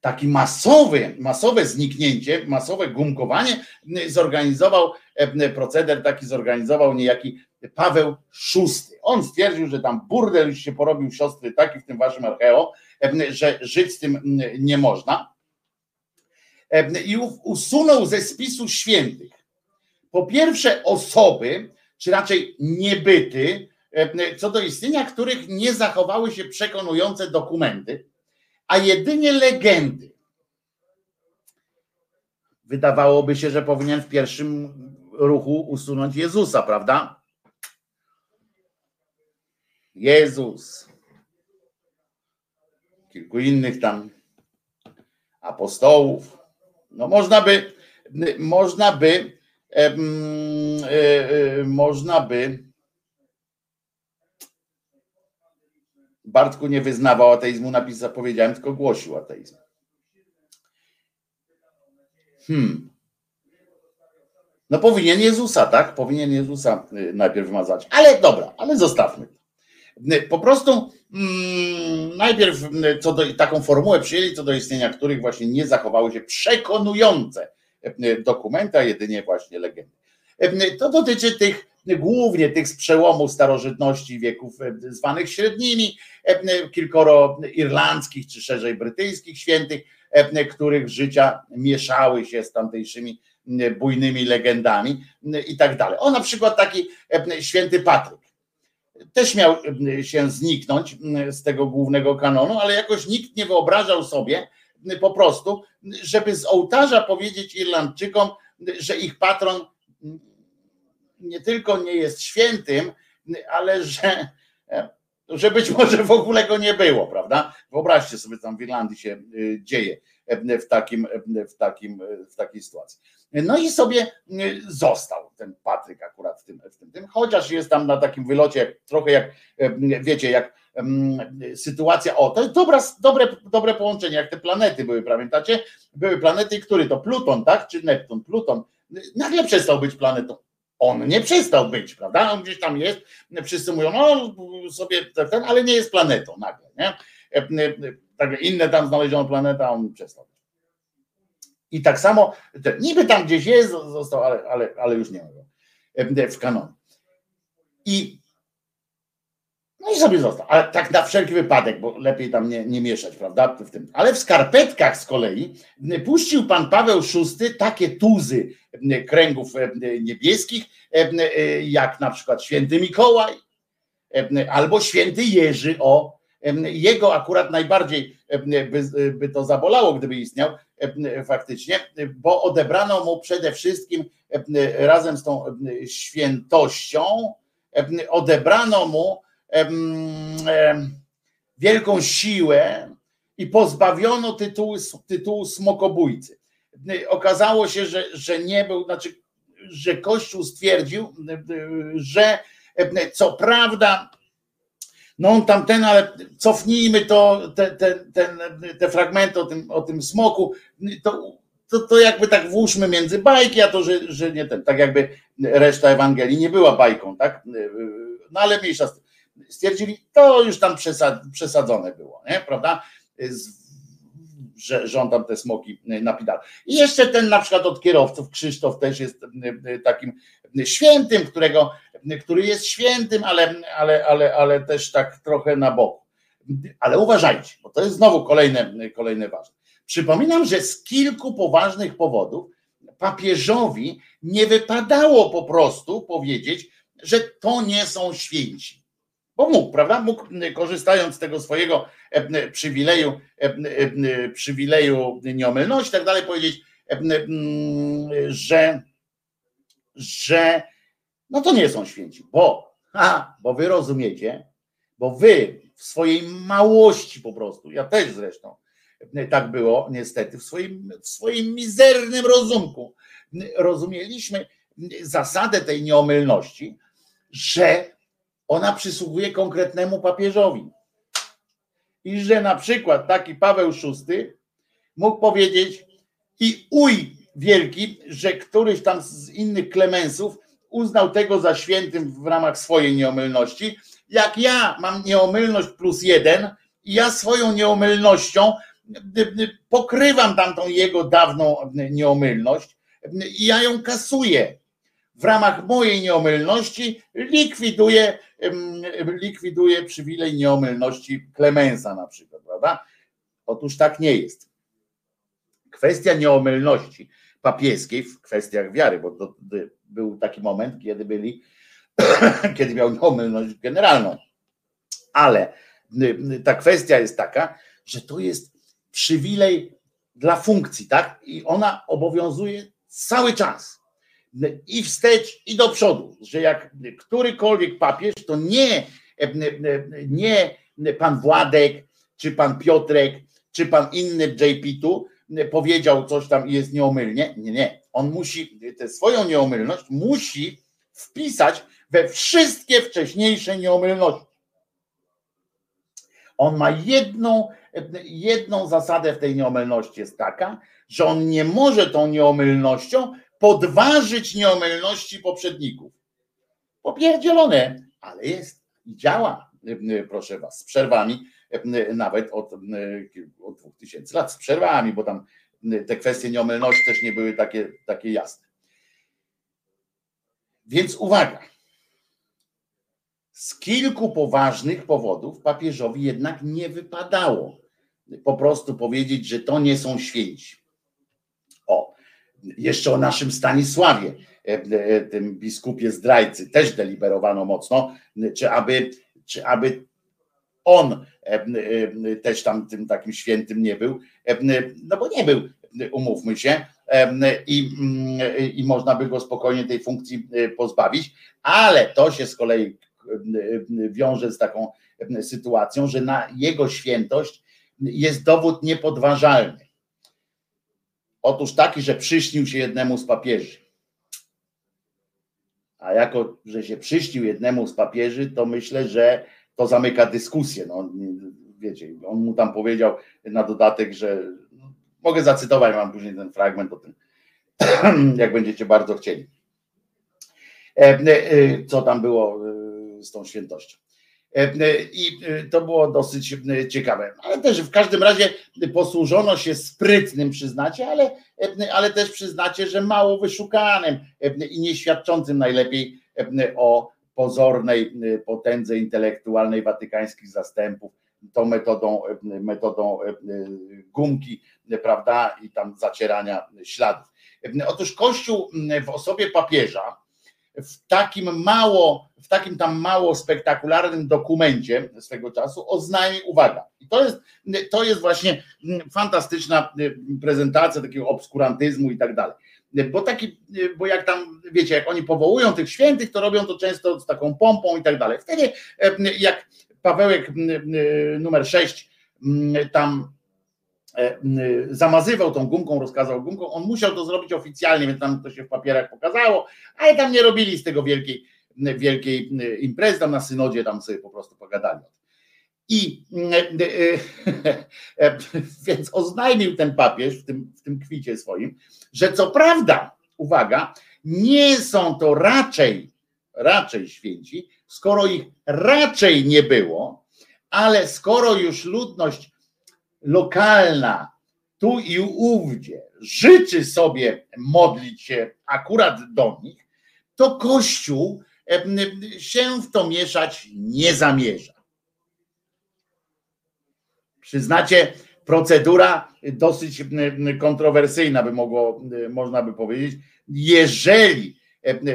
taki masowy, masowe zniknięcie, masowe gumkowanie zorganizował proceder, taki zorganizował niejaki Paweł VI. On stwierdził, że tam burdel już się porobił siostry taki w tym waszym archeo, że żyć z tym nie można. I usunął ze spisu świętych po pierwsze osoby, czy raczej niebyty, co do istnienia których nie zachowały się przekonujące dokumenty, a jedynie legendy. Wydawałoby się, że powinien w pierwszym ruchu usunąć Jezusa, prawda? Jezus, kilku innych tam apostołów. No można by, można by, e, e, można by Bartku nie wyznawał ateizmu, napisał, powiedziałem, tylko głosił ateizm. Hmm. No powinien Jezusa, tak? Powinien Jezusa y, najpierw wymazać. Ale dobra, ale zostawmy. Po prostu mm, najpierw y, co do, taką formułę przyjęli, co do istnienia których właśnie nie zachowały się przekonujące y, dokumenta, jedynie właśnie legendy. To dotyczy tych głównie tych z przełomu starożytności wieków e, zwanych średnimi, e, kilkoro irlandzkich czy szerzej brytyjskich świętych, e, których życia mieszały się z tamtejszymi bujnymi legendami i tak dalej. O na przykład taki święty Patryk. też miał się zniknąć z tego głównego kanonu, ale jakoś nikt nie wyobrażał sobie po prostu, żeby z ołtarza powiedzieć Irlandczykom, że ich patron nie tylko nie jest świętym, ale że, że być może w ogóle go nie było, prawda? Wyobraźcie sobie, tam w Irlandii się dzieje w, takim, w, takim, w takiej sytuacji. No i sobie został ten Patryk akurat w tym, w tym, tym, chociaż jest tam na takim wylocie trochę jak, wiecie, jak sytuacja, o, to jest dobra, dobre, dobre połączenie, jak te planety były, pamiętacie? Były planety, który to Pluton, tak? Czy Neptun? Pluton. Nagle przestał być planetą. On nie przestał być, prawda? On gdzieś tam jest, wszyscy mówią, no sobie ten, ale nie jest planetą nagle, nie? inne tam znaleziono planeta, on przestał. I tak samo, niby tam gdzieś jest, został, ale, ale, ale już nie ma w kanonie. I no i sobie został. Ale tak na wszelki wypadek, bo lepiej tam nie, nie mieszać, prawda? W tym. Ale w skarpetkach z kolei puścił pan Paweł VI takie tuzy kręgów niebieskich, jak na przykład święty Mikołaj albo święty Jerzy o jego akurat najbardziej by, by to zabolało, gdyby istniał faktycznie, bo odebrano mu przede wszystkim razem z tą świętością, odebrano mu wielką siłę i pozbawiono tytułu, tytułu smokobójcy. Okazało się, że, że nie był, znaczy, że Kościół stwierdził, że co prawda no on tam ten, ale cofnijmy to, te, te, ten, te fragmenty o tym, o tym smoku, to, to, to jakby tak włóżmy między bajki, a to, że, że nie ten, tak jakby reszta Ewangelii nie była bajką, tak? No ale mniejsza stwierdzili, to już tam przesadzone było, nie? Prawda? Że, tam te smoki napidał. I jeszcze ten na przykład od kierowców, Krzysztof też jest takim świętym, którego który jest świętym, ale, ale, ale, ale też tak trochę na boku. Ale uważajcie, bo to jest znowu kolejne, kolejne ważne. Przypominam, że z kilku poważnych powodów papieżowi nie wypadało po prostu powiedzieć, że to nie są święci. Bo mógł, prawda? Mógł, korzystając z tego swojego e, przywileju, e, przywileju nieomylności, tak dalej, powiedzieć, że, że no to nie są święci, bo, a, bo wy rozumiecie, bo wy w swojej małości po prostu, ja też zresztą, tak było niestety, w swoim, w swoim mizernym rozumku rozumieliśmy zasadę tej nieomylności, że ona przysługuje konkretnemu papieżowi. I że na przykład taki Paweł VI mógł powiedzieć i uj wielki, że któryś tam z innych klemensów uznał tego za świętym w ramach swojej nieomylności. Jak ja mam nieomylność plus jeden i ja swoją nieomylnością pokrywam tamtą jego dawną nieomylność i ja ją kasuję. W ramach mojej nieomylności likwiduję, likwiduję przywilej nieomylności Klemensa na przykład, prawda? Otóż tak nie jest. Kwestia nieomylności papieskiej w kwestiach wiary, bo to, był taki moment, kiedy byli, kiedy miał nieomylność generalną. Ale ta kwestia jest taka, że to jest przywilej dla funkcji, tak? I ona obowiązuje cały czas. I wstecz, i do przodu, że jak którykolwiek papież, to nie, nie pan Władek, czy pan Piotrek, czy pan inny JP tu powiedział coś tam i jest nieomylnie. Nie, nie. On musi tę swoją nieomylność musi wpisać we wszystkie wcześniejsze nieomylności. On ma jedną, jedną zasadę w tej nieomylności jest taka, że on nie może tą nieomylnością podważyć nieomylności poprzedników. Popierdzielone, ale jest i działa, proszę was, z przerwami nawet od, od 2000 lat, z przerwami, bo tam te kwestie nieomylności też nie były takie, takie jasne. Więc uwaga. Z kilku poważnych powodów papieżowi jednak nie wypadało po prostu powiedzieć, że to nie są święci. O, jeszcze o naszym Stanisławie tym biskupie zdrajcy, też deliberowano mocno, czy aby, czy aby on też tam tym takim świętym nie był, no bo nie był, umówmy się, i, i można by go spokojnie tej funkcji pozbawić, ale to się z kolei wiąże z taką sytuacją, że na jego świętość jest dowód niepodważalny. Otóż taki, że przyśnił się jednemu z papieży. A jako, że się przyśnił jednemu z papieży, to myślę, że to zamyka dyskusję. No, wiecie, on mu tam powiedział na dodatek, że no, mogę zacytować, mam później ten fragment o tym, jak będziecie bardzo chcieli. E, e, co tam było e, z tą świętością. I to było dosyć ciekawe. Ale też w każdym razie posłużono się sprytnym, przyznacie, ale, ale też przyznacie, że mało wyszukanym i nie świadczącym najlepiej o pozornej potędze intelektualnej watykańskich zastępów, tą metodą, metodą gumki, prawda, i tam zacierania śladów. Otóż Kościół w osobie papieża, w takim mało, w takim tam mało spektakularnym dokumencie swego czasu oznajmi, uwaga, i to jest, to jest właśnie fantastyczna prezentacja takiego obskurantyzmu i tak dalej. Bo taki, bo jak tam, wiecie, jak oni powołują tych świętych, to robią to często z taką pompą i tak dalej. Wtedy, jak Pawełek numer 6 tam E, zamazywał tą gumką, rozkazał gumką, on musiał to zrobić oficjalnie, więc tam to się w papierach pokazało, ale tam nie robili z tego wielkiej, wielkiej imprezy, tam na synodzie tam sobie po prostu pogadali. I e, więc oznajmił ten papież w tym, w tym kwicie swoim, że co prawda, uwaga, nie są to raczej, raczej święci, skoro ich raczej nie było, ale skoro już ludność lokalna tu i ówdzie życzy sobie modlić się akurat do nich, to Kościół się w to mieszać nie zamierza. Przyznacie, procedura dosyć kontrowersyjna, by mogło, można by powiedzieć, jeżeli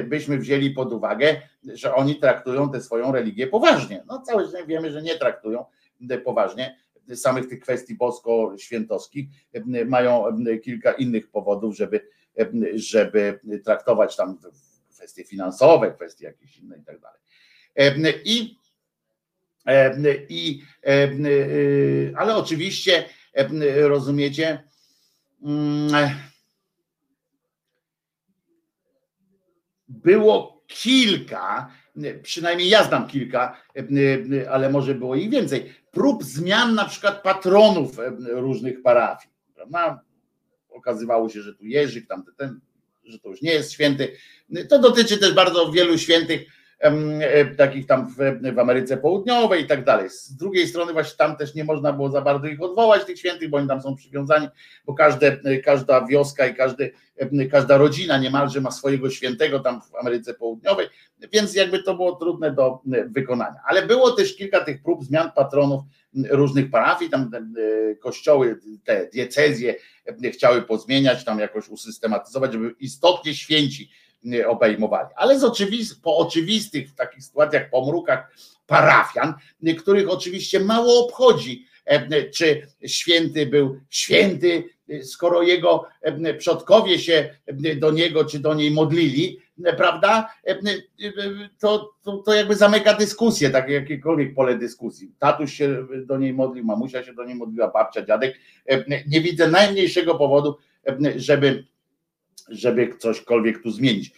byśmy wzięli pod uwagę, że oni traktują tę swoją religię poważnie. No cały czas wiemy, że nie traktują poważnie samych tych kwestii bosko-świętowskich mają kilka innych powodów, żeby, żeby traktować tam kwestie finansowe, kwestie jakieś inne i tak dalej. I, i ale oczywiście rozumiecie, mm, było kilka, przynajmniej ja znam kilka, ale może było ich więcej, prób zmian na przykład patronów różnych parafii. Prawda? Okazywało się, że tu Jerzyk, tam ten, że to już nie jest święty. To dotyczy też bardzo wielu świętych, takich tam w, w, Ameryce Południowej i tak dalej. Z drugiej strony właśnie tam też nie można było za bardzo ich odwołać, tych świętych, bo oni tam są przywiązani, bo każde, każda wioska i każdy, każda rodzina niemalże ma swojego świętego tam w Ameryce Południowej, więc jakby to było trudne do wykonania. Ale było też kilka tych prób zmian patronów różnych parafii, tam e, kościoły, te diecezje chciały pozmieniać, tam jakoś usystematyzować, żeby istotnie święci obejmowali. Ale z oczywist, po oczywistych w takich sytuacjach, pomrukach parafian, których oczywiście mało obchodzi, czy święty był święty, skoro jego przodkowie się do niego czy do niej modlili, prawda, to, to, to jakby zamyka dyskusję, takie jakiekolwiek pole dyskusji. Tatuś się do niej modlił, mamusia się do niej modliła, babcia, dziadek. Nie widzę najmniejszego powodu, żeby żeby cośkolwiek tu zmienić.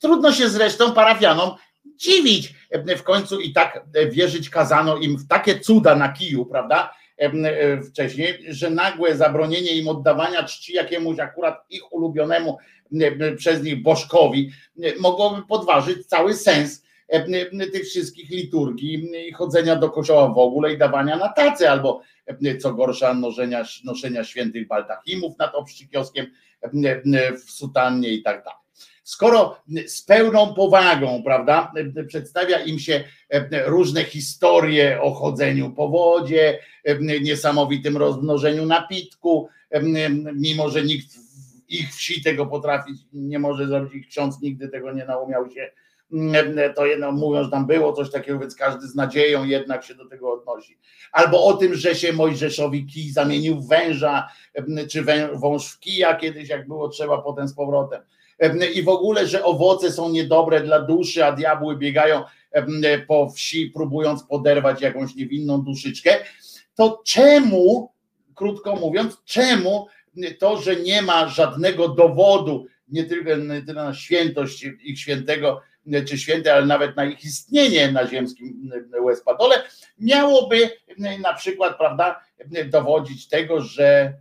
Trudno się zresztą parafianom dziwić. W końcu i tak wierzyć kazano im w takie cuda na kiju, prawda? Wcześniej, że nagłe zabronienie im oddawania czci jakiemuś akurat ich ulubionemu przez nich bożkowi mogłoby podważyć cały sens tych wszystkich liturgii i chodzenia do kościoła w ogóle i dawania na tacy, albo co gorsza noszenia, noszenia świętych baldachimów nad obszczykioskiem w sutannie i tak dalej. Skoro z pełną powagą, prawda, przedstawia im się różne historie o chodzeniu po wodzie, niesamowitym rozmnożeniu napitku, mimo że nikt ich wsi tego potrafić, nie może zrobić ksiądz, nigdy tego nie naumiał się. Mm, To jedno mówią, że tam było coś takiego, więc każdy z nadzieją jednak się do tego odnosi. Albo o tym, że się Mojżeszowi kij zamienił w węża, mm, czy wąż w kija kiedyś, jak było trzeba, potem z powrotem. Mm, I w ogóle, że owoce są niedobre dla duszy, a diabły biegają po wsi, próbując poderwać jakąś niewinną duszyczkę, to czemu, krótko mówiąc, czemu to, że nie ma żadnego dowodu, nie tylko nie tyle na świętość ich świętego czy święte, ale nawet na ich istnienie na ziemskim Łespadole, miałoby na przykład, prawda, dowodzić tego, że,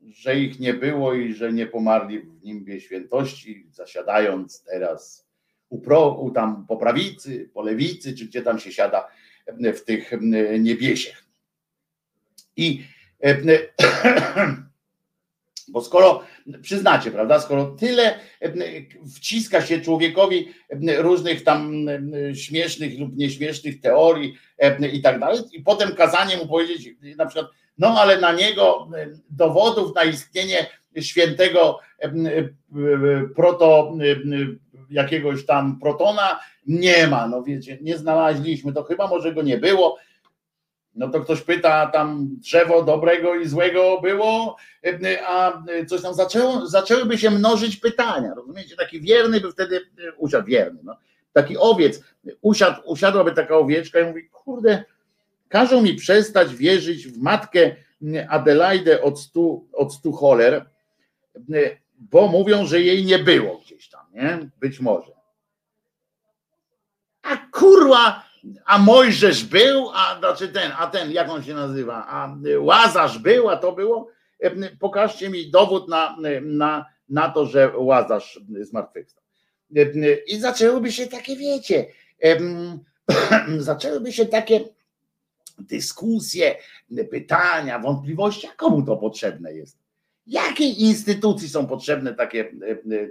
że ich nie było i że nie pomarli w nimbie świętości, zasiadając teraz u, pro, u tam po prawicy, po lewicy, czy gdzie tam się siada w tych niebiesiech. I bo skoro przyznacie, prawda, skoro tyle wciska się człowiekowi różnych tam śmiesznych lub nieśmiesznych teorii i tak dalej, i potem kazanie mu powiedzieć na przykład, no ale na niego dowodów na istnienie świętego proto jakiegoś tam protona nie ma, no wiecie, nie znaleźliśmy, to chyba może go nie było, no to ktoś pyta, tam drzewo dobrego i złego było, a coś tam zaczęło, zaczęłyby się mnożyć pytania. Rozumiecie? Taki wierny by wtedy usiadł, wierny, no. taki owiec, usiadł, usiadłaby taka owieczka i mówi, kurde, każą mi przestać wierzyć w matkę Adelaidę od stu, od stu choler, bo mówią, że jej nie było gdzieś tam, nie? Być może. A kurwa, a Mojżesz był, a znaczy ten, a ten, jak on się nazywa, a Łazarz był, a to było. Pokażcie mi dowód na, na, na to, że Łazarz zmartwychwstał. I zaczęłyby się takie, wiecie, zaczęłyby się takie dyskusje, pytania, wątpliwości, a komu to potrzebne jest? Jakiej instytucji są potrzebne takie,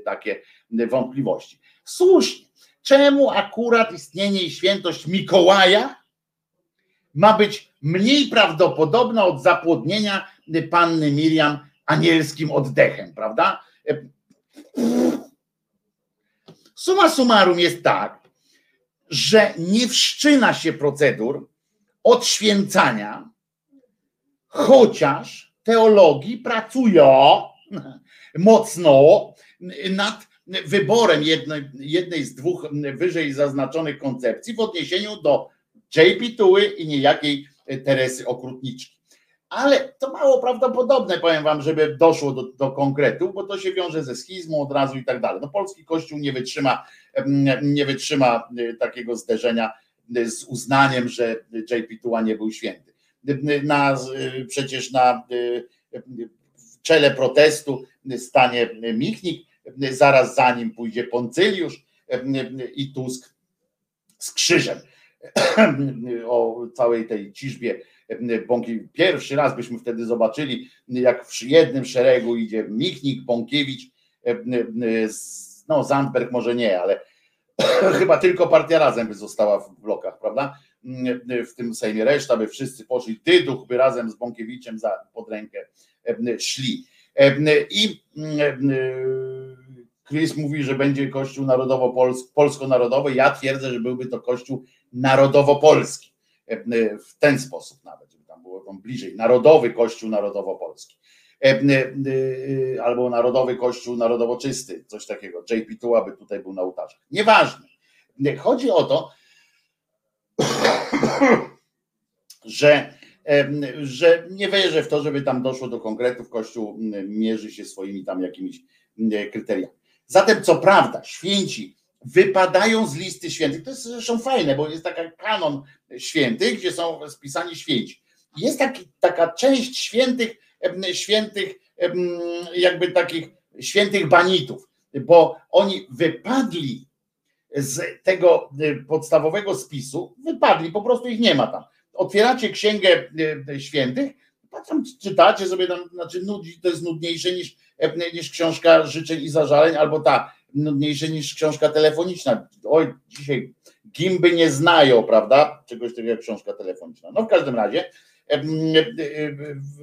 takie wątpliwości? Słusznie. Czemu akurat istnienie i świętość Mikołaja ma być mniej prawdopodobna od zapłodnienia panny Miriam anielskim oddechem, prawda? Suma summarum jest tak, że nie wszczyna się procedur odświęcania, chociaż teologii pracują mocno nad wyborem jednej, jednej z dwóch wyżej zaznaczonych koncepcji w odniesieniu do JP Tuły i niejakiej Teresy Okrutniczki. Ale to mało prawdopodobne, powiem wam, żeby doszło do, do konkretu, bo to się wiąże ze schizmą od razu i tak dalej. No polski kościół nie wytrzyma, nie wytrzyma takiego zderzenia z uznaniem, że JP Tuła nie był święty. Na, przecież na czele protestu stanie Michnik, zaraz za nim pójdzie Poncyliusz i Tusk z krzyżem o całej tej ciżbie Bąki. Pierwszy raz byśmy wtedy zobaczyli, jak w jednym szeregu idzie Michnik, Bąkiewicz, no Zandberg może nie, ale chyba tylko partia razem by została w blokach, prawda? W tym Sejmie reszta by wszyscy poszli, Dyduch by razem z Bąkiewiczem za, pod rękę szli. I Chris mówi, że będzie Kościół narodowo-polsko-narodowy. Ja twierdzę, że byłby to Kościół narodowo-polski. W ten sposób nawet, żeby tam było tam bliżej. Narodowy Kościół narodowo-polski. Albo Narodowy Kościół narodowo-czysty, coś takiego. JP Tuła by tutaj był na ołtarzach. Nieważne. Chodzi o to, że, że nie wierzę w to, żeby tam doszło do konkretów. Kościół mierzy się swoimi tam jakimiś kryteriami. Zatem, co prawda, święci wypadają z listy świętych. To jest zresztą fajne, bo jest taka kanon świętych, gdzie są spisani święci. Jest taki, taka część świętych, świętych, jakby takich świętych banitów, bo oni wypadli z tego podstawowego spisu, wypadli, po prostu ich nie ma tam. Otwieracie księgę świętych, tam czytacie sobie tam, znaczy nudzi, to jest nudniejsze niż, niż książka życzeń i zażaleń, albo ta nudniejsze niż książka telefoniczna. Oj, dzisiaj gimby nie znają, prawda? Czegoś takiego jak książka telefoniczna. No w każdym razie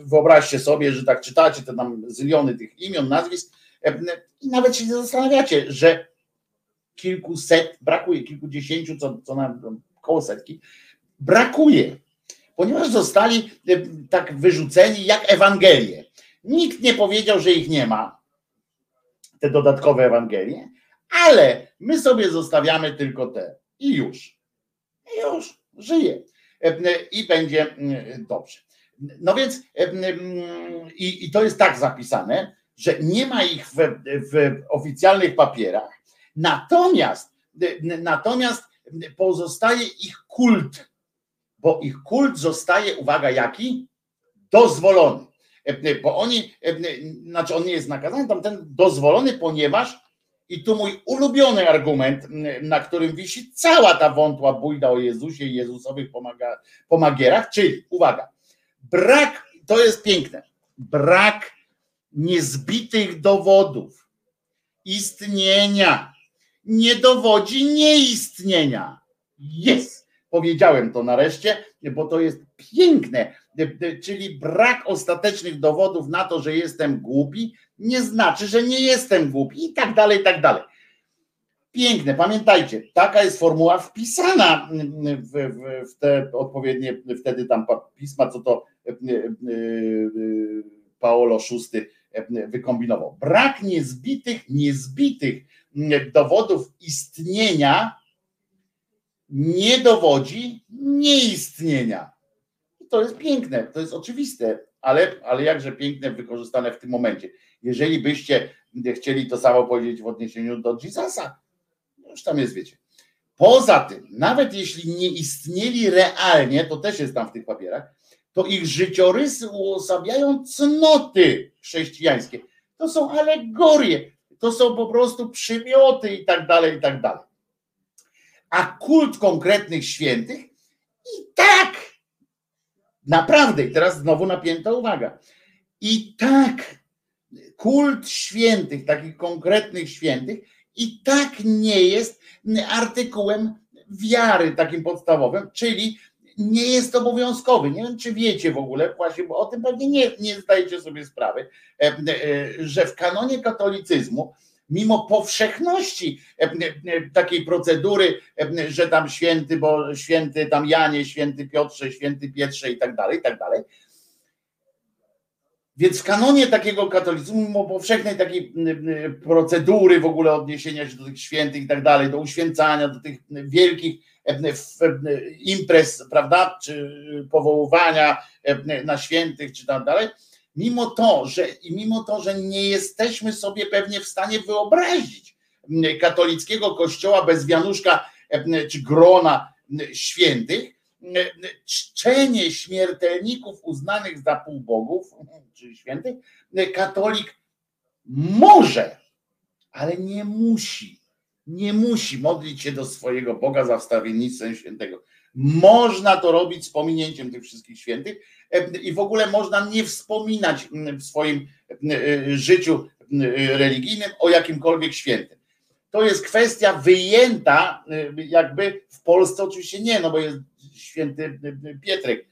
wyobraźcie sobie, że tak czytacie te tam zyliony tych imion, nazwisk i nawet się nie zastanawiacie, że kilkuset, brakuje kilkudziesięciu, co, co na koło setki, brakuje, ponieważ zostali tak wyrzuceni jak Ewangelie. Nikt nie powiedział, że ich nie ma, te dodatkowe Ewangelie, ale my sobie zostawiamy tylko te i już. I już żyje. I będzie mm, dobrze. No więc mm, i, i to jest tak zapisane, że nie ma ich w, w oficjalnych papierach, natomiast natomiast pozostaje ich kult, bo ich kult zostaje, uwaga, jaki? Dozwolony. Bo oni, znaczy on nie jest nakazany, tam ten dozwolony, ponieważ i tu mój ulubiony argument, na którym wisi cała ta wątła bójda o Jezusie i Jezusowych pomaga, pomagierach, czyli uwaga, brak, to jest piękne, brak niezbitych dowodów istnienia nie dowodzi nieistnienia. Jest! Powiedziałem to nareszcie, bo to jest piękne. Czyli brak ostatecznych dowodów na to, że jestem głupi, nie znaczy, że nie jestem głupi i tak dalej, i tak dalej. Piękne, pamiętajcie, taka jest formuła wpisana w, w, w te odpowiednie wtedy tam pisma, co to e, e, e, Paolo VI wykombinował. Brak niezbitych, niezbitych dowodów istnienia nie dowodzi nieistnienia. To jest piękne, to jest oczywiste, ale, ale jakże piękne wykorzystane w tym momencie. Jeżeli byście chcieli to samo powiedzieć w odniesieniu do Jezusa, no już tam jest, wiecie. Poza tym, nawet jeśli nie istnieli realnie, to też jest tam w tych papierach, to ich życiorysy uosabiają cnoty chrześcijańskie. To są alegorie, to są po prostu przymioty i tak dalej, i tak dalej. A kult konkretnych świętych i tak, naprawdę, i teraz znowu napięta uwaga, i tak kult świętych, takich konkretnych świętych, i tak nie jest artykułem wiary takim podstawowym, czyli nie jest obowiązkowy. Nie wiem, czy wiecie w ogóle, właśnie, bo o tym pewnie nie, nie zdajecie sobie sprawy, e, e, że w kanonie katolicyzmu, mimo powszechności e, takiej procedury, że tam święty, bo święty tam Janie, święty Piotrze, święty Pietrze i tak dalej, i tak dalej, więc w kanonie takiego katolicyzmu, mimo powszechnej takiej procedury w ogóle odniesienia się do tych świętych i tak dalej, do uświęcania, do tych wielkich imprez, prawda, czy powoływania na świętych, czy tak dalej, mimo to, że i mimo to, że nie jesteśmy sobie pewnie w stanie wyobrazić katolickiego kościoła bez wianuszka czy grona świętych, czczenie śmiertelników uznanych za półbogów, czy świętych, katolik może, ale nie musi, nie musi modlić się do swojego Boga za wstawiennictwem świętego. Można to robić z pominięciem tych wszystkich świętych i w ogóle można nie wspominać w swoim życiu religijnym o jakimkolwiek świętym. To jest kwestia wyjęta, jakby w Polsce oczywiście nie, no bo jest święty Pietrek,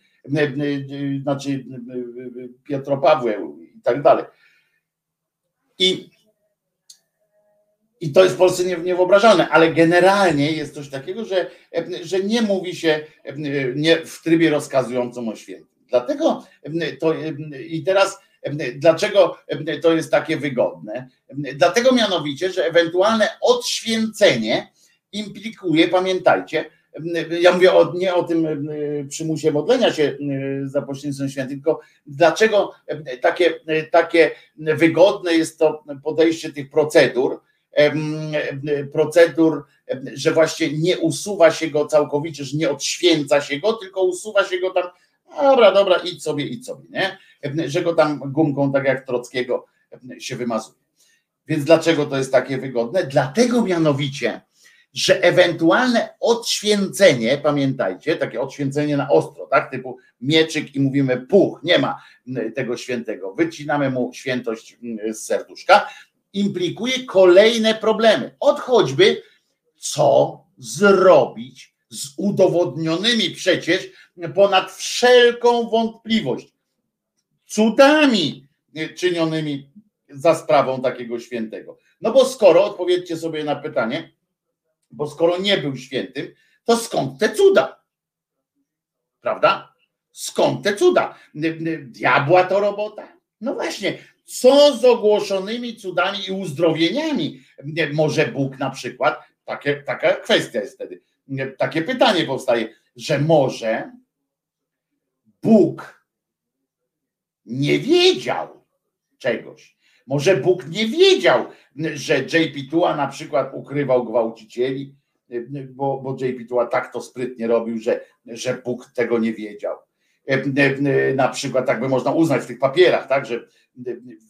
znaczy Pietropaweł i tak dalej. I, i to jest w Polsce niewyobrażalne, ale generalnie jest coś takiego, że, że nie mówi się nie w trybie rozkazującym o świętym. Dlatego to i teraz dlaczego to jest takie wygodne? Dlatego mianowicie, że ewentualne odświęcenie implikuje, pamiętajcie, ja mówię o, nie o tym przymusie modlenia się za pośrednictwem świętym, tylko dlaczego takie, takie wygodne jest to podejście tych procedur, procedur, że właśnie nie usuwa się go całkowicie, że nie odświęca się go, tylko usuwa się go tam, dobra, dobra, idź sobie, idź sobie, nie? Że go tam gumką, tak jak Trockiego, się wymazuje. Więc dlaczego to jest takie wygodne? Dlatego mianowicie, że ewentualne odświęcenie, pamiętajcie, takie odświęcenie na ostro, tak, typu mieczyk i mówimy puch, nie ma tego świętego, wycinamy mu świętość z serduszka, implikuje kolejne problemy. Od choćby, co zrobić z udowodnionymi przecież ponad wszelką wątpliwość cudami czynionymi za sprawą takiego świętego. No bo skoro, odpowiedzcie sobie na pytanie, bo skoro nie był świętym, to skąd te cuda? Prawda? Skąd te cuda? Diabła to robota? No właśnie, co z ogłoszonymi cudami i uzdrowieniami może Bóg na przykład? Takie, taka kwestia jest wtedy. Takie pytanie powstaje, że może Bóg nie wiedział czegoś. Może Bóg nie wiedział, że JP Tua na przykład ukrywał gwałcicieli, bo, bo JP Tua tak to sprytnie robił, że, że Bóg tego nie wiedział. Na przykład tak by można uznać w tych papierach, tak, że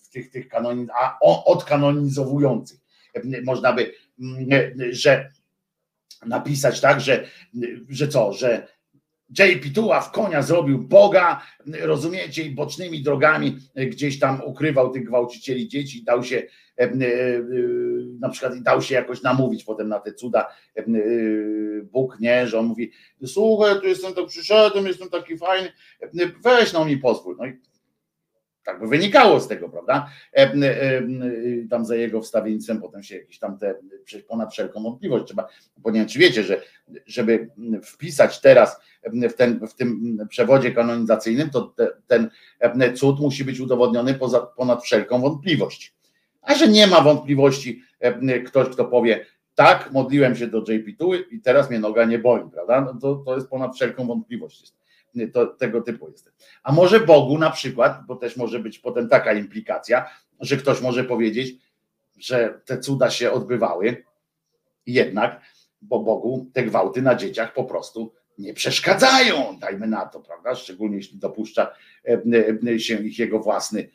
w tych, tych kanoniz, a odkanonizowujących można by, że napisać tak, że, że co, że J. Pituła w konia zrobił Boga, rozumiecie, i bocznymi drogami gdzieś tam ukrywał tych gwałcicieli dzieci, dał się e, e, na przykład dał się jakoś namówić potem na te cuda e, Bóg, nie, że on mówi, słuchaj, tu jestem, tak przyszedłem, jestem taki fajny, weź no mi pozwól. No i tak by wynikało z tego, prawda? Tam za jego wstawiennictwem potem się jakieś tam te ponad wszelką wątpliwość trzeba, czy wiecie, że żeby wpisać teraz w, ten, w tym przewodzie kanonizacyjnym, to te, ten cud musi być udowodniony poza, ponad wszelką wątpliwość. A że nie ma wątpliwości, ktoś, kto powie, tak, modliłem się do JP2 i teraz mnie noga nie boli, prawda? No to, to jest ponad wszelką wątpliwość to, tego typu jest. A może Bogu na przykład, bo też może być potem taka implikacja, że ktoś może powiedzieć, że te cuda się odbywały, jednak, bo Bogu te gwałty na dzieciach po prostu nie przeszkadzają, dajmy na to, prawda? Szczególnie jeśli dopuszcza e, e, się ich jego własny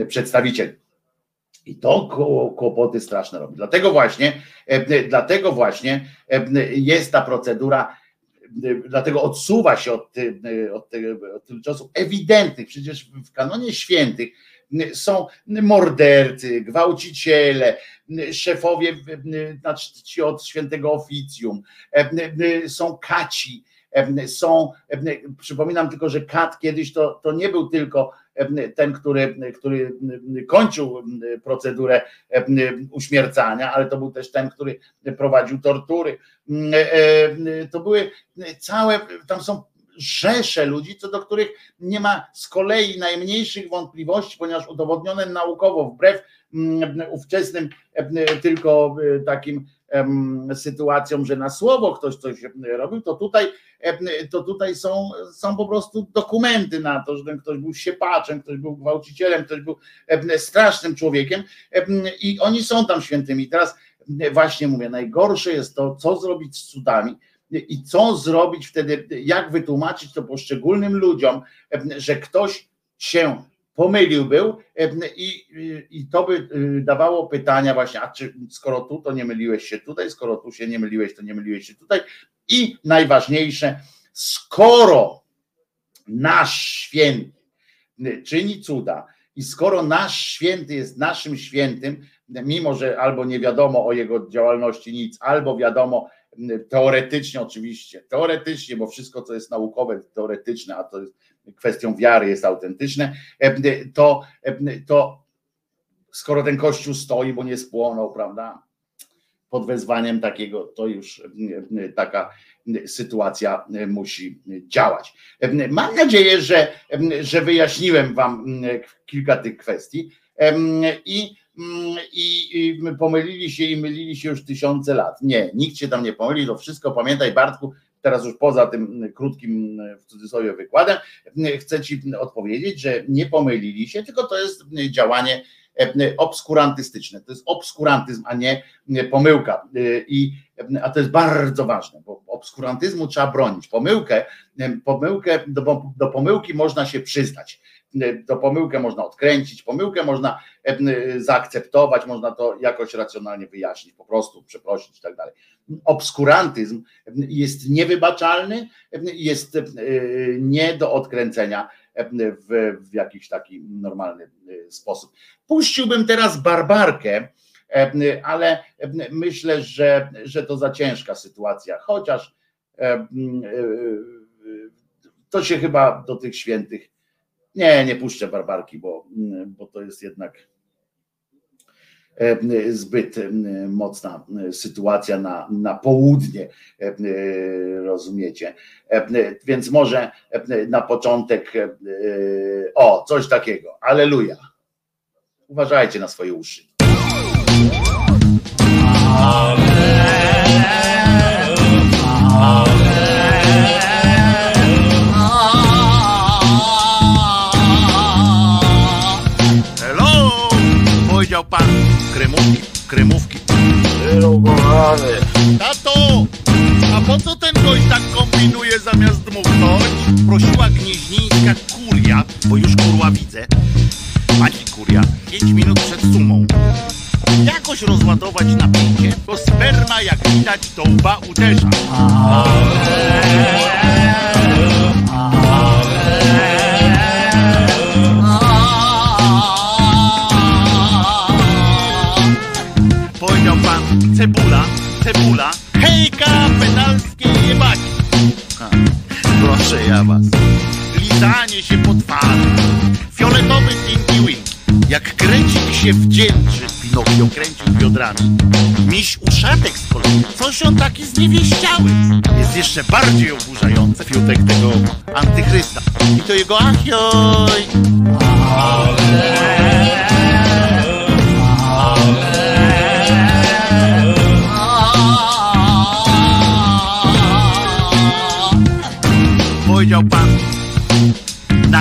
e, przedstawiciel. I to kłopoty straszne robi. Dlatego właśnie, dlatego właśnie jest ta procedura dlatego odsuwa się od, od, od tych czasów ewidentnych. Przecież w kanonie świętych są mordercy, gwałciciele, szefowie znaczy ci od świętego oficjum, są kaci, są, przypominam tylko, że kat kiedyś to, to nie był tylko ten, który, który kończył procedurę uśmiercania, ale to był też ten, który prowadził tortury. To były całe, tam są rzesze ludzi, co do których nie ma z kolei najmniejszych wątpliwości, ponieważ udowodnione naukowo, wbrew ówczesnym tylko takim sytuacjom, że na słowo ktoś coś robił, to tutaj, to tutaj są, są po prostu dokumenty na to, że ten ktoś był siepaczem, ktoś był gwałcicielem, ktoś był strasznym człowiekiem i oni są tam świętymi. Teraz właśnie mówię, najgorsze jest to, co zrobić z cudami, i co zrobić wtedy, jak wytłumaczyć to poszczególnym ludziom, że ktoś się pomylił był i, i to by y, dawało pytania właśnie, a czy skoro tu, to nie myliłeś się tutaj, skoro tu się nie myliłeś, to nie myliłeś się tutaj. I najważniejsze, skoro nasz święty czyni cuda i skoro nasz święty jest naszym świętym, mimo że albo nie wiadomo o jego działalności nic, albo wiadomo teoretycznie oczywiście, teoretycznie, bo wszystko co jest naukowe, teoretyczne, a to jest kwestią wiary jest autentyczne, e, to, e, to skoro ten kościół stoi, bo nie spłonął, prawda? Pod wezwaniem takiego, to już e, taka sytuacja musi działać. Mam nadzieję, że, że wyjaśniłem Wam kilka tych kwestii i, i, i pomylili się i mylili się już tysiące lat. Nie, nikt się tam nie pomylił, to wszystko pamiętaj, Bartku, teraz już poza tym krótkim w cudzysłowie wykładem, chcę Ci odpowiedzieć, że nie pomylili się, tylko to jest działanie obskurantystyczne. To jest obskurantyzm, a nie pomyłka. I, a to jest bardzo ważne, bo obskurantyzmu trzeba bronić. Pomyłkę, pomyłkę do, do pomyłki można się przyznać to pomyłkę można odkręcić, pomyłkę można zaakceptować, można to jakoś racjonalnie wyjaśnić, po prostu przeprosić i tak dalej. Obskurantyzm jest niewybaczalny, jest nie do odkręcenia w, w jakiś taki normalny sposób. Puściłbym teraz barbarkę, ale myślę, że, że to za ciężka sytuacja, chociaż E, e, e, To się chyba do tych świętych. Nie, nie puszczę Barbarki, bo, mm, bo to jest jednak e, zbyt mocna sytuacja na, na południe, e, rozumiecie. E, Więc może na początek, o, coś takiego. Aleluja. Uważajcie na swoje uszy. Hello! Kremówki, kremówki. Tato! A po co ten gość tak kombinuje zamiast dmuchnąć? Prosiła gnieźnieńska kuria, bo już kurła widzę. Pani kuria, 5 minut przed sumą. Jakoś rozładować napięcie, bo sperma jak widać to łba uderza. Cebula, hejka, pedalskie jebaki. Proszę ja was. Lizanie się po twarzy. Fioletowy Tinky Winky. Jak kręcik się wdzięczy, Pinokio kręcił biodrami. Miś uszatek z kolei. Coś on taki zniewieściały. Jest jeszcze bardziej oburzający fiutek tego antychrysta. I to jego achioj. Powiedział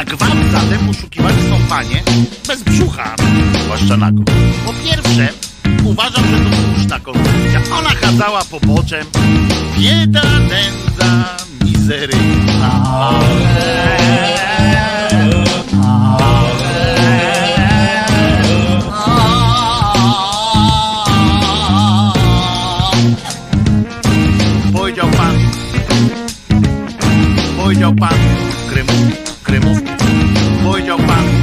na gwałt zatem poszukiwane są panie bez brzucha, zwłaszcza nago. Po pierwsze, uważam, że to słuszna koncepcja. Ona chadzała poboczem. Bieda, nędza, mizeryjna. Powiedział pan, powiedział pan, kremówki, kremówki, powiedział pan. Bieda,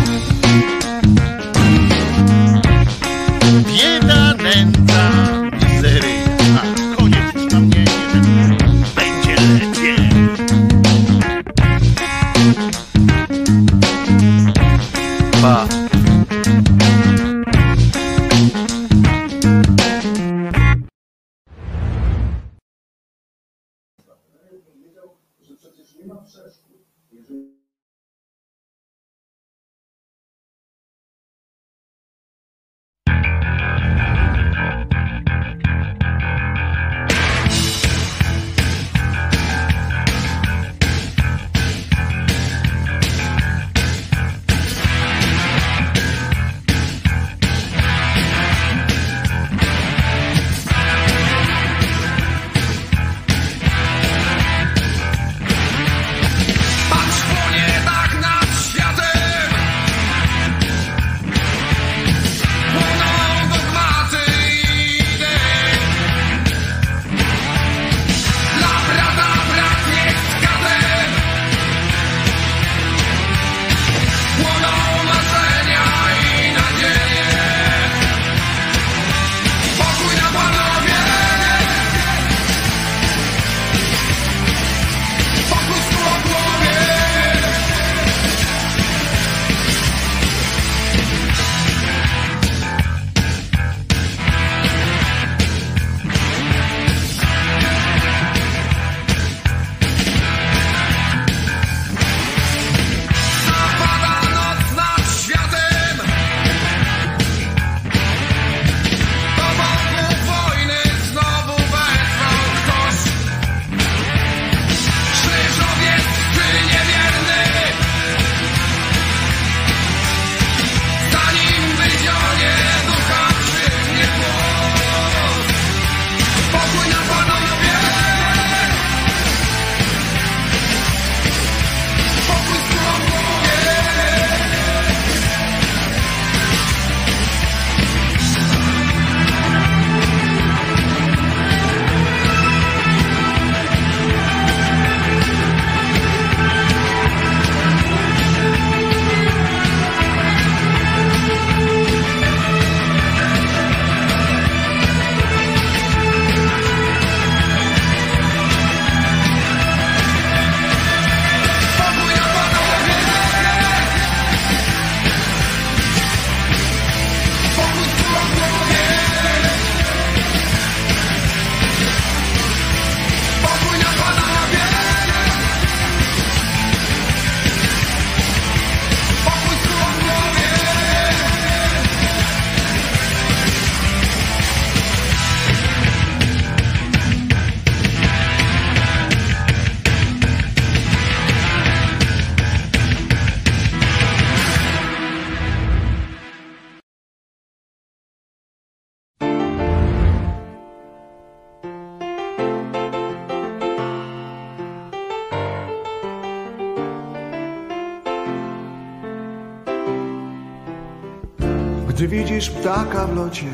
widzisz ptaka w locie,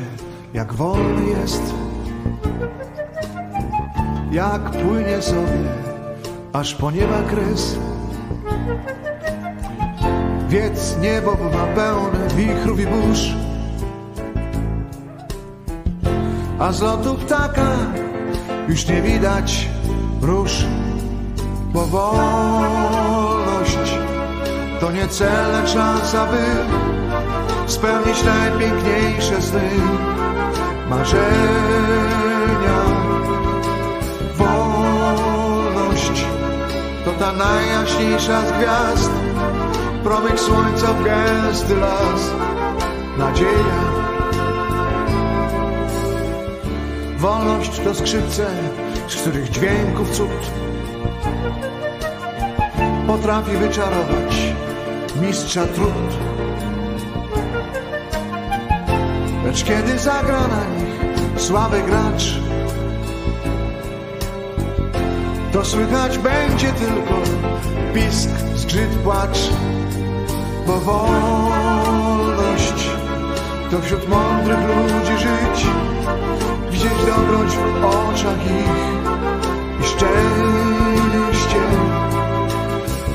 jak wolny jest, jak płynie sobie, aż po nieba kres. Wiedz, niebo bywa pełne wichrów i burz, a z lotu ptaka już nie widać róż, bo wolność to nie cel, lecz szansa, by spełnić najpiękniejsze sny, marzenia. Wolność to ta najjaśniejsza z gwiazd, promyk słońca w gęsty las, nadzieja. Wolność to skrzypce, z których dźwięków cud potrafi wyczarować mistrza trud. Lecz kiedy zagra na nich słaby gracz, to słychać będzie tylko pisk, zgrzyt, płacz, bo wolność to wśród mądrych ludzi żyć, widzieć dobroć w oczach ich i szczęście.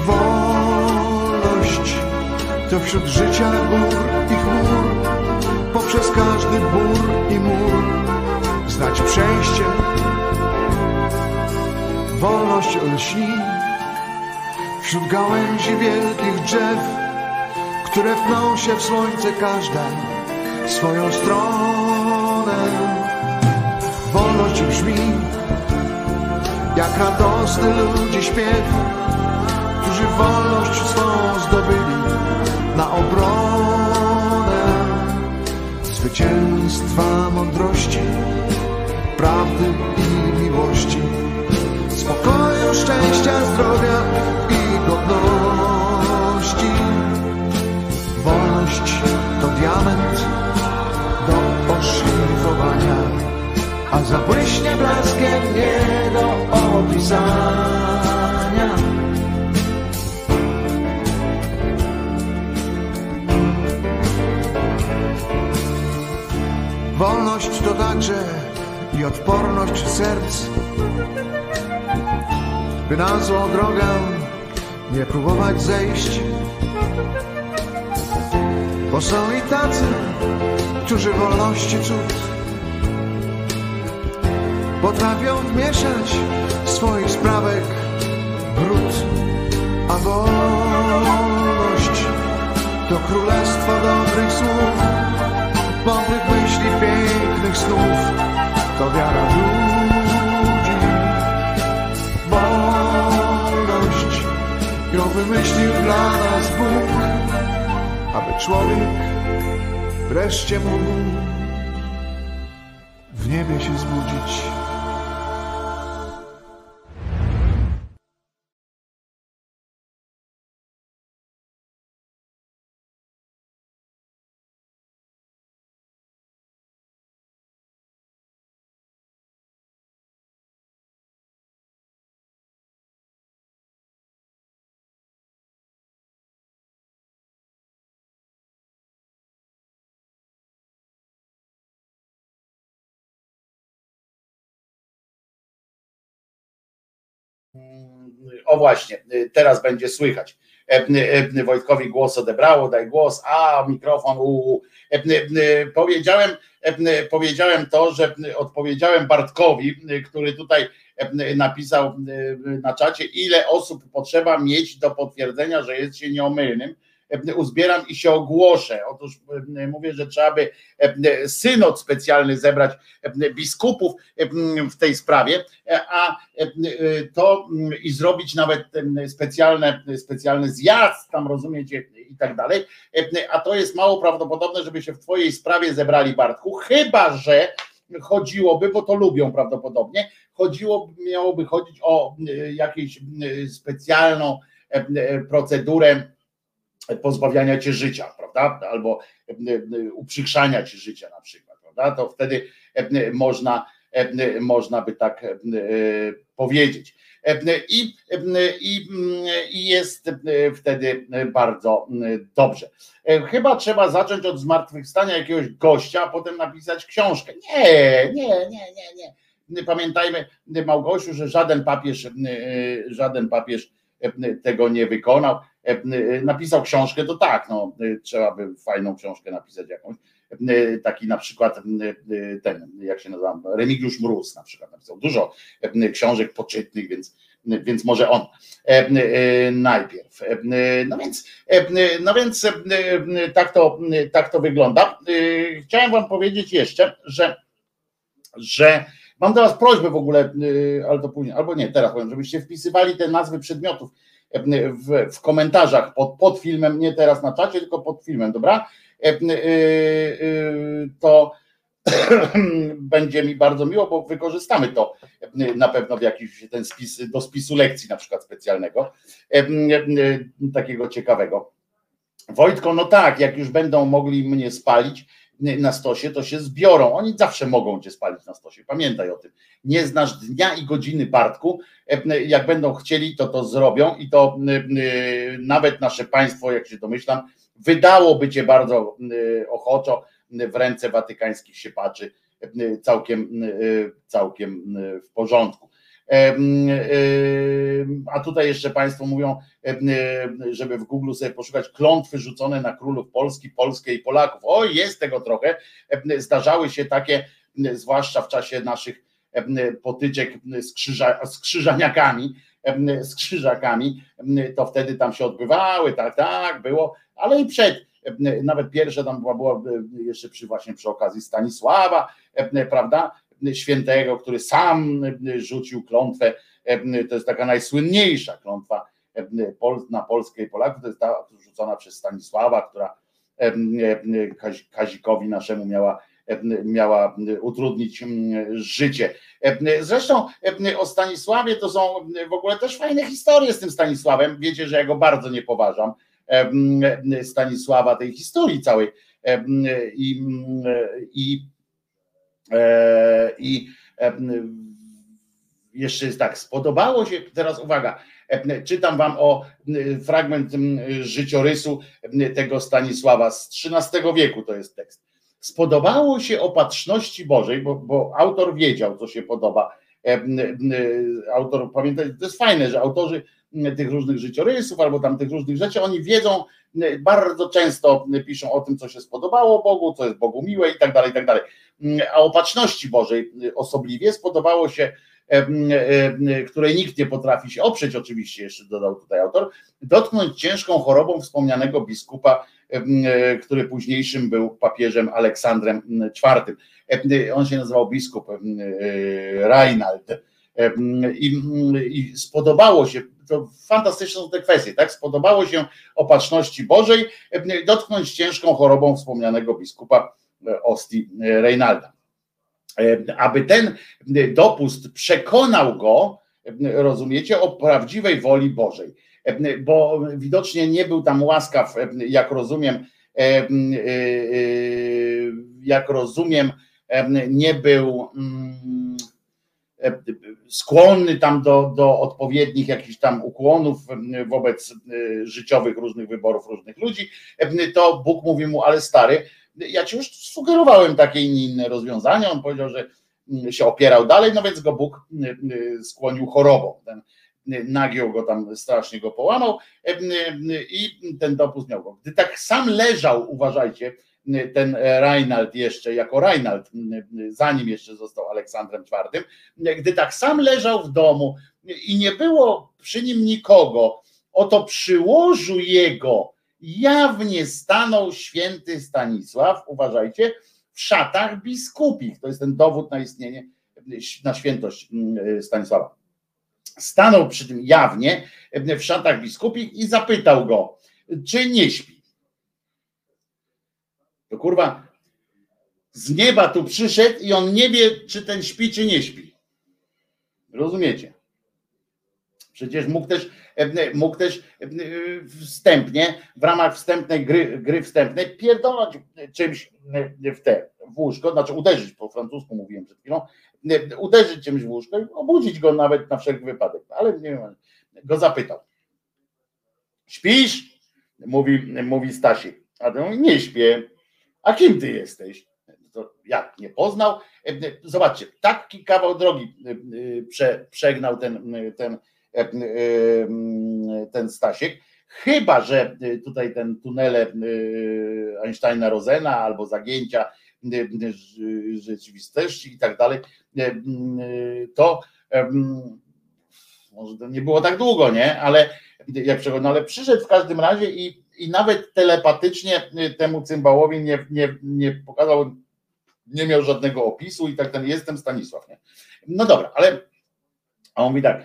Wolność to wśród życia gór i chmur, poprzez każdy bór i mur znać przejście. Wolność lśni wśród gałęzi wielkich drzew, które wpną się w słońce każda swoją stronę. Wolność brzmi jak radosny ludzi śpiew, którzy wolność swą zdobyli na obronę zwycięstwa mądrości, prawdy i miłości, spokoju, szczęścia, zdrowia i godności. Wolność to diament do oszlifowania, a zabłyśnie blaskiem nie do opisania. Wolność to także i odporność serc, by na złą drogę nie próbować zejść. Bo są i tacy, którzy wolności cud potrafią wmieszać swoich sprawek brud, a wolność to królestwo dobrych słów mądrych pięknych snów, to wiara w ludzi. Wolność ją wymyślił dla nas Bóg, aby człowiek wreszcie mógł w niebie się zbudzić. O właśnie, teraz będzie słychać. E, e, Wojtkowi głos odebrało, daj głos, a mikrofon, u, e, powiedziałem, powiedziałem to, że odpowiedziałem Bartkowi, który tutaj napisał na czacie, ile osób potrzeba mieć do potwierdzenia, że jest się nieomylnym uzbieram i się ogłoszę. Otóż mówię, że trzeba by synod specjalny zebrać biskupów w tej sprawie, a to i zrobić nawet specjalne, specjalny zjazd, tam rozumiecie, i tak dalej. A to jest mało prawdopodobne, żeby się w Twojej sprawie zebrali, Bartku, chyba że chodziłoby, bo to lubią prawdopodobnie, chodziło, miałoby chodzić o jakąś specjalną procedurę pozbawiania cię życia, prawda? Albo uprzykrzania ci życia na przykład, prawda? To wtedy można, można by tak powiedzieć. i, i, i jest wtedy bardzo dobrze. Chyba trzeba zacząć od zmartwychwstania jakiegoś gościa, a potem napisać książkę. Nie, nie, nie, nie, nie. Pamiętajmy, Małgosiu, że żaden papież, żaden papież tego nie wykonał. Napisał książkę, to tak, no, trzeba by fajną książkę napisać jakąś E, taki na przykład e, ten, jak się nazywa, Remigiusz Mróz na przykład napisał dużo e, książek poczytnych, więc, więc może on najpierw. No więc, no więc tak, to, tak to wygląda. Chciałem wam powiedzieć jeszcze, że, że mam was prośbę w ogóle, ale to później, albo nie, teraz powiem, żebyście wpisywali te nazwy przedmiotów w, w komentarzach pod, pod filmem, nie teraz na czacie, tylko pod filmem, dobra? E, e, e, to będzie mi bardzo miło, bo wykorzystamy to na pewno w jakiś ten spis, do spisu lekcji na przykład specjalnego, takiego ciekawego. Wojtko, no tak, jak już będą mogli mnie spalić na stosie, to się zbiorą. Oni zawsze mogą cię spalić na stosie. Pamiętaj o tym. Nie znasz dnia i godziny Bartku. Jak będą chcieli, to to zrobią i to nawet nasze państwo, jak się domyślam, wydałoby cię bardzo ochoczo w ręce watykańskich siepaczy y, całkiem, y, całkiem w porządku. A tutaj jeszcze Państwo mówią, żeby w Google sobie poszukać klątwy rzucone na królów Polski, Polskę i Polaków. O, jest tego trochę. Zdarzały się takie, zwłaszcza w czasie naszych potyczek z, krzyża, z krzyżaniakami, z krzyżakami, to wtedy tam się odbywały, tak, tak, było, ale i przed, nawet pierwsze tam była, była jeszcze przy właśnie przy okazji Stanisława, prawda, świętego, który sam rzucił klątwę, to jest taka najsłynniejsza klątwa na Polskę i Polaków, to jest ta rzucona przez Stanisława, która Kazikowi naszemu miała miała utrudnić życie. Zresztą o Stanisławie to są w ogóle też fajne historie z tym Stanisławem. Wiecie, że ja go bardzo nie poważam. Stanisława, tej historii całej. I, i, e, i jeszcze jest tak, spodobało się, teraz uwaga, czytam wam o fragment życiorysu tego Stanisława z XIII wieku, to jest tekst. Spodobało się opatrzności Bożej, bo, bo autor wiedział, co się podoba. Autor, pamiętajcie, to jest fajne, że autorzy tych różnych życiorysów albo tam tych różnych rzeczy, oni wiedzą, bardzo często piszą o tym, co się spodobało Bogu, co jest Bogu miłe i tak dalej, i tak dalej. A opatrzności Bożej osobliwie spodobało się, której nikt nie potrafi się oprzeć, oczywiście, jeszcze dodał tutaj autor, dotknąć ciężką chorobą wspomnianego biskupa, który późniejszym był papieżem Aleksandrem IV. On się nazywał biskup Reinald. I, I spodobało się, to fantastyczne są te kwestie, tak? Spodobało się opatrzności Bożej dotknąć ciężką chorobą wspomnianego biskupa e, Osti e, Reinalda. Aby ten dopust przekonał go, rozumiecie, o prawdziwej woli Bożej, bo widocznie nie był tam łaskaw, jak rozumiem, e, jak rozumiem, nie był mm, E, skłonny tam do, do odpowiednich jakichś tam ukłonów wobec e, życiowych różnych wyborów różnych ludzi, e, to Bóg mówi mu, ale stary, ja ci już sugerowałem takie i inne rozwiązania, on powiedział, że się opierał dalej, no więc go Bóg skłonił chorobą. Ten, nagiął go tam, strasznie go połamał i ten dopust miał go. Gdy tak sam leżał, uważajcie, ten Reinald jeszcze, jako Reinald, zanim jeszcze został Aleksandrem IV, gdy tak sam leżał w domu i nie było przy nim nikogo, oto przy łożu jego jawnie stanął święty Stanisław, uważajcie, w szatach biskupich. To jest ten dowód na istnienie, na świętość Stanisława. Stanął przy tym jawnie w szatach biskupich i zapytał go, czy nie śpi. To kurwa z nieba tu przyszedł i on nie wie, czy ten śpi, czy nie śpi. Rozumiecie? Przecież mógł też, e, mógł też e, wstępnie, w ramach wstępnej gry, gry wstępnej, pierdolać czymś w te, w łóżko, znaczy uderzyć, po francusku mówiłem przed chwilą, e, uderzyć czymś w łóżko i obudzić go nawet na wszelki wypadek, ale nie wiem, go zapytał. Śpisz? Mówi, mówi Stasiek. A ten mówi, nie śpię. A kim ty jesteś? To jak nie poznał? E, Zobaczcie, taki kawał drogi e, e, prze, przegnał ten, ten, e, e, ten Stasiek. Chyba, że tutaj ten tunele e, Einsteina Rosena albo zagięcia e, rzeczywistości i tak dalej, to może to nie było tak długo, nie? Ale jak przechodził, no ale przyszedł w każdym razie i, i nawet telepatycznie temu cymbałowi nie, nie, nie pokazał, nie miał żadnego opisu i tak ten jestem Stanisław, nie? No dobra, ale a on mówi tak,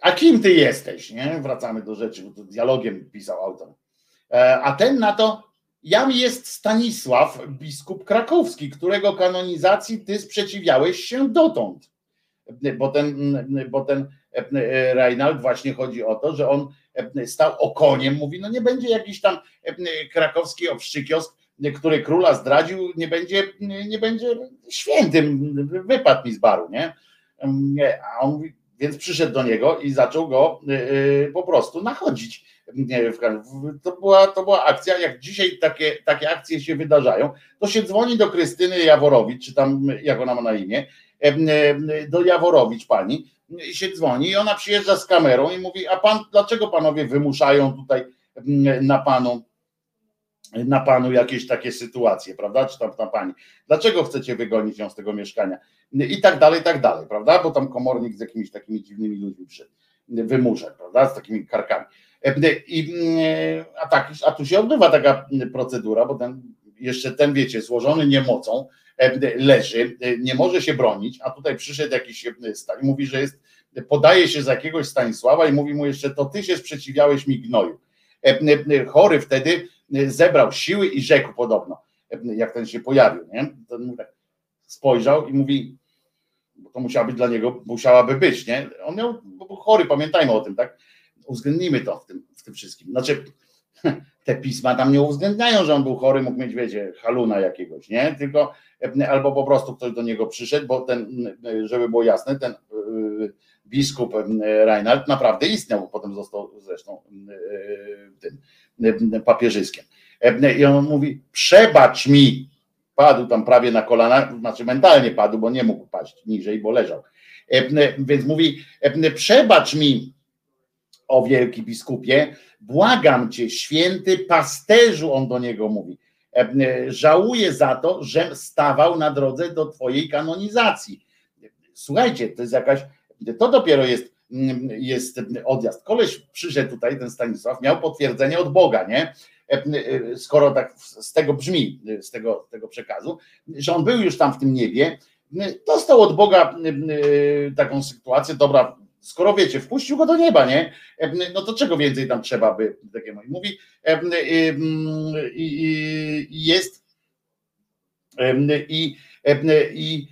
a kim ty jesteś, nie? Wracamy do rzeczy, bo to dialogiem pisał autor. E, A ten na to, jam jest Stanisław, biskup krakowski, którego kanonizacji ty sprzeciwiałeś się dotąd. Bo ten, bo ten e, Reinald właśnie chodzi o to, że on e, stał okoniem, mówi, no nie będzie jakiś tam krakowski obszczykiosk, który króla zdradził, nie będzie, nie będzie świętym, wypadł mi z baru? Nie, A on mówi, więc przyszedł do niego i zaczął go y, po prostu nachodzić. To była, to była akcja, jak dzisiaj takie, takie akcje się wydarzają, to się dzwoni do Krystyny Jaworowicz, czy tam jak ona ma na imię, em, em, do Jaworowicz pani, i się dzwoni i ona przyjeżdża z kamerą i mówi, a pan, dlaczego panowie wymuszają tutaj na panu na panu jakieś takie sytuacje, prawda? Czy tam na pani. Dlaczego chcecie wygonić ją z tego mieszkania? I tak dalej, i tak dalej, prawda? Bo tam komornik z jakimiś takimi dziwnymi ludźmi przyszedł, wymusza, prawda? Z takimi karkami. I, a, tak, a tu się odbywa taka procedura, bo ten jeszcze ten, wiecie, złożony niemocą, leży, nie może się bronić, a tutaj przyszedł jakiś stan i mówi, że jest, podaje się za jakiegoś Stanisława i mówi mu jeszcze, to ty się sprzeciwiałeś mi gnoju. Chory wtedy zebrał siły i rzekł podobno, jak ten się pojawił, nie? Mówi tak, spojrzał i mówi, to musiała być dla niego, musiałaby być, nie? On miał, chory, pamiętajmy o tym, tak? Uwzględnijmy to w tym, w tym wszystkim. Znaczy, te pisma tam nie uwzględniają, że on był chory, mógł mieć, wiecie, haluna jakiegoś, nie? Tylko albo po prostu ktoś do niego przyszedł, bo ten, żeby było jasne, ten yy, biskup Reinhardt naprawdę istniał, bo potem został zresztą tym papieżyskiem. I on mówi, przebacz mi, padł tam prawie na kolana, znaczy mentalnie padł, bo nie mógł paść niżej, bo leżał. Yy, Więc mówi, yy, przebacz mi, o wielki biskupie, błagam cię, święty pasterzu, on do niego mówi, e, e, żałuję za to, że stawał na drodze do twojej kanonizacji. Słuchajcie, to jest jakaś, to dopiero jest, jest odjazd. Koleś przyszedł tutaj, ten Stanisław, miał potwierdzenie od Boga, nie? E, e, Skoro tak z tego brzmi, z tego, tego przekazu, że on był już tam w tym niebie, dostał od Boga e, taką sytuację, dobra, skoro wiecie, wpuścił go do nieba, nie? No to czego więcej tam trzeba by takiemu? I mówi, i jest i, i,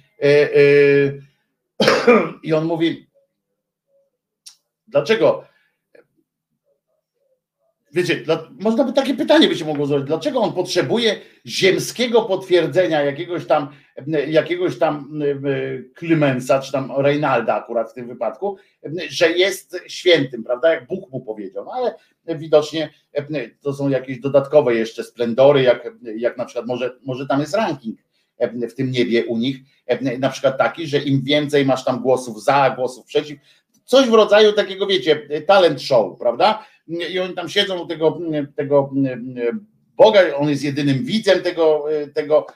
i on mówi, dlaczego? Wiecie, dla, można by takie pytanie by się mogło zadać, dlaczego on potrzebuje ziemskiego potwierdzenia jakiegoś tam, jakiegoś tam Klymensa, czy tam Reinalda akurat w tym wypadku, że jest świętym, prawda, jak Bóg mu powiedział, no ale widocznie to są jakieś dodatkowe jeszcze splendory, jak, jak na przykład może, może tam jest ranking w tym niebie u nich, na przykład taki, że im więcej masz tam głosów za, głosów przeciw, coś w rodzaju takiego, wiecie, talent show, prawda? I oni tam siedzą u tego, tego Boga, on jest jedynym widzem tego, tego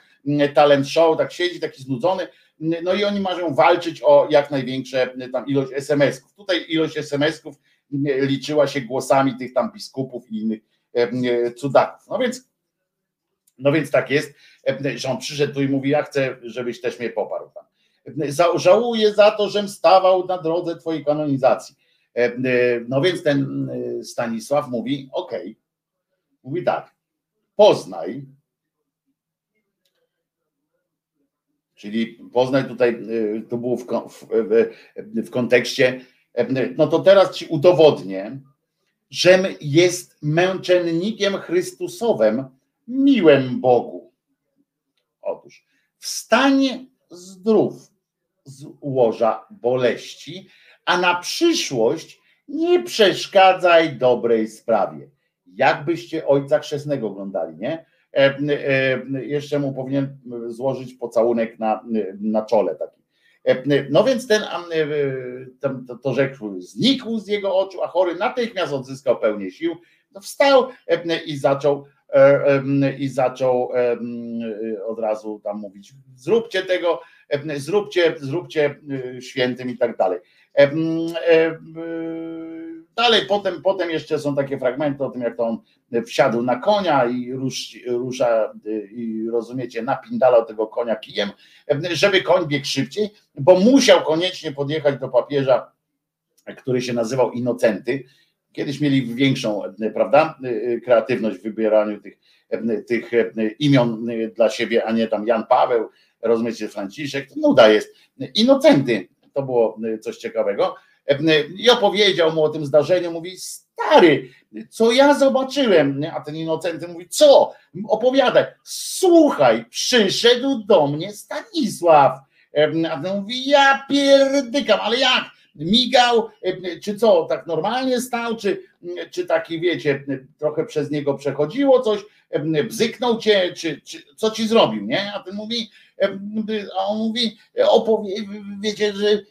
talent show, tak siedzi, taki znudzony, no i oni mają walczyć o jak największe tam ilość SMS-ków. Tutaj ilość SMS-ków liczyła się głosami tych tam biskupów i innych cudaków. No więc, no więc tak jest, że on przyszedł tu i mówi, ja chcę, żebyś też mnie poparł tam. Żałuję za to, żem stawał na drodze twojej kanonizacji. No więc ten Stanisław mówi, ok, mówi tak, poznaj, czyli poznaj tutaj, to było w, w, w kontekście, no to teraz ci udowodnię, żem jest męczennikiem Chrystusowym, miłem Bogu. Otóż Wstań zdrów z łoża boleści, a na przyszłość nie przeszkadzaj dobrej sprawie. Jakbyście ojca chrzestnego oglądali, nie? E, e, jeszcze mu powinien złożyć pocałunek na, na czole taki. E, no więc ten, ten to, to rzekł, znikł z jego oczu, a chory natychmiast odzyskał pełnię sił, no wstał i zaczął i zaczął od razu tam mówić, zróbcie tego, zróbcie, zróbcie świętym i tak dalej. Dalej, potem, potem jeszcze są takie fragmenty o tym, jak to on wsiadł na konia i rusz, rusza, i rozumiecie, napindalał tego konia kijem, żeby koń biegł szybciej, bo musiał koniecznie podjechać do papieża, który się nazywał Inocenty. Kiedyś mieli większą, prawda, kreatywność w wybieraniu tych, tych imion dla siebie, a nie tam Jan Paweł, rozumiecie, Franciszek, to nuda jest. Inocenty, to było coś ciekawego. I opowiedział mu o tym zdarzeniu, mówi, stary, co ja zobaczyłem, a ten inocenty mówi, co, opowiadaj, słuchaj, przyszedł do mnie Stanisław, a ten mówi, ja pierdykam, ale jak, migał, czy co, tak normalnie stał, czy, czy taki, wiecie, trochę przez niego przechodziło coś, bzyknął cię, czy, czy co ci zrobił, nie? A ten mówi, a on mówi, opowie, wiecie, że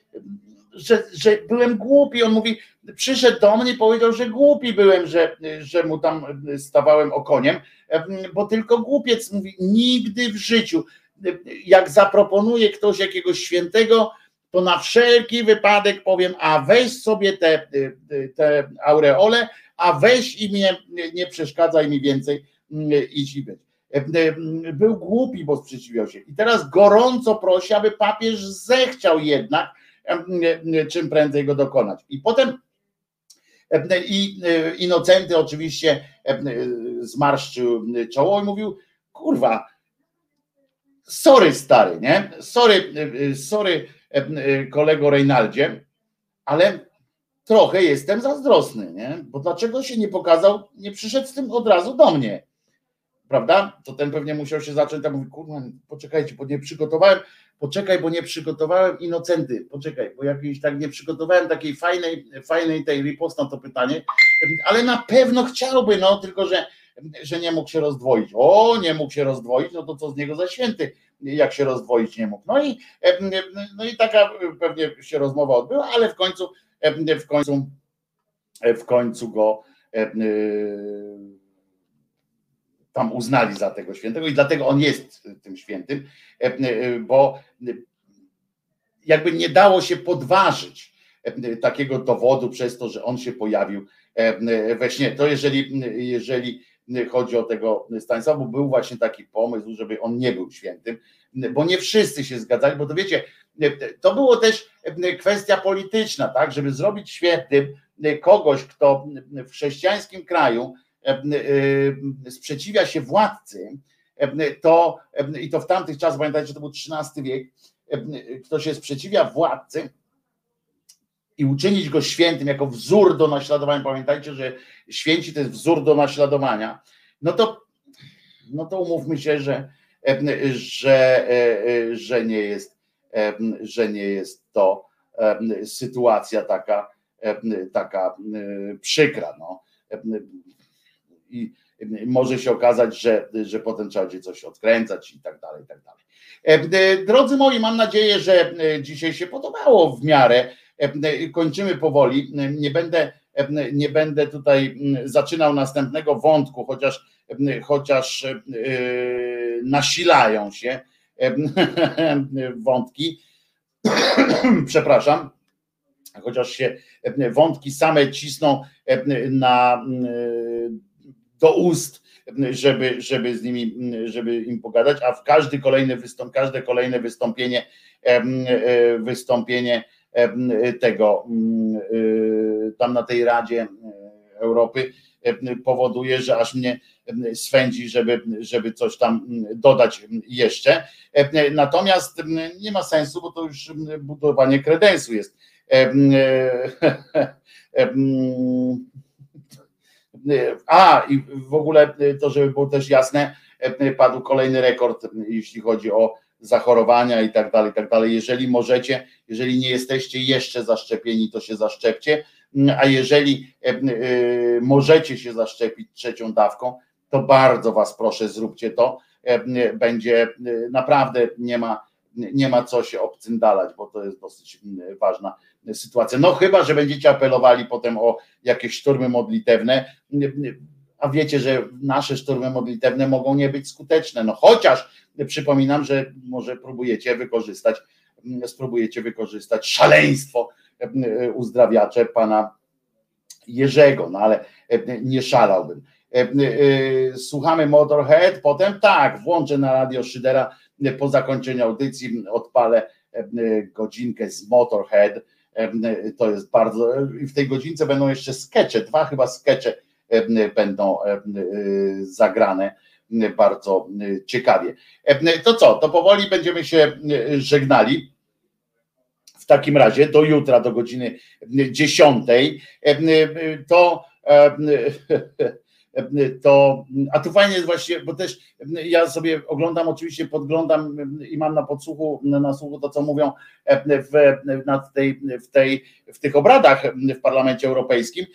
że, że byłem głupi. On mówi, przyszedł do mnie i powiedział, że głupi byłem, że, że mu tam stawałem okoniem, bo tylko głupiec mówi, nigdy w życiu, jak zaproponuje ktoś jakiegoś świętego, to na wszelki wypadek powiem, a weź sobie te, te aureole, a weź i mnie nie przeszkadzaj mi więcej, idź i być. Był głupi, bo sprzeciwiał się. I teraz gorąco prosi, aby papież zechciał jednak, czym prędzej go dokonać. I potem i Inocenty oczywiście zmarszczył czoło i mówił, kurwa, sorry stary, nie? Sorry, sorry kolego Reinaldzie, ale trochę jestem zazdrosny, nie? Bo dlaczego się nie pokazał, nie przyszedł z tym od razu do mnie? Prawda? To ten pewnie musiał się zacząć, tam mówi, kurwa, poczekajcie, bo nie przygotowałem, poczekaj, bo nie przygotowałem inocenty, poczekaj, bo jakiejś tak nie przygotowałem takiej fajnej, fajnej tej ripost na to pytanie, ale na pewno chciałby, no tylko, że, że nie mógł się rozdwoić. O, nie mógł się rozdwoić, no to co z niego za święty, jak się rozdwoić nie mógł. No i, no i taka pewnie się rozmowa odbyła, ale w końcu, w końcu, w końcu go tam uznali za tego świętego i dlatego on jest tym świętym, e, e, bo jakby nie dało się podważyć e, takiego dowodu przez to, że on się pojawił we śnie. To jeżeli, jeżeli chodzi o tego Stanisława, bo był właśnie taki pomysł, żeby on nie był świętym, bo nie wszyscy się zgadzali, bo to wiecie, to było też kwestia polityczna, tak, żeby zrobić świętym kogoś, kto w chrześcijańskim kraju sprzeciwia się władcy, to i to w tamtych czasach, pamiętajcie, to był XIII wiek, kto się sprzeciwia władcy i uczynić go świętym jako wzór do naśladowania, pamiętajcie, że święci to jest wzór do naśladowania, no to, no to umówmy się, że, że, że, nie jest, że nie jest to sytuacja taka, taka przykra. No i może się okazać, że, że potem trzeba będzie coś odkręcać i tak dalej, i tak dalej. E, e, drodzy moi, mam nadzieję, że e, dzisiaj się podobało w miarę. Kończymy powoli. Nie będę, nie będę tutaj zaczynał następnego wątku, chociaż, chociaż nasilają się wątki. Przepraszam chociaż się wątki same cisną na do ust, żeby, żeby z nimi, żeby im pogadać, a w każdy kolejny wystąp, każde kolejne wystąpienie, e, wystąpienie tego e, tam na tej Radzie Europy powoduje, że aż mnie swędzi, żeby, żeby coś tam dodać jeszcze. Natomiast nie ma sensu, bo to już budowanie kredensu jest. A i w ogóle to, żeby było też jasne, padł kolejny rekord, jeśli chodzi o zachorowania i tak dalej, i tak dalej. Jeżeli możecie, jeżeli nie jesteście jeszcze zaszczepieni, to się zaszczepcie, a jeżeli e, e, możecie się zaszczepić trzecią dawką, to bardzo was proszę, zróbcie to. E, będzie naprawdę nie ma, nie ma co się obcyndalać, bo to jest dosyć ważna sytuacja. No chyba, że będziecie apelowali potem o jakieś szturmy modlitewne, a wiecie, że nasze szturmy modlitewne mogą nie być skuteczne. No chociaż przypominam, że może próbujecie wykorzystać, spróbujecie wykorzystać szaleństwo uzdrawiacze pana Jerzego, no ale nie szalałbym. Słuchamy Motorhead, potem tak, włączę na radio Szydera po zakończeniu audycji, odpalę godzinkę z Motorhead. To jest bardzo. W tej godzince będą jeszcze skecze, dwa chyba skecze będą zagrane bardzo ciekawie. To co, to powoli będziemy się żegnali. W takim razie do jutra, do godziny 10. To to, a tu fajnie jest właśnie, bo też ja sobie oglądam, oczywiście podglądam i mam na podsłuchu, na słuchu to, co mówią w, nad tej, w, tej, w tych obradach w Parlamencie Europejskim,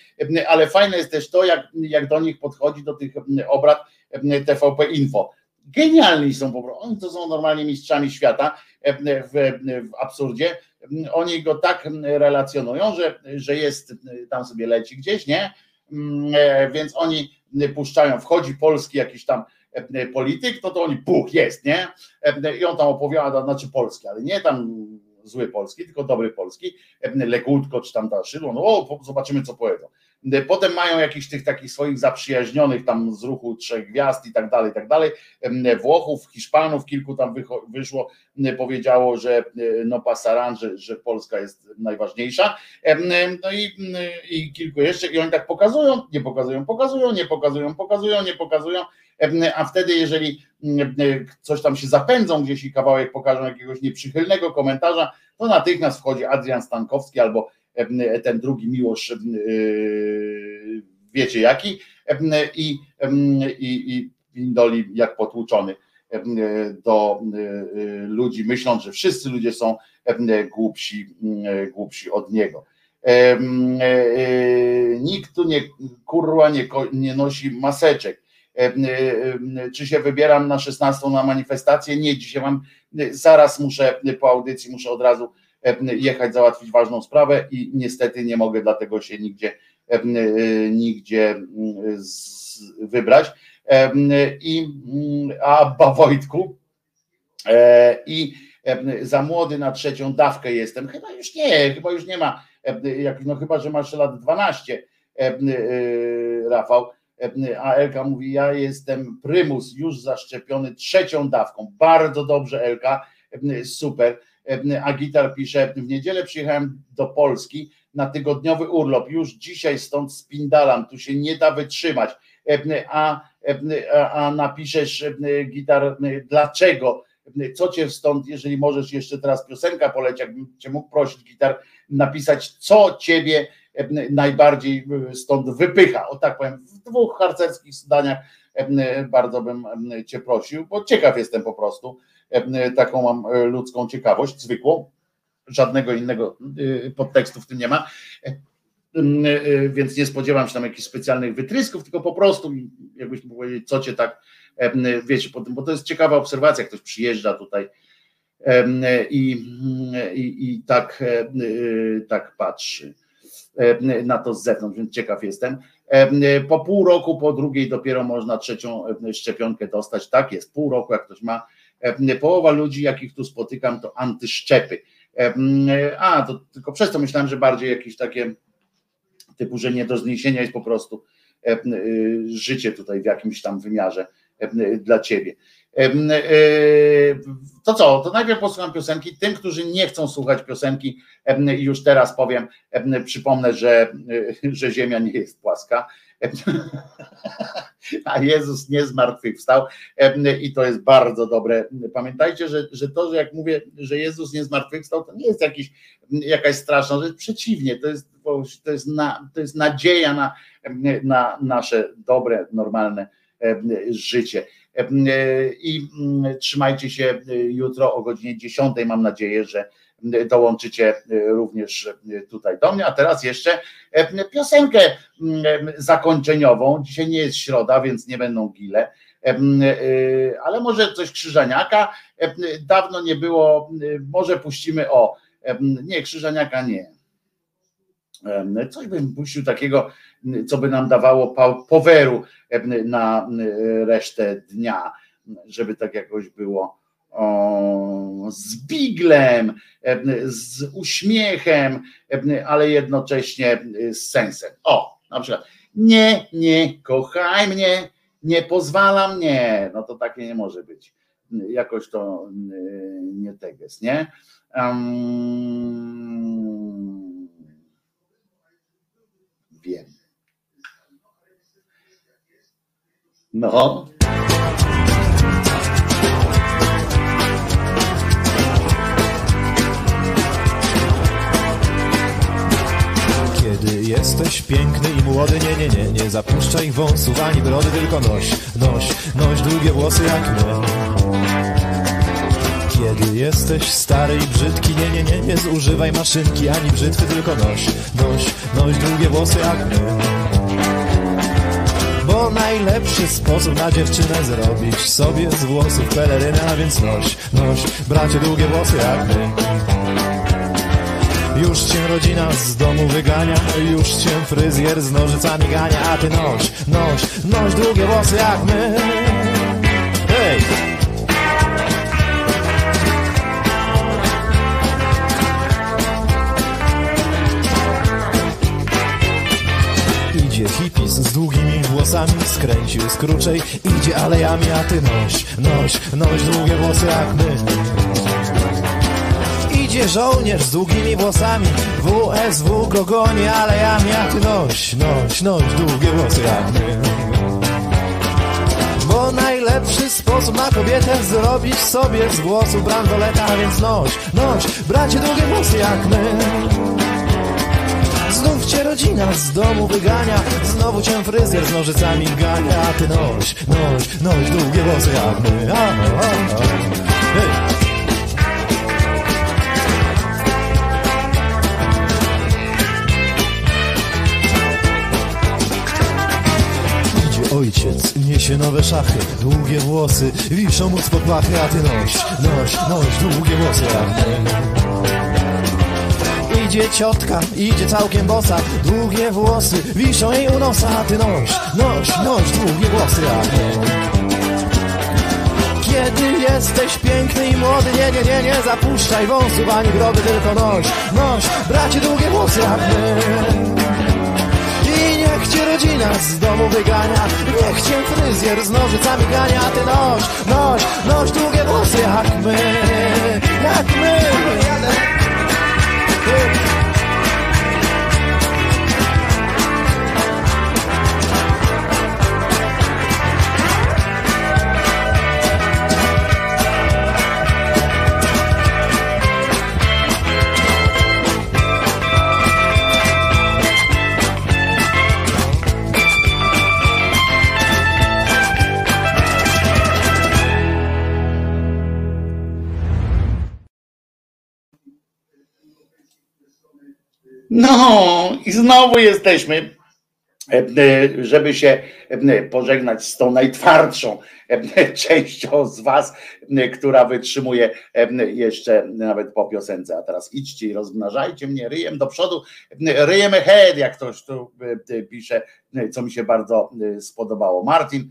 ale fajne jest też to, jak, jak do nich podchodzi, do tych obrad TVP Info. Genialni są po prostu, oni to są normalnie mistrzami świata w, w absurdzie. Oni go tak relacjonują, że, że jest, tam sobie leci gdzieś, nie? Więc oni puszczają, wchodzi polski jakiś tam e, polityk, to to oni puch, jest, nie? E, I on tam opowiada, znaczy polski, ale nie tam zły polski, tylko dobry polski, e, Legutko czy tam ta szydło, no o, zobaczymy co powiedzą. Potem mają jakichś tych takich swoich zaprzyjaźnionych tam z ruchu trzech gwiazd i tak dalej, i tak dalej. Włochów, Hiszpanów, kilku tam wyszło, powiedziało, że no pasaran, że, że Polska jest najważniejsza. No i, i kilku jeszcze, i oni tak pokazują, nie pokazują, pokazują, nie pokazują, pokazują, nie pokazują. A wtedy, jeżeli coś tam się zapędzą gdzieś i kawałek pokażą jakiegoś nieprzychylnego komentarza, to natychmiast wchodzi Adrian Stankowski albo ten drugi miłość, wiecie jaki, i, i, i Pindoli jak potłuczony do ludzi, myśląc, że wszyscy ludzie są głupsi, głupsi od niego. Nikt tu nie kurwa nie, nie nosi maseczek. Czy się wybieram na 16 na manifestację? Nie, dzisiaj mam, zaraz muszę po audycji, muszę od razu jechać załatwić ważną sprawę i niestety nie mogę dlatego się nigdzie, nigdzie wybrać. I, a Wojtku, e, i za młody na trzecią dawkę jestem. Chyba już nie, chyba już nie ma, no chyba, że masz lat 12, e, Rafał. A Elka mówi, ja jestem prymus, już zaszczepiony trzecią dawką. Bardzo dobrze, Elka, super. A Gitar pisze, w niedzielę przyjechałem do Polski na tygodniowy urlop, już dzisiaj stąd spindalam, tu się nie da wytrzymać. A, a, a napiszesz, Gitar, dlaczego? Co cię stąd, jeżeli możesz jeszcze teraz piosenka poleć, jakbym cię mógł prosić, Gitar, napisać, co ciebie najbardziej stąd wypycha. O tak powiem, w dwóch harcerskich zdaniach bardzo bym cię prosił, bo ciekaw jestem po prostu E, taką mam e, ludzką ciekawość, zwykłą, żadnego innego e, podtekstu w tym nie ma, więc nie spodziewam się tam jakichś specjalnych wytrysków, tylko po prostu, jakbyśmy powiedzieć, co cię tak, wiecie, bo to jest ciekawa obserwacja, ktoś przyjeżdża tutaj i, i, i tak, tak patrzy na to z zewnątrz, więc ciekaw jestem. Po pół roku, po drugiej dopiero można trzecią szczepionkę dostać. Tak jest, pół roku, jak ktoś ma, E, połowa ludzi, jakich tu spotykam, to antyszczepy. E, a, to tylko przez to myślałem, że bardziej jakieś takie typu, że nie do zniesienia jest po prostu e, życie tutaj w jakimś tam wymiarze dla ciebie. To co, to najpierw posłucham piosenki. Tym, którzy nie chcą słuchać piosenki, już teraz powiem, przypomnę, że, że Ziemia nie jest płaska a Jezus nie zmartwychwstał i to jest bardzo dobre. Pamiętajcie, że, że to, że jak mówię, że Jezus nie zmartwychwstał, to nie jest jakiś, jakaś straszna rzecz, przeciwnie, to jest, to jest, na, to jest nadzieja na, na nasze dobre, normalne życie. i mm, trzymajcie się jutro o godzinie 10. Mam nadzieję, że dołączycie również tutaj do mnie. A teraz jeszcze piosenkę zakończeniową. Dzisiaj nie jest środa, więc nie będą gile ale może coś Krzyżaniaka. Dawno nie było, może puścimy o, nie, Krzyżaniaka nie. Coś bym puścił takiego, co by nam dawało poweru na resztę dnia, żeby tak jakoś było z biglem, z uśmiechem, ale jednocześnie z sensem. O, na przykład, nie, nie, kochaj mnie, nie pozwala mnie, no to takie nie może być. Jakoś to nie teges, nie? Um, wiem. No. Kiedy jesteś piękny i młody, nie, nie, nie, nie zapuszczaj wąsów ani brody, tylko noś, noś, noś długie włosy jak my. Kiedy jesteś stary i brzydki, nie, nie, nie, nie zużywaj maszynki ani brzytwy, tylko noś, noś, noś długie włosy jak my. Bo najlepszy sposób na dziewczynę zrobić sobie z włosów pelerynę, a więc noś, noś, bracie długie włosy jak my. Już cię rodzina z domu wygania Już cię fryzjer z nożycami gania A ty noś, noś, noś długie włosy jak my Hej! Idzie hipis z długimi włosami Skręcił z kruczej Idzie alejami, a ty noś, noś, noś długie włosy jak my Idzie żołnierz z długimi włosami. WSW go goni alejami A ty noś, noś, noś długie włosy jak my Bo najlepszy sposób na kobietę zrobić sobie z włosów brandoleta więc noś, noś, bracie długie włosy jak my. Znów cię rodzina z domu wygania Znowu cię fryzjer z nożycami gania ty noś, noś, noś długie włosy jak my. A, a, a. Ojciec niesie nowe szachy, długie włosy, wiszą mu spod pachy, a ty noś, noś, noś, długie włosy. Idzie ciotka, idzie całkiem bosa, długie włosy, wiszą jej u nosa, a ty noś, noś, noś, długie włosy. Kiedy jesteś piękny i młody, nie, nie, nie, nie zapuszczaj wąsów ani brody, tylko noś, noś, bracie długie włosy jak my. Niech cię rodzina z domu wygania. Niech cię fryzjer z nożycami gania. Ty noś, noś, noś długie włosy jak my Jak my No i znowu jesteśmy, e, e, żeby się e, pożegnać z tą najtwardszą częścią z Was, która wytrzymuje jeszcze nawet po piosence. A teraz idźcie i rozmnażajcie mnie ryjem do przodu, ryjem ahead, jak ktoś tu pisze, co mi się bardzo spodobało. Martin,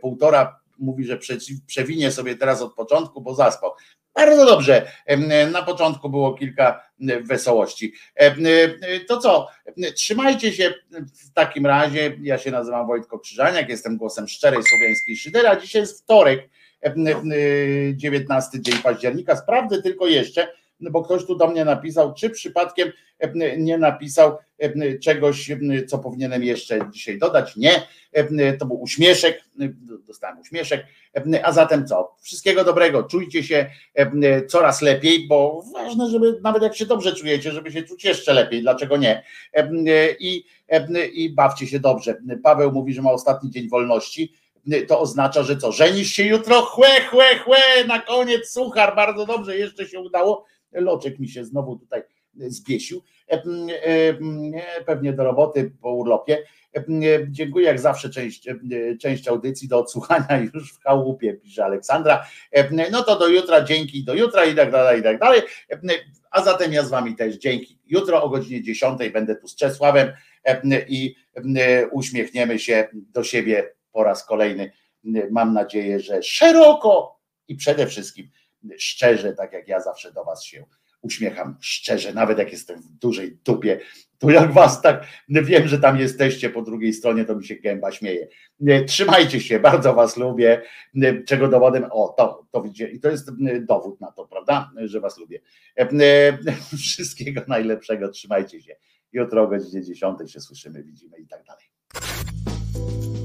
półtora mówi, że przewinie sobie teraz od początku, bo zaspał. Bardzo dobrze. Na początku było kilka wesołości. To co? Trzymajcie się w takim razie. Ja się nazywam Wojtko Krzyżaniak, jestem głosem szczerej słowiańskiej szydery, a dzisiaj jest wtorek, 19 dzień października. Sprawdzę tylko jeszcze, bo ktoś tu do mnie napisał, czy przypadkiem nie napisał czegoś, co powinienem jeszcze dzisiaj dodać. Nie, to był uśmieszek, dostałem uśmieszek, a zatem co? Wszystkiego dobrego, czujcie się coraz lepiej, bo ważne, żeby nawet jak się dobrze czujecie, żeby się czuć jeszcze lepiej, dlaczego nie? I, i bawcie się dobrze. Paweł mówi, że ma ostatni dzień wolności. To oznacza, że co, żenisz się jutro, chłe, chłe, chłe, na koniec suchar, bardzo dobrze, jeszcze się udało, Loczek mi się znowu tutaj zbiesił, pewnie do roboty po urlopie, Dziękuję jak zawsze część, część audycji do odsłuchania już w chałupie, pisze Aleksandra. No to do jutra, dzięki, do jutra i tak dalej, i tak dalej. A zatem ja z wami też dzięki. Jutro o godzinie 10 będę tu z Czesławem i uśmiechniemy się do siebie po raz kolejny. Mam nadzieję, że szeroko i przede wszystkim szczerze, tak jak ja zawsze do was się uśmiecham szczerze, nawet jak jestem w dużej dupie, to jak was tak, wiem, że tam jesteście po drugiej stronie, to mi się gęba śmieje. Trzymajcie się, bardzo was lubię, czego dowodem, o to, to widzicie, i to jest dowód na to, prawda, że was lubię. Wszystkiego najlepszego, trzymajcie się. Jutro o godzinie 10 się słyszymy, widzimy i tak dalej.